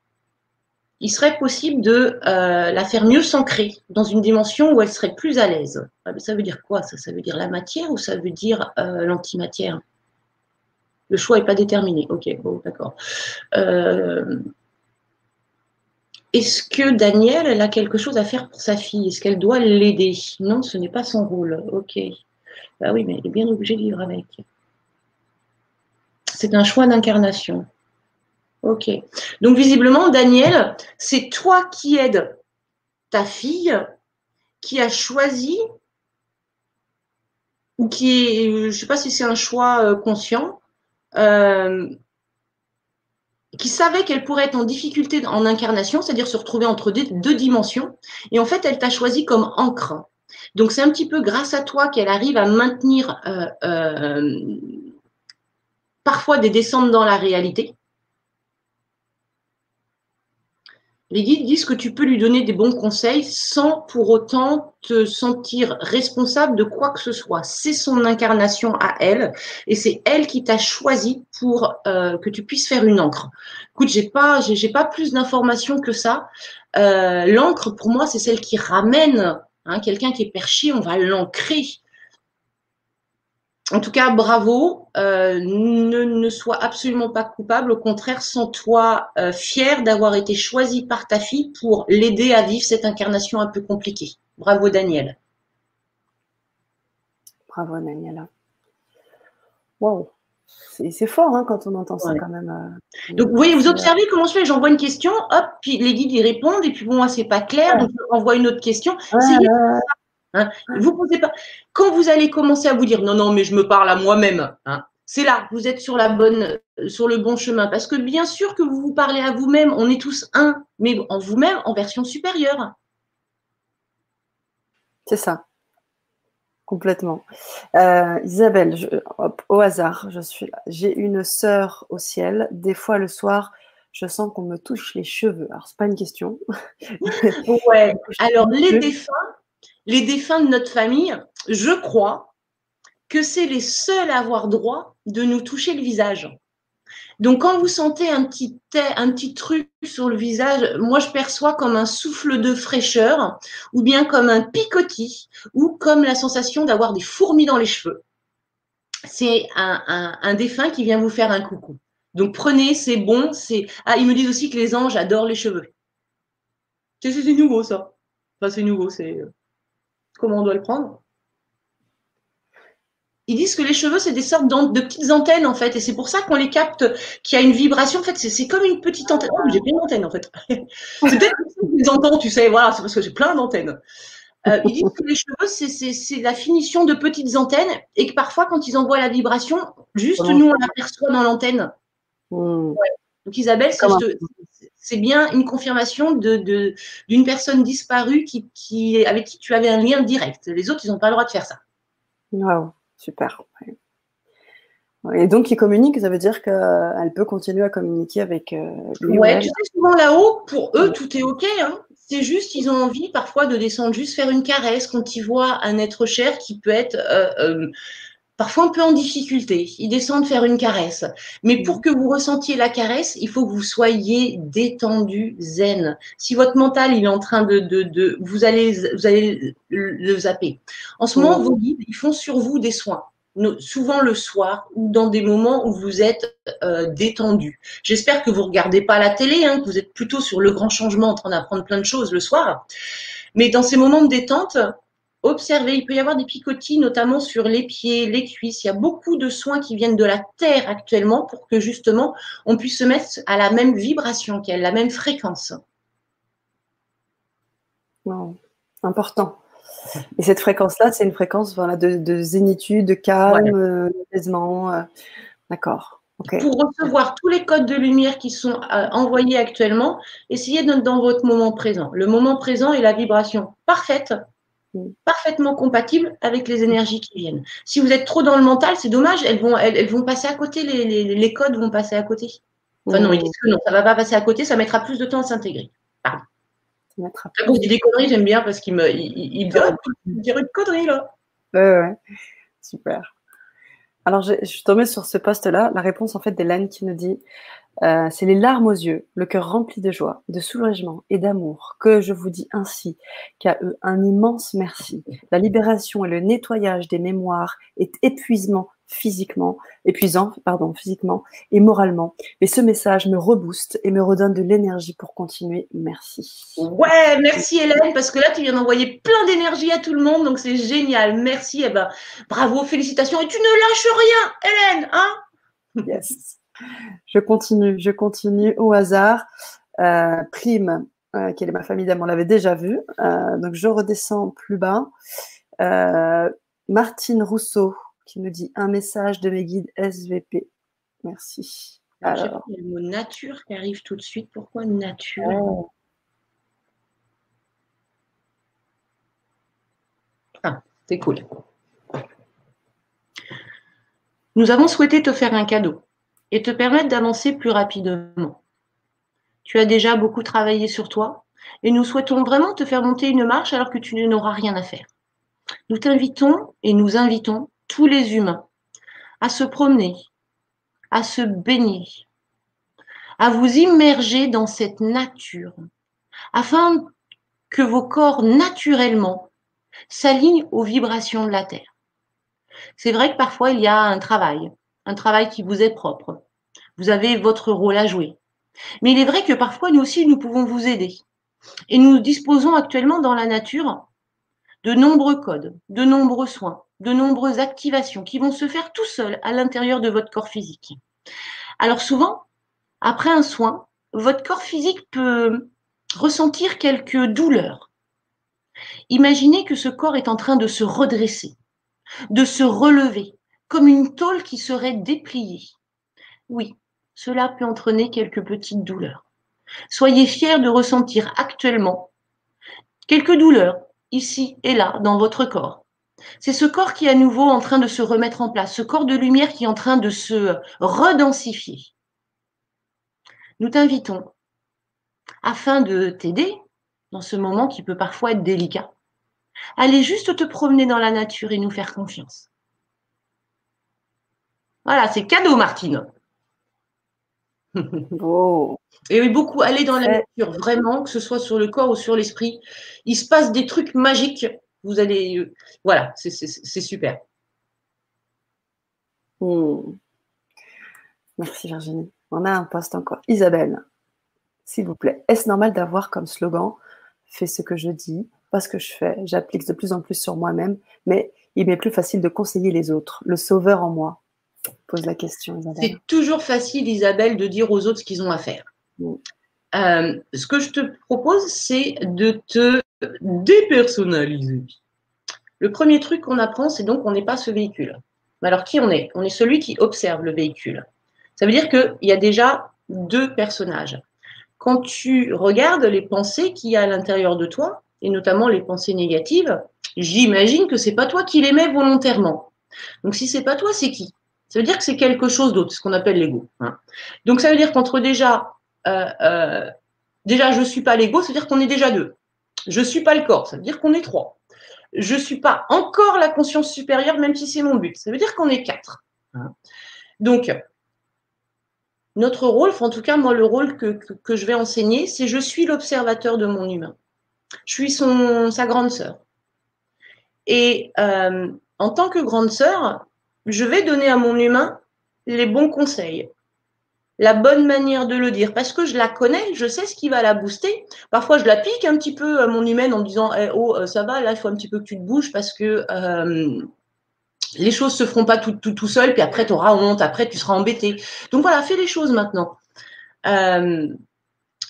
il serait possible de la faire mieux s'ancrer dans une dimension où elle serait plus à l'aise. Ah, ça veut dire quoi ça, ça veut dire la matière ou ça veut dire l'antimatière? Le choix n'est pas déterminé. Ok, bon, d'accord. Euh, est-ce que Daniel, elle a quelque chose à faire pour sa fille? Est-ce qu'elle doit l'aider? Non, ce n'est pas son rôle. Ok. Bah oui, mais elle est bien obligée de vivre avec. C'est un choix d'incarnation. Ok. Donc visiblement, Daniel, c'est toi qui aides ta fille qui a choisi ou qui est, je ne sais pas si c'est un choix euh, conscient, euh, qui savait qu'elle pourrait être en difficulté en incarnation, c'est-à-dire se retrouver entre deux, dimensions. Et en fait, elle t'a choisi comme encre. Donc, c'est un petit peu grâce à toi qu'elle arrive à maintenir euh, euh, parfois des descentes dans la réalité. Les guides disent que tu peux lui donner des bons conseils sans pour autant te sentir responsable de quoi que ce soit. C'est son incarnation à elle et c'est elle qui t'a choisi pour euh, que tu puisses faire une encre. Écoute, j'ai pas, j'ai pas plus d'informations que ça. Euh, l'encre, pour moi, c'est celle qui ramène Hein, quelqu'un qui est perché, on va l'ancrer. En tout cas, bravo. Euh, ne, ne sois absolument pas coupable. Au contraire, sens-toi euh, fier d'avoir été choisi par ta fille pour l'aider à vivre cette incarnation un peu compliquée. Bravo, Daniel. Bravo, Daniela. Wow. C'est fort hein, quand on entend ça quand même. Euh, donc, vous voyez, vous observez comment je fais? J'envoie une question, hop, puis les guides y répondent, et puis bon, c'est pas clair, donc je renvoie une autre question. Hein. Vous posez pas. Quand vous allez commencer à vous dire non, non, mais je me parle à moi-même, hein, c'est là, vous êtes sur la bonne, sur le bon chemin. Parce que bien sûr que vous vous parlez à vous-même, on est tous un, mais en vous-même en version supérieure. C'est ça. Complètement. Euh, Isabelle, au hasard, je suis J'ai une sœur au ciel. Des fois, le soir, je sens qu'on me touche les cheveux. Alors, c'est pas une question. ouais. Alors, les défunts, les défunts de notre famille, je crois que c'est les seuls à avoir droit de nous toucher le visage. Donc, quand vous sentez un petit, truc sur le visage, moi, je perçois comme un souffle de fraîcheur, ou bien comme un picotis, ou comme la sensation d'avoir des fourmis dans les cheveux. C'est un, un, défunt qui vient vous faire un coucou. Donc, prenez, c'est bon. Ah, ils me disent aussi que les anges adorent les cheveux. C'est nouveau, ça. Enfin, c'est nouveau, c'est. Comment on doit le prendre ils disent que les cheveux, c'est des sortes de petites antennes, en fait. Et c'est pour ça qu'on les capte, qu'il y a une vibration. En fait, c'est comme une petite antenne. Oh, j'ai plein d'antennes, en fait. c'est peut-être que les entends, tu sais. Voilà, c'est parce que j'ai plein d'antennes. Euh, ils disent que les cheveux, c'est la finition de petites antennes et que parfois, quand ils envoient la vibration, juste nous, on l'aperçoit dans l'antenne. Hmm. Donc, Isabelle, c'est bien une confirmation d'une de, personne disparue qui, qui, avec qui tu avais un lien direct. Les autres, ils n'ont pas le droit de faire ça. Wow. Super. Et donc, il communique, ça veut dire qu'elle peut continuer à communiquer avec euh, lui. Ouais, tu sais, souvent là-haut, pour eux, tout est OK. Hein. C'est juste, ils ont envie parfois de descendre, juste faire une caresse quand ils voient un être cher qui peut être euh, euh, parfois un peu en difficulté. Ils descendent faire une caresse. Mais pour que vous ressentiez la caresse, il faut que vous soyez détendu, zen. Si votre mental il est en train de, de, de vous allez vous allez le zapper. En ce moment, vos guides ils font sur vous des soins. Souvent le soir ou dans des moments où vous êtes euh, détendu. J'espère que vous regardez pas la télé, hein, que vous êtes plutôt sur le grand changement en train d'apprendre plein de choses le soir. Mais dans ces moments de détente, observez. Il peut y avoir des picotis, notamment sur les pieds, les cuisses. Il y a beaucoup de soins qui viennent de la terre actuellement pour que justement on puisse se mettre à la même vibration qu'elle, la même fréquence. Wow. Important. Et cette fréquence-là, c'est une fréquence voilà, de, zénitude, de calme, d'apaisement. Euh, d'accord. Pour recevoir tous les codes de lumière qui sont euh, envoyés actuellement, essayez d'être dans votre moment présent. Le moment présent est la vibration parfaite parfaitement compatible avec les énergies qui viennent. Si vous êtes trop dans le mental, c'est dommage, elles vont, elles, vont passer à côté, les, codes vont passer à côté. Enfin non, ils disent que non, ça ne va pas passer à côté, ça mettra plus de temps à s'intégrer. Pardon. Quand je dis des conneries, j'aime bien parce qu'il me il, il, il une connerie là. Ouais, ouais. Super. Alors, je, je suis tombée sur ce poste-là, la réponse en fait d'Hélène qui nous dit euh, c'est les larmes aux yeux, le cœur rempli de joie, de soulagement et d'amour que je vous dis ainsi qu'à eux un immense merci. La libération et le nettoyage des mémoires est épuisement physiquement, épuisant, pardon, physiquement et moralement. Mais ce message me rebooste et me redonne de l'énergie pour continuer. Merci. Ouais, merci Hélène, parce que là, tu viens d'envoyer plein d'énergie à tout le monde, donc c'est génial. Merci, et eh ben, bravo, félicitations. Et tu ne lâches rien, Hélène, hein? Yes. Je continue, je continue au hasard. Euh, Prime, euh, qui est ma famille d'âme, on l'avait déjà vu. Euh, donc je redescends plus bas. Martine Rousseau qui me dit un message de mes guides SVP. Merci. Alors, il y a le mot nature qui arrive tout de suite. Pourquoi nature? Oh. Ah, c'est cool. Nous avons souhaité te faire un cadeau et te permettre d'avancer plus rapidement. Tu as déjà beaucoup travaillé sur toi et nous souhaitons vraiment te faire monter une marche alors que tu n'auras rien à faire. Nous t'invitons et nous invitons tous les humains à se promener, à se baigner, à vous immerger dans cette nature, afin que vos corps naturellement s'aligne aux vibrations de la Terre. C'est vrai que parfois il y a un travail, un travail qui vous est propre. Vous avez votre rôle à jouer. Mais il est vrai que parfois nous aussi nous pouvons vous aider. Et nous disposons actuellement dans la nature de nombreux codes, de nombreux soins, de nombreuses activations qui vont se faire tout seuls à l'intérieur de votre corps physique. Alors souvent, après un soin, votre corps physique peut ressentir quelques douleurs. Imaginez que ce corps est en train de se redresser, de se relever, comme une tôle qui serait dépliée. Oui, cela peut entraîner quelques petites douleurs. Soyez fiers de ressentir actuellement quelques douleurs ici et là dans votre corps. C'est ce corps qui est à nouveau en train de se remettre en place, ce corps de lumière qui est en train de se redensifier. Nous t'invitons, afin de t'aider dans ce moment qui peut parfois être délicat, à aller juste te promener dans la nature et nous faire confiance. Voilà, c'est cadeau, Martine. Oh. Et oui, beaucoup aller dans la nature, vraiment, que ce soit sur le corps ou sur l'esprit. Il se passe des trucs magiques. Vous allez. Euh, voilà, c'est super. Hmm. Merci Virginie. On a un poste encore. Isabelle, s'il vous plaît, est-ce normal d'avoir comme slogan Fais ce que je dis, pas ce que je fais. J'applique de plus en plus sur moi-même, mais il m'est plus facile de conseiller les autres. Le sauveur en moi pose la question, C'est toujours facile, Isabelle, de dire aux autres ce qu'ils ont à faire. Mm. Euh, ce que je te propose, c'est de te dépersonnaliser. Le premier truc qu'on apprend, c'est donc qu'on n'est pas ce véhicule. Alors, qui on est? On est celui qui observe le véhicule. Ça veut dire qu'il y a déjà deux personnages. Quand tu regardes les pensées qu'il y a à l'intérieur de toi, et notamment les pensées négatives, j'imagine que c'est pas toi qui les mets volontairement. Donc si c'est pas toi, c'est qui? Ça veut dire que c'est quelque chose d'autre, ce qu'on appelle l'ego. Hein. Donc ça veut dire qu'entre déjà, euh, euh, déjà je suis pas l'ego, ça veut dire qu'on est déjà deux. Je suis pas le corps, ça veut dire qu'on est trois. Je suis pas encore la conscience supérieure, même si c'est mon but. Ça veut dire qu'on est quatre. Hein. Donc notre rôle, en tout cas moi le rôle que, que, je vais enseigner, c'est je suis l'observateur de mon humain. Je suis son, sa grande sœur. Et euh, en tant que grande sœur, je vais donner à mon humain les bons conseils, la bonne manière de le dire, parce que je la connais, je sais ce qui va la booster. Parfois, je la pique un petit peu à mon humaine en me disant eh, Oh, euh, ça va, là, il faut un petit peu que tu te bouges parce que euh, les choses se feront pas tout, tout, tout seul, puis après, tu auras honte, après, tu seras embêté. Donc voilà, fais les choses maintenant. Euh,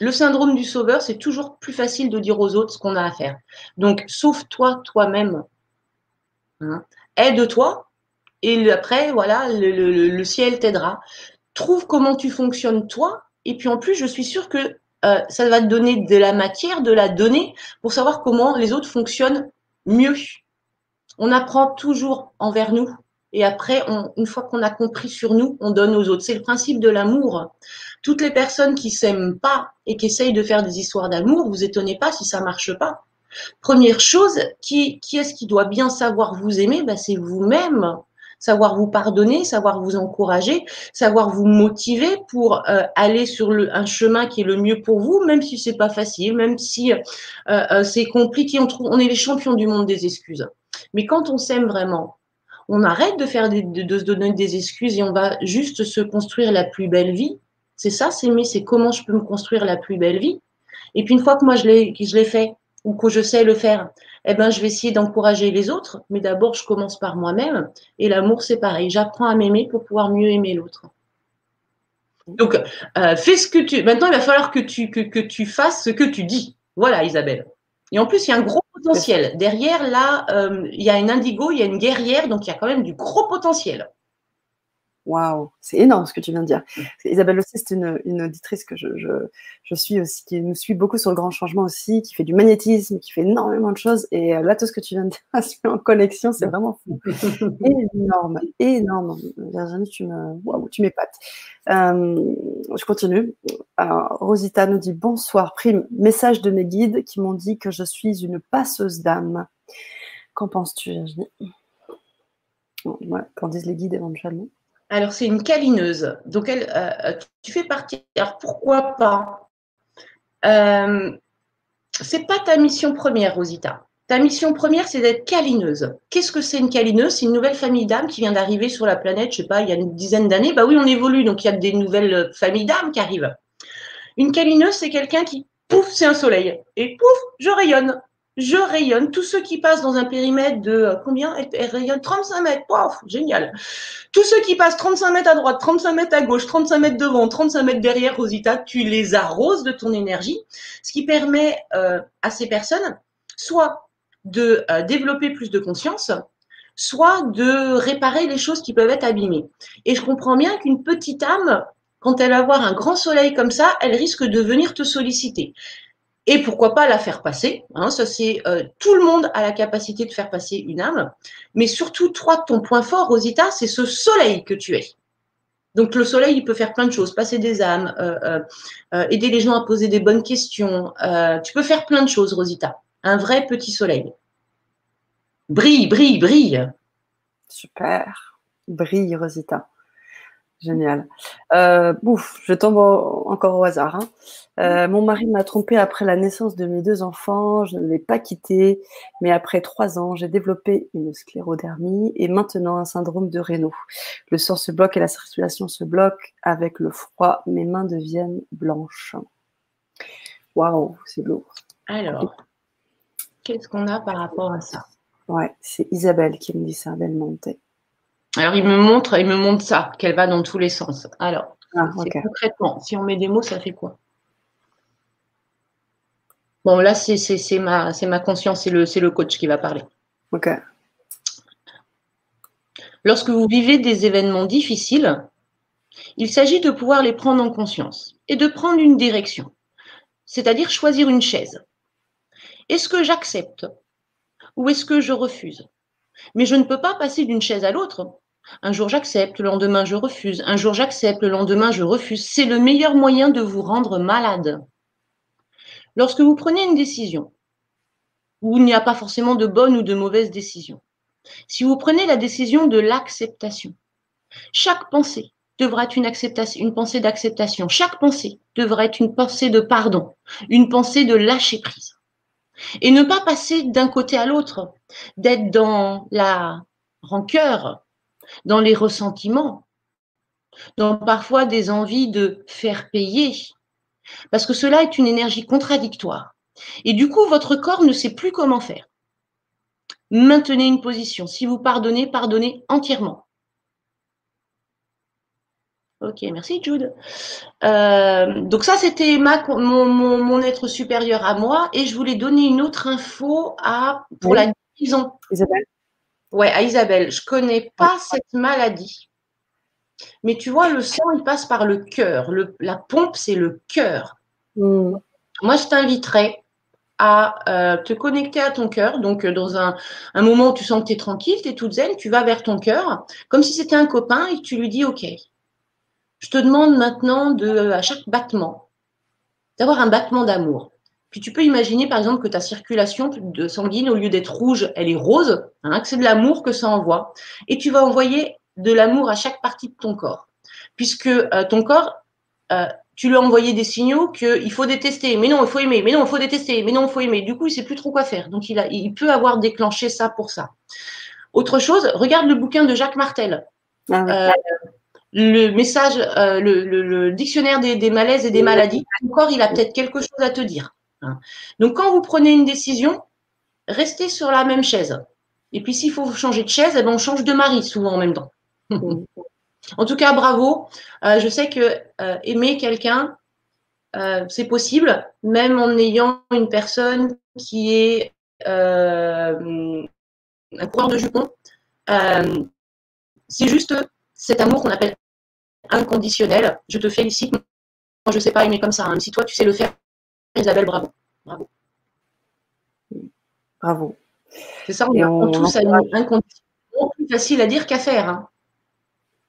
le syndrome du sauveur, c'est toujours plus facile de dire aux autres ce qu'on a à faire. Donc, sauve-toi toi-même. Hein. Aide-toi, et après, voilà, le, ciel t'aidera. Trouve comment tu fonctionnes toi. Et puis en plus, je suis sûre que euh, ça va te donner de la matière, de la donnée pour savoir comment les autres fonctionnent mieux. On apprend toujours envers nous. Et après, une fois qu'on a compris sur nous, on donne aux autres. C'est le principe de l'amour. Toutes les personnes qui s'aiment pas et qui essayent de faire des histoires d'amour, vous étonnez pas si ça marche pas. Première chose, qui, qui est-ce qui doit bien savoir vous aimer? Ben, C'est vous-même savoir vous pardonner, savoir vous encourager, savoir vous motiver pour euh, aller sur un chemin qui est le mieux pour vous, même si c'est pas facile, même si euh, euh, c'est compliqué. On, est les champions du monde des excuses. Mais quand on s'aime vraiment, on arrête de faire des, de, se donner des excuses et on va juste se construire la plus belle vie. C'est ça, s'aimer, c'est comment je peux me construire la plus belle vie. Et puis une fois que moi je l'ai fait ou que je sais le faire, eh ben, je vais essayer d'encourager les autres, mais d'abord, je commence par moi-même. Et l'amour, c'est pareil. J'apprends à m'aimer pour pouvoir mieux aimer l'autre. Donc, euh, fais ce que tu. Maintenant, il va falloir que tu, fasses ce que tu dis. Voilà, Isabelle. Et en plus, il y a un gros potentiel. Derrière, là, euh, il y a une indigo, il y a une guerrière, donc il y a quand même du gros potentiel. Waouh, c'est énorme ce que tu viens de dire. Isabelle aussi, c'est une, auditrice que je, je, suis aussi, qui nous suit beaucoup sur le grand changement aussi, qui fait du magnétisme, qui fait énormément de choses. Et euh, là, tout ce que tu viens de dire, je en connexion, c'est vraiment fou. énorme, énorme. Virginie, tu me, tu m'épates. Euh, je continue. Alors, Rosita nous dit bonsoir, prime. Message de mes guides qui m'ont dit que je suis une passeuse d'âme. Qu'en penses-tu, Virginie? Voilà, Qu'en disent les guides éventuellement alors, c'est une câlineuse. Donc, elle, euh, tu fais partie. Alors, pourquoi pas? Euh, C'est pas ta mission première, Rosita. Ta mission première, c'est d'être câlineuse. Qu'est-ce que c'est une câlineuse? C'est une nouvelle famille d'âmes qui vient d'arriver sur la planète, je sais pas, il y a une dizaine d'années. Bah oui, on évolue, donc il y a des nouvelles familles d'âmes qui arrivent. Une câlineuse, c'est quelqu'un qui, pouf, c'est un soleil. Et pouf, je rayonne. Je rayonne. Tous ceux qui passent dans un périmètre de euh, combien elle, rayonne? 35 mètres. Pouf, génial. Tous ceux qui passent 35 mètres à droite, 35 mètres à gauche, 35 mètres devant, 35 mètres derrière, Rosita, tu les arroses de ton énergie, ce qui permet euh, à ces personnes soit de euh, développer plus de conscience, soit de réparer les choses qui peuvent être abîmées. Et je comprends bien qu'une petite âme, quand elle va voir un grand soleil comme ça, elle risque de venir te solliciter. Et pourquoi pas la faire passer hein, Ça, c'est euh, tout le monde a la capacité de faire passer une âme, mais surtout toi, ton point fort, Rosita, c'est ce soleil que tu es. Donc le soleil, il peut faire plein de choses, passer des âmes, euh, aider les gens à poser des bonnes questions. tu peux faire plein de choses, Rosita un vrai petit soleil. Brille, brille, brille. Super. Brille, Rosita. Génial. Euh, bouf, je tombe encore au hasard. Hein. Euh, mon mari m'a trompée après la naissance de mes deux enfants. Je ne l'ai pas quitté, mais après trois ans, j'ai développé une sclérodermie et maintenant un syndrome de Raynaud. Le sang se bloque et la circulation se bloque. Avec le froid, mes mains deviennent blanches. Waouh, c'est lourd. Alors, Qu'est-ce qu'on a par rapport à ça? Ouais, c'est Isabelle qui me dit ça, Belmonte. Alors, il me montre, il me montre ça, qu'elle va dans tous les sens. Alors, ah, concrètement, si on met des mots, ça fait quoi? Bon, là, c'est ma, ma conscience, c'est le, le coach qui va parler. Ok. Lorsque vous vivez des événements difficiles, il s'agit de pouvoir les prendre en conscience et de prendre une direction, c'est-à-dire choisir une chaise. Est-ce que j'accepte ou est-ce que je refuse? Mais je ne peux pas passer d'une chaise à l'autre. Un jour j'accepte, le lendemain je refuse. Un jour j'accepte, le lendemain je refuse. C'est le meilleur moyen de vous rendre malade. Lorsque vous prenez une décision, où il n'y a pas forcément de bonne ou de mauvaise décision, si vous prenez la décision de l'acceptation, chaque pensée devra être une, pensée d'acceptation. Chaque pensée devra être une pensée de pardon, une pensée de lâcher prise. Et ne pas passer d'un côté à l'autre, d'être dans la rancœur, dans les ressentiments, dans parfois des envies de faire payer, parce que cela est une énergie contradictoire. Et du coup, votre corps ne sait plus comment faire. Maintenez une position. Si vous pardonnez, pardonnez entièrement. Ok, merci Jude. Euh, donc ça, c'était mon, être supérieur à moi et je voulais donner une autre info à pour la guérison. Isabelle. Ouais, à Isabelle. Je connais pas cette maladie, mais tu vois, le sang il passe par le cœur. la pompe, c'est le cœur. Hmm. Moi, je t'inviterais à euh, te connecter à ton cœur. Donc, euh, dans un, un, moment où tu sens que tu es tranquille, tu es toute zen, tu vas vers ton cœur, comme si c'était un copain et tu lui dis OK. Je te demande maintenant de, à chaque battement, d'avoir un battement d'amour. Puis tu peux imaginer par exemple que ta circulation de sanguine, au lieu d'être rouge, elle est rose, hein, que c'est de l'amour que ça envoie. Et tu vas envoyer de l'amour à chaque partie de ton corps. Puisque euh, ton corps, euh, tu lui as envoyé des signaux qu'il faut détester, mais non, il faut aimer, mais non, il faut détester, mais non, il faut aimer. Du coup, il sait plus trop quoi faire. Donc, il, a, il peut avoir déclenché ça pour ça. Autre chose, regarde le bouquin de Jacques Martel. Ah euh, le message, euh, le, dictionnaire des, malaises et des maladies, encore, il a peut-être quelque chose à te dire. Hein. Donc, quand vous prenez une décision, restez sur la même chaise. Et puis, s'il faut changer de chaise, eh ben, on change de mari souvent en même temps. en tout cas, bravo. Euh, je sais que euh, aimer quelqu'un, c'est possible, même en ayant une personne qui est un coureur de jupon. c'est juste cet amour qu'on appelle inconditionnel. Je te félicite. Moi, je ne sais pas aimer comme ça. Hein. Si toi, tu sais le faire, Isabelle, bravo. Bravo. Bravo. C'est ça, on, on tous à inconditionnel. Plus facile à dire qu'à faire. Hein.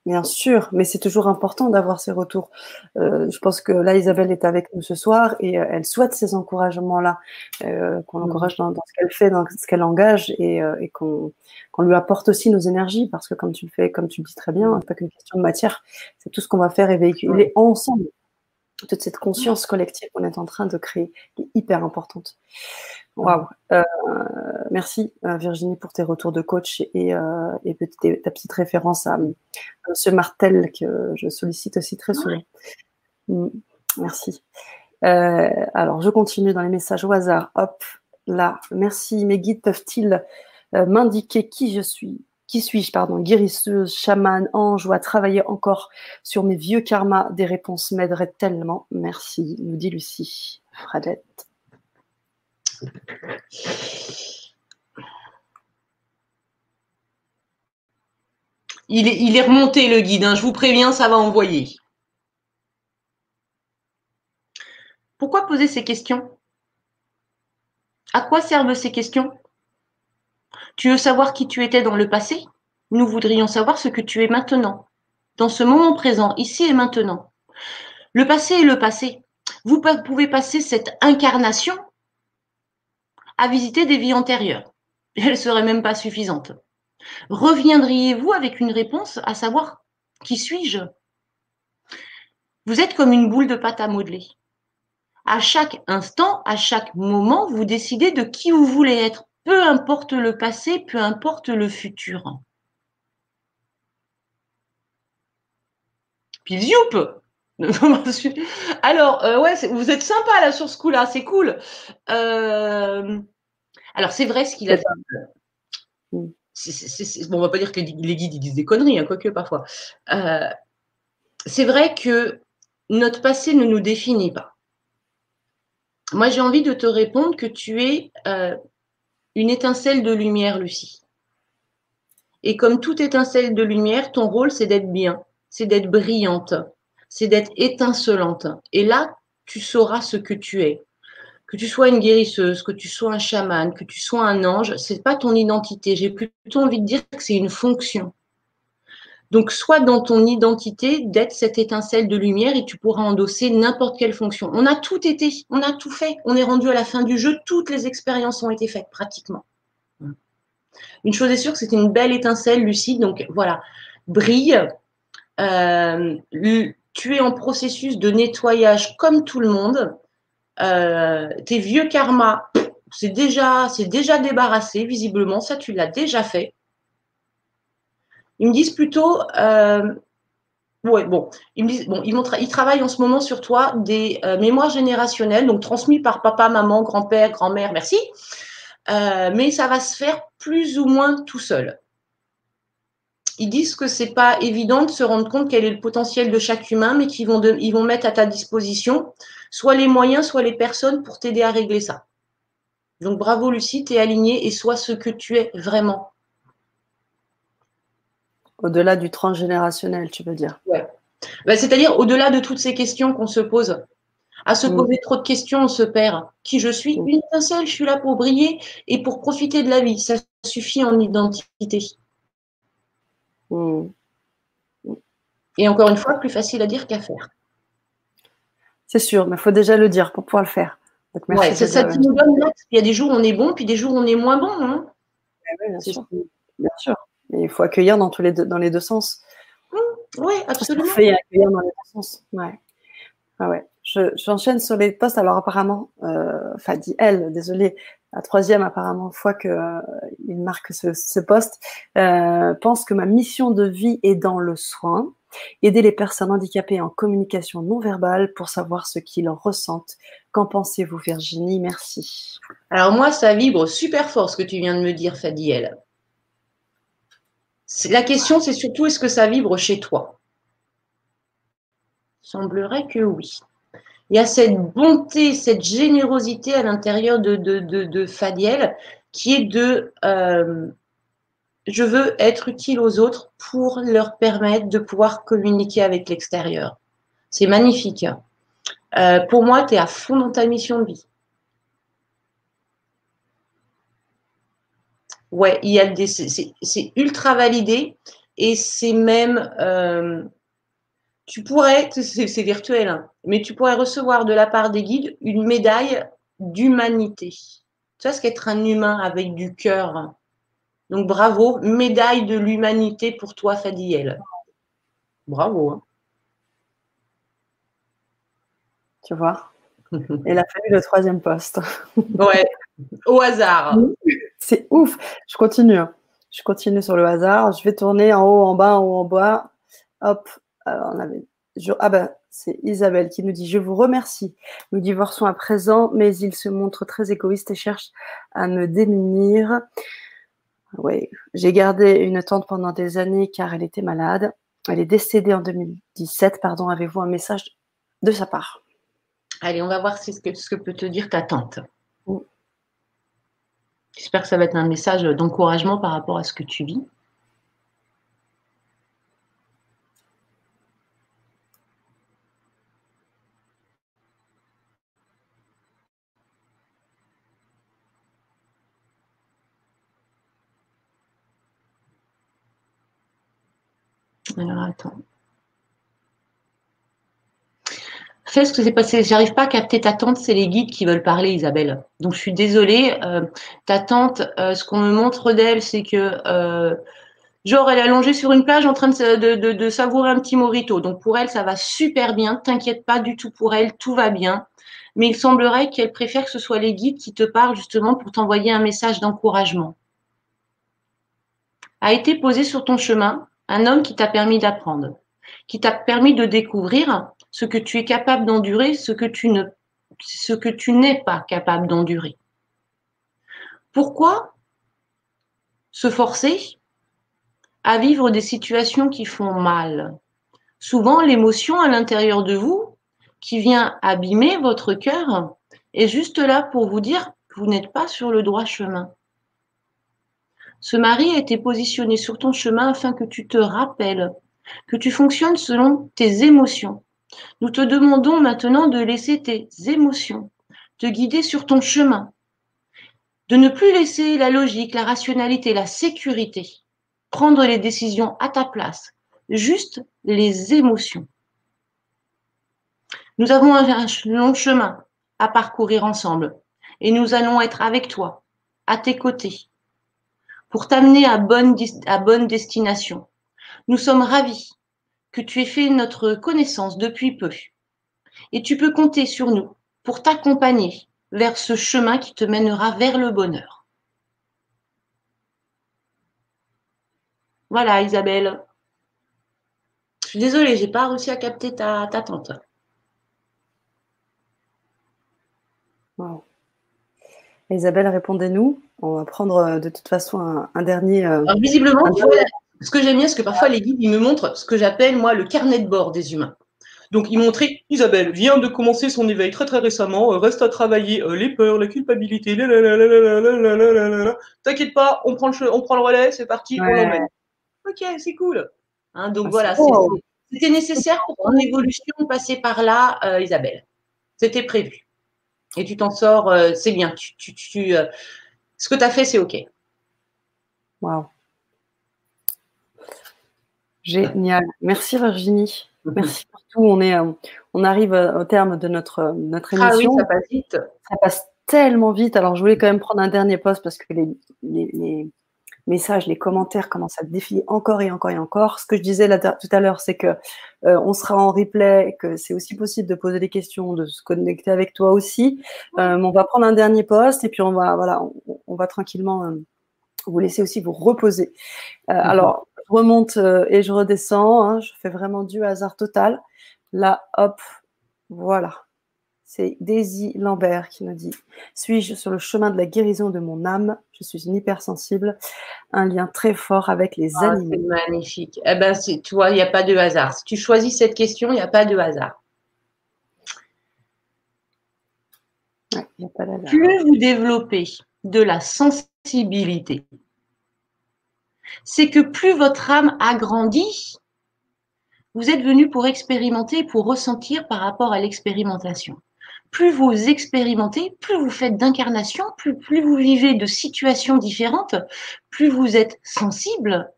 Bien sûr, mais c'est toujours important d'avoir ces retours. Euh, je pense que là, Isabelle est avec nous ce soir et euh, elle souhaite ces encouragements-là, euh, qu'on mmh. l'encourage dans, ce qu'elle fait, dans ce qu'elle engage et, qu'on lui apporte aussi nos énergies parce que comme tu le fais, comme tu le dis très bien, pas qu'une question de matière, c'est tout ce qu'on va faire et véhiculer ensemble. Toute cette conscience collective qu'on est en train de créer, qui est hyper importante. Waouh. Euh, merci euh, Virginie pour tes retours de coach et, euh, ta petite référence à, M. Martel que je sollicite aussi très souvent. Mm, merci. alors, je continue dans les messages au hasard. Hop, là. Merci. Mes guides peuvent-ils m'indiquer qui je suis? Qui suis-je, pardon, guérisseuse, chamane, ange, ou à travailler encore sur mes vieux karmas? Des réponses m'aideraient tellement. Merci, nous dit Lucie. Fradette. Il est, remonté le guide, hein. je vous préviens, ça va envoyer. Pourquoi poser ces questions? À quoi servent ces questions? Tu veux savoir qui tu étais dans le passé? Nous voudrions savoir ce que tu es maintenant, dans ce moment présent, ici et maintenant. Le passé est le passé. Vous pouvez passer cette incarnation à visiter des vies antérieures. Elle ne serait même pas suffisante. Reviendriez-vous avec une réponse à savoir qui suis-je? Vous êtes comme une boule de pâte à modeler. À chaque instant, à chaque moment, vous décidez de qui vous voulez être, peu importe le passé, peu importe le futur. Puis alors, euh, ouais, vous êtes sympa là sur ce coup-là, c'est cool. Euh, alors, c'est vrai ce qu'il a dit. bon, on va pas dire que les guides ils disent des conneries, hein, quoique parfois. Euh, c'est vrai que notre passé ne nous définit pas. Moi, j'ai envie de te répondre que tu es une étincelle de lumière, Lucie. Et comme toute étincelle de lumière, ton rôle, c'est d'être bien, c'est d'être brillante, c'est d'être étincelante. Et là, tu sauras ce que tu es. Que tu sois une guérisseuse, que tu sois un chaman, que tu sois un ange, c'est pas ton identité. J'ai plutôt envie de dire que c'est une fonction. Donc, sois dans ton identité d'être cette étincelle de lumière et tu pourras endosser n'importe quelle fonction. On a tout été, on a tout fait. On est rendu à la fin du jeu. Toutes les expériences ont été faites, pratiquement. Une chose est sûre, c'était une belle étincelle lucide. Donc, voilà, brille. Euh, tu es en processus de nettoyage comme tout le monde. Euh, tes vieux karmas, c'est déjà, c'est déjà débarrassé, visiblement. Ça, tu l'as déjà fait. Ils me disent plutôt, euh, bon, ils me disent, bon, travaillent en ce moment sur toi des euh, mémoires générationnelles, donc transmises par papa, maman, grand-père, grand-mère, merci. mais ça va se faire plus ou moins tout seul ils disent que c'est pas évident de se rendre compte quel est le potentiel de chaque humain, mais qu'ils vont, vont mettre à ta disposition soit les moyens, soit les personnes pour t'aider à régler ça. Donc bravo Lucie, tu es alignée et sois ce que tu es vraiment. Au-delà du transgénérationnel, tu veux dire? Ouais. Bah, c'est-à-dire au-delà de toutes ces questions qu'on se pose. À se mm. poser trop de questions, on se perd. Qui je suis? Mm. Une seule, je suis là pour briller et pour profiter de la vie. Ça suffit en identité. Mm. Et encore une fois, plus facile à dire qu'à faire. C'est sûr, mais il faut déjà le dire pour pouvoir le faire. c'est ça qui nous donne Il y a des jours où on est bon, puis des jours où on est moins bon. Hein. bien, sûr. Il faut accueillir dans, tous les deux, dans les deux sens. Mmh, oui, absolument. Il faut accueillir dans les deux sens. Ouais. Ah ouais. J'enchaîne sur les postes. Alors apparemment, euh, Fadi, elle, désolée, la troisième apparemment fois qu'il euh, marque ce, poste, euh, pense que ma mission de vie est dans le soin, aider les personnes handicapées en communication non verbale pour savoir ce qu'ils ressentent. Qu'en pensez-vous, Virginie? Merci. Alors moi, ça vibre super fort ce que tu viens de me dire, Fadiel. La question, c'est surtout est-ce que ça vibre chez toi? Semblerait que oui il y a cette bonté, cette générosité à l'intérieur de, de, Fadiel qui est de euh, je veux être utile aux autres pour leur permettre de pouvoir communiquer avec l'extérieur. C'est magnifique. Euh, pour moi, tu es à fond dans ta mission de vie. Ouais, il y a des, c'est ultra validé et c'est même euh, tu pourrais, c'est virtuel, hein, mais tu pourrais recevoir de la part des guides une médaille d'humanité. Tu vois ce qu'être un humain avec du cœur. Donc bravo, médaille de l'humanité pour toi, Fadiel. Bravo. Hein. tu vois? Il a fallu le troisième poste. ouais, au hasard. C'est ouf. Je continue. Hein. Je continue sur le hasard. Je vais tourner en haut, en bas, en haut, en bas. Hop. Alors, on avait. Ah ben, c'est Isabelle qui nous dit Je vous remercie. Nous divorçons à présent, mais il se montre très égoïste et cherche à me démunir. Oui, j'ai gardé une tante pendant des années car elle était malade. Elle est décédée en 2017. Pardon, avez-vous un message de sa part? Allez, on va voir ce que, ce que peut te dire ta tante. J'espère que ça va être un message d'encouragement par rapport à ce que tu vis. Alors attends. Fais ce que c'est passé. J'arrive pas à capter ta tante, c'est les guides qui veulent parler, Isabelle. Donc je suis désolée. Euh, ta tante, euh, ce qu'on me montre d'elle, c'est que euh, genre elle est allongée sur une plage en train de, savourer un petit morito. Donc pour elle, ça va super bien. T'inquiète pas du tout pour elle, tout va bien. Mais il semblerait qu'elle préfère que ce soit les guides qui te parlent justement pour t'envoyer un message d'encouragement. A été posé sur ton chemin un homme qui t'a permis d'apprendre, qui t'a permis de découvrir ce que tu es capable d'endurer, ce que tu n'es pas capable d'endurer. Pourquoi se forcer à vivre des situations qui font mal? Souvent, l'émotion à l'intérieur de vous qui vient abîmer votre cœur est juste là pour vous dire que vous n'êtes pas sur le droit chemin. Ce mari a été positionné sur ton chemin afin que tu te rappelles que tu fonctionnes selon tes émotions nous te demandons maintenant de laisser tes émotions te guider sur ton chemin, de ne plus laisser la logique, la rationalité, la sécurité prendre les décisions à ta place, juste les émotions. Nous avons un long chemin à parcourir ensemble et nous allons être avec toi, à tes côtés, pour t'amener à bonne, destination. Nous sommes ravis que tu aies fait notre connaissance depuis peu. Et tu peux compter sur nous pour t'accompagner vers ce chemin qui te mènera vers le bonheur. Voilà, Isabelle. Je suis désolée, j'ai pas réussi à capter ta, tante. Isabelle, répondez-nous. On va prendre euh, de toute façon un, dernier. Euh, visiblement, ce que j'aime bien, c'est que parfois les guides, ils me montrent ce que j'appelle, moi, le carnet de bord des humains. Donc, ils montraient, Isabelle vient de commencer son éveil très très récemment, euh, reste à travailler euh, les peurs, la culpabilité, t'inquiète pas, on prend, le, on prend le relais, c'est parti, on l'emmène. Ok, c'est cool. Hein, donc ah, voilà, c'était nécessaire pour ton évolution de passer par là, euh, Isabelle. C'était prévu. Et tu t'en sors, c'est bien. Tu, tu, tu ce que tu as fait, c'est OK. Waouh. Génial. Merci Virginie. Mhm. Merci pour tout. On, est, euh, on arrive euh, au terme de notre, notre émission. Ah oui, ça passe vite. Ça passe tellement vite. Alors, je voulais quand même prendre un dernier poste parce que les, les, messages, les commentaires commencent à défiler encore et encore et encore. Ce que je disais là, tout à l'heure, c'est que euh, on sera en replay, que c'est aussi possible de poser des questions, de se connecter avec toi aussi. on va prendre un dernier poste et puis on va, voilà, on, va tranquillement vous laisser aussi vous reposer. Mhm. Alors, remonte euh, et je redescends. Hein, je fais vraiment du hasard total. Là, hop, voilà. C'est Daisy Lambert qui nous dit Suis-je sur le chemin de la guérison de mon âme? Je suis une hypersensible. Un lien très fort avec les ah, animaux. C'est magnifique. Eh ben, tu vois, il n'y a pas de hasard. Si tu choisis cette question, il n'y a pas de hasard. a pas de hasard. Plus vous développez de la sensibilité c'est que plus votre âme a grandi, vous êtes venu pour expérimenter, pour ressentir par rapport à l'expérimentation. Plus vous expérimentez, plus vous faites d'incarnation, plus, plus vous vivez de situations différentes, plus vous êtes sensible,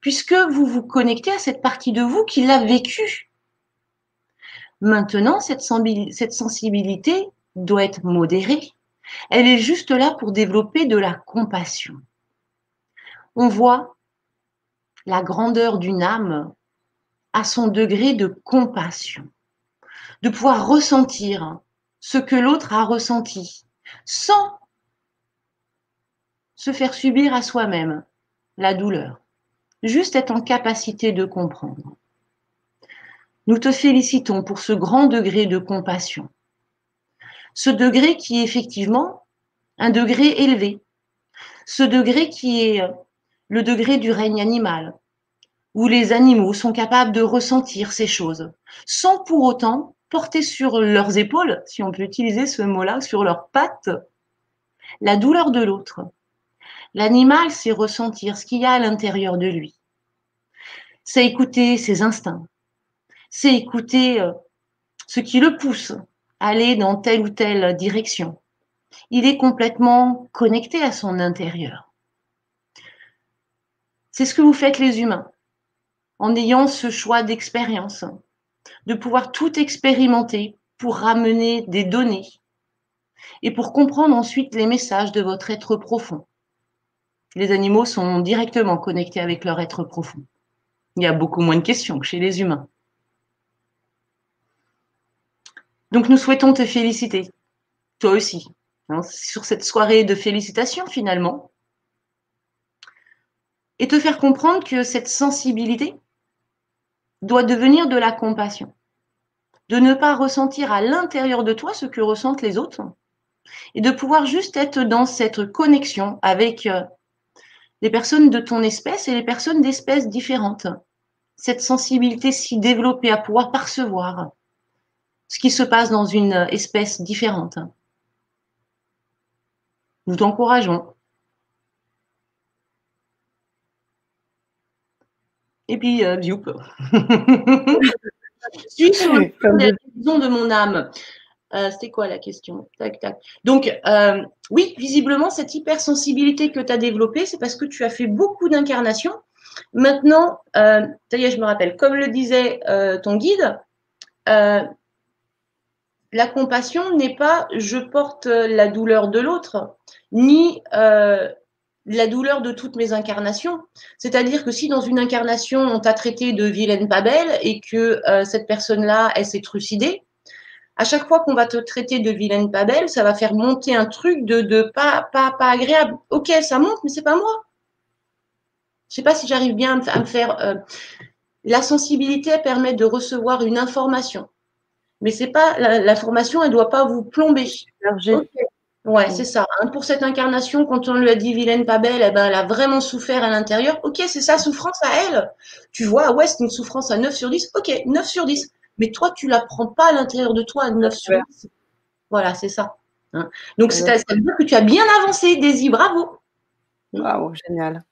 puisque vous vous connectez à cette partie de vous qui l'a vécu. Maintenant, cette sensibilité doit être modérée. Elle est juste là pour développer de la compassion. On voit la grandeur d'une âme à son degré de compassion. de pouvoir ressentir ce que l'autre a ressenti, sans se faire subir à soi-même la douleur, juste être en capacité de comprendre. Nous te félicitons pour ce grand degré de compassion. Ce degré qui est effectivement un degré élevé. Ce degré qui est le degré du règne animal, où les animaux sont capables de ressentir ces choses, sans pour autant porter sur leurs épaules, si on peut utiliser ce mot-là, sur leurs pattes, la douleur de l'autre. L'animal, c'est ressentir ce qu'il y a à l'intérieur de lui. C'est écouter ses instincts. C'est écouter euh, ce qui le pousse à aller dans telle ou telle direction. Il est complètement connecté à son intérieur. C'est ce que vous faites les humains en ayant ce choix d'expérience, de pouvoir tout expérimenter pour ramener des données et pour comprendre ensuite les messages de votre être profond. Les animaux sont directement connectés avec leur être profond. Il y a beaucoup moins de questions que chez les humains. Donc nous souhaitons te féliciter, toi aussi, hein, sur cette soirée de félicitations finalement, et te faire comprendre que cette sensibilité doit devenir de la compassion, de ne pas ressentir à l'intérieur de toi ce que ressentent les autres, et de pouvoir juste être dans cette connexion avec euh, les personnes de ton espèce et les personnes d'espèces différentes. Cette sensibilité si développée à pouvoir percevoir ce qui se passe dans une espèce différente. Nous t'encourageons. Et puis, euh, Suis sur la maison de mon âme. Euh, C'était quoi la question? Tac, tac. Donc, euh, oui, visiblement, cette hypersensibilité que tu as développée, c'est parce que tu as fait beaucoup d'incarnations. Maintenant, euh, ça y est, je me rappelle, comme le disait euh, ton guide, euh, la compassion n'est pas je porte la douleur de l'autre, ni euh, la douleur de toutes mes incarnations. C'est-à-dire que si dans une incarnation, on t'a traité de vilaine pas belle et que euh, cette personne-là, elle s'est trucidée, à chaque fois qu'on va te traiter de vilaine pas belle, ça va faire monter un truc de, de pas, pas, pas agréable. Ok, ça monte, mais c'est pas moi. Je sais pas si j'arrive bien à me faire. Euh, la sensibilité permet de recevoir une information mais c'est pas l'information, elle doit pas vous plomber. Ouais, c'est ça. Hein. Pour cette incarnation, quand on lui a dit vilaine, pas belle, eh ben, elle a vraiment souffert à l'intérieur. Ok, c'est sa souffrance à elle. Tu vois, ouais, c'est une souffrance à 9 sur 10. Ok, 9 sur 10. Mais toi, tu la prends pas à l'intérieur de toi à 9 sur 10. Voilà, c'est ça. Hein. Donc, c'est à dire que tu as bien avancé, Daisy. Bravo. Waouh, génial.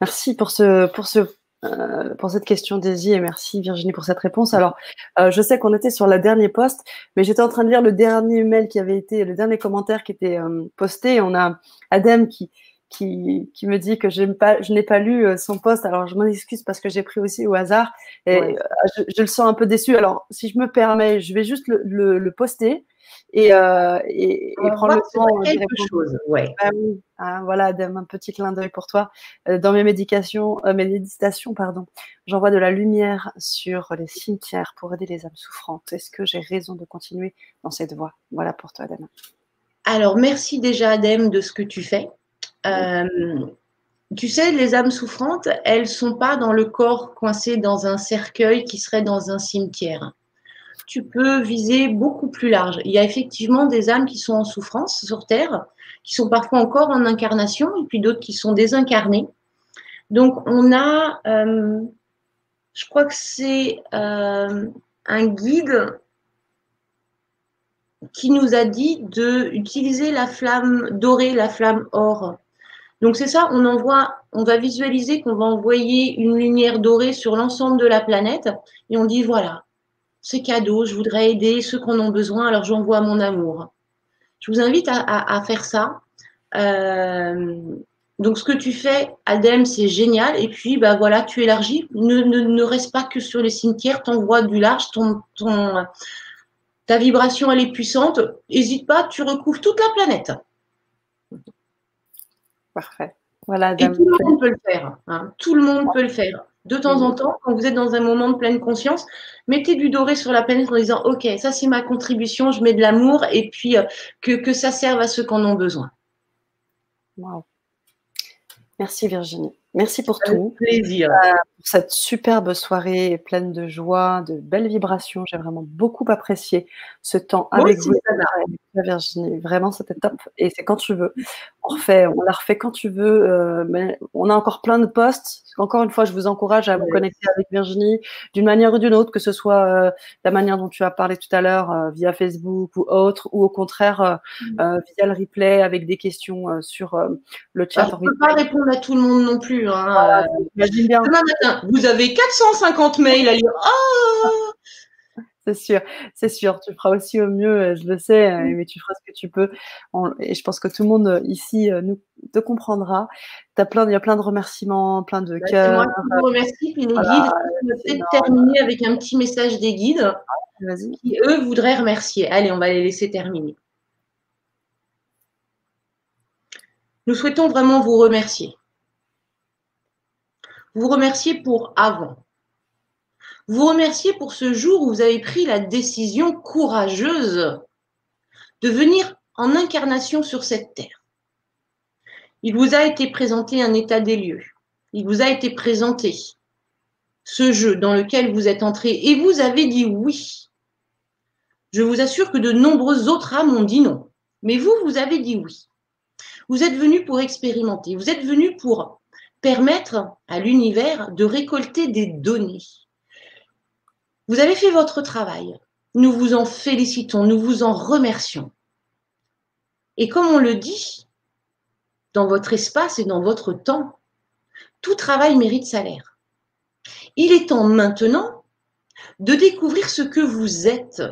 Merci pour ce, pour ce euh, pour cette question, Daisy, et merci Virginie pour cette réponse. Alors, euh, je sais qu'on était sur le dernier post, mais j'étais en train de lire le dernier mail qui avait été, le dernier commentaire qui était euh, posté. On a Adem qui, qui, qui me dit que pas, je n'ai pas lu son post. Alors, je m'en excuse parce que j'ai pris aussi au hasard et je, je, le sens un peu déçu. Alors, si je me permets, je vais juste le, le, le poster et, euh, et, et prendre le temps de quelque chose. Ouais. Ah, oui. ah, voilà, un petit clin d'œil pour toi. Euh, dans mes médications, euh, mes méditations, pardon, j'envoie de la lumière sur les cimetières pour aider les âmes souffrantes. Est-ce que j'ai raison de continuer dans cette voie? Voilà pour toi, Adem. Alors, merci déjà, Adem, de ce que tu fais. Euh, tu sais, les âmes souffrantes, elles sont pas dans le corps coincé dans un cercueil qui serait dans un cimetière tu peux viser beaucoup plus large. Il y a effectivement des âmes qui sont en souffrance sur Terre, qui sont parfois encore en incarnation, et puis d'autres qui sont désincarnées. Donc, on a, euh, je crois que c'est euh, un guide qui nous a dit d'utiliser la flamme dorée, la flamme or. Donc c'est ça, on envoie, on va visualiser qu'on va envoyer une lumière dorée sur l'ensemble de la planète et on dit voilà, c'est cadeau, je voudrais aider ceux qui en ont besoin, alors j'envoie mon amour. Je vous invite à, faire ça. Euh, donc, ce que tu fais, Adem, c'est génial. Et puis, bah voilà, tu élargis. Ne, ne, reste pas que sur les cimetières, t'envoies du large, ton, ton, ta vibration, elle est puissante. N'hésite pas, tu recouvres toute la planète. Parfait. Voilà. Et tout le monde peut le faire. Hein. Tout le monde peut le faire. De temps en temps, quand vous êtes dans un moment de pleine conscience, mettez du doré sur la planète en disant Ok, ça c'est ma contribution, je mets de l'amour et puis euh, que, que, ça serve à ceux qui en ont besoin. Wow. Merci Virginie. Merci pour tout. Plaisir. Euh, pour cette superbe soirée pleine de joie, de belles vibrations. J'ai vraiment beaucoup apprécié ce temps avec vous, Virginie. Vraiment, c'était top. Et c'est quand tu veux. On refait, on la refait quand tu veux. Euh, mais on a encore plein de posts. Encore une fois, je vous encourage à vous connecter avec Virginie d'une manière ou d'une autre, que ce soit euh, la manière dont tu as parlé tout à l'heure via Facebook ou autre, ou au contraire mmh. via le replay avec des questions sur le chat. je ne peux pas répondre à tout le monde non plus. Hein, Demain matin, vous avez 450 mails à lire. Oh c'est sûr, c'est sûr. Tu feras aussi au mieux, euh, je le sais, euh, mais tu feras ce que tu peux. Et je pense que tout le monde euh, ici nous, te comprendra. As plein, il y a plein de remerciements, plein de bah, cœurs. Moi vous remercie, puis les guides. Je vais peut-être terminer avec un petit message des guides qui, eux, voudraient remercier. Allez, on va les laisser terminer. Nous souhaitons vraiment vous remercier vous remercier pour avant. Vous remercier pour ce jour où vous avez pris la décision courageuse de venir en incarnation sur cette terre. Il vous a été présenté un état des lieux. Il vous a été présenté ce jeu dans lequel vous êtes entré et vous avez dit oui. Je vous assure que de nombreuses autres âmes ont dit non. Mais vous, vous avez dit oui. Vous êtes venu pour expérimenter. Vous êtes venu pour permettre à l'univers de récolter des données. Vous avez fait votre travail. Nous vous en félicitons, nous vous en remercions. Et comme on le dit, dans votre espace et dans votre temps, tout travail mérite salaire. Il est temps maintenant de découvrir ce que vous êtes,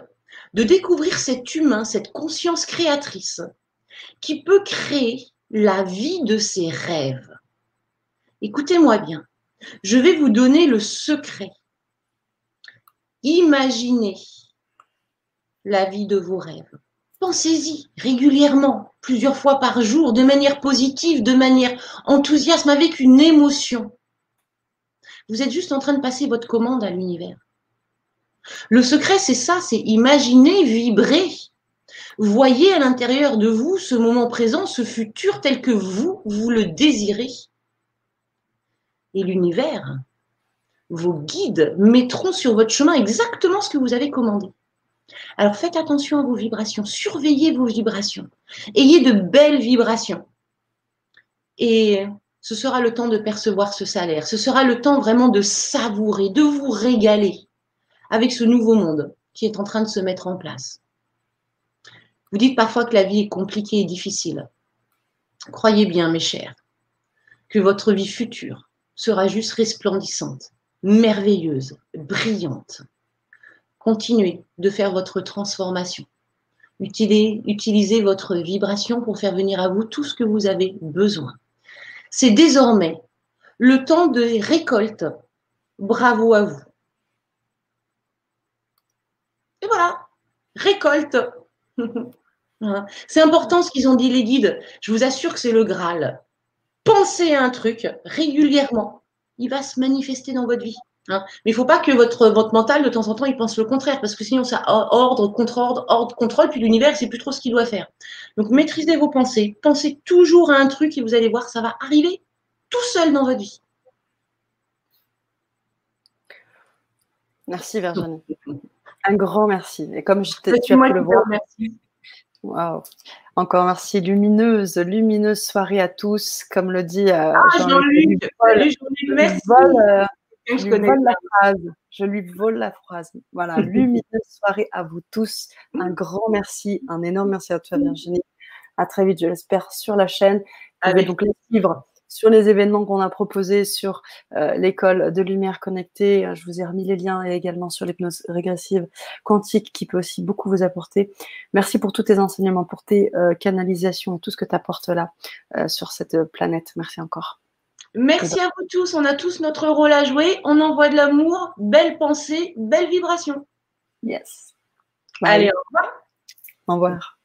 de découvrir cet humain, cette conscience créatrice qui peut créer la vie de ses rêves. Écoutez-moi bien. Je vais vous donner le secret. Imaginez la vie de vos rêves. Pensez-y régulièrement, plusieurs fois par jour, de manière positive, de manière enthousiaste, avec une émotion. Vous êtes juste en train de passer votre commande à l'univers. Le secret, c'est ça, c'est imaginer, vibrer. Voyez à l'intérieur de vous ce moment présent, ce futur tel que vous, vous le désirez et l'univers, vos guides mettront sur votre chemin exactement ce que vous avez commandé. Alors faites attention à vos vibrations, surveillez vos vibrations, ayez de belles vibrations. Et ce sera le temps de percevoir ce salaire, ce sera le temps vraiment de savourer, de vous régaler avec ce nouveau monde qui est en train de se mettre en place. Vous dites parfois que la vie est compliquée et difficile. Croyez bien, mes chers, que votre vie future sera juste resplendissante, merveilleuse, brillante. Continuez de faire votre transformation. Utilisez, votre vibration pour faire venir à vous tout ce que vous avez besoin. C'est désormais le temps de récolte. Bravo à vous. Et voilà, récolte. C'est important ce qu'ils ont dit les guides. Je vous assure que c'est le Graal pensez à un truc régulièrement, il va se manifester dans votre vie. Hein. Mais il ne faut pas que votre, votre mental, de temps en temps, il pense le contraire, parce que sinon, ça ordre, contre-ordre, ordre, contrôle, puis l'univers, c'est plus trop ce qu'il doit faire. Donc, maîtrisez vos pensées. Pensez toujours à un truc et vous allez voir, ça va arriver tout seul dans votre vie. Merci Virginie. Un grand merci. Et comme je tu as pu le voir, merci. Wow. Encore merci. Lumineuse, lumineuse soirée à tous. Comme le dit euh, ah, Jean-Luc, je, merci. Vole, je, lui vole la phrase. Je lui vole la phrase. Voilà, lumineuse soirée à vous tous. Un grand merci, un énorme merci à toi Virginie. À très vite, je l'espère, sur la chaîne. Avec donc les livres sur les événements qu'on a proposés sur euh, l'école de lumière connectée. Euh, je vous ai remis les liens et également sur l'hypnose régressive quantique qui peut aussi beaucoup vous apporter. Merci pour tous tes enseignements, pour tes euh, canalisations, tout ce que tu apportes là sur cette planète. Merci encore. Merci à vous tous. On a tous notre rôle à jouer. On envoie de l'amour, belle pensée, belle vibration. Yes. Allez, au revoir. Au revoir.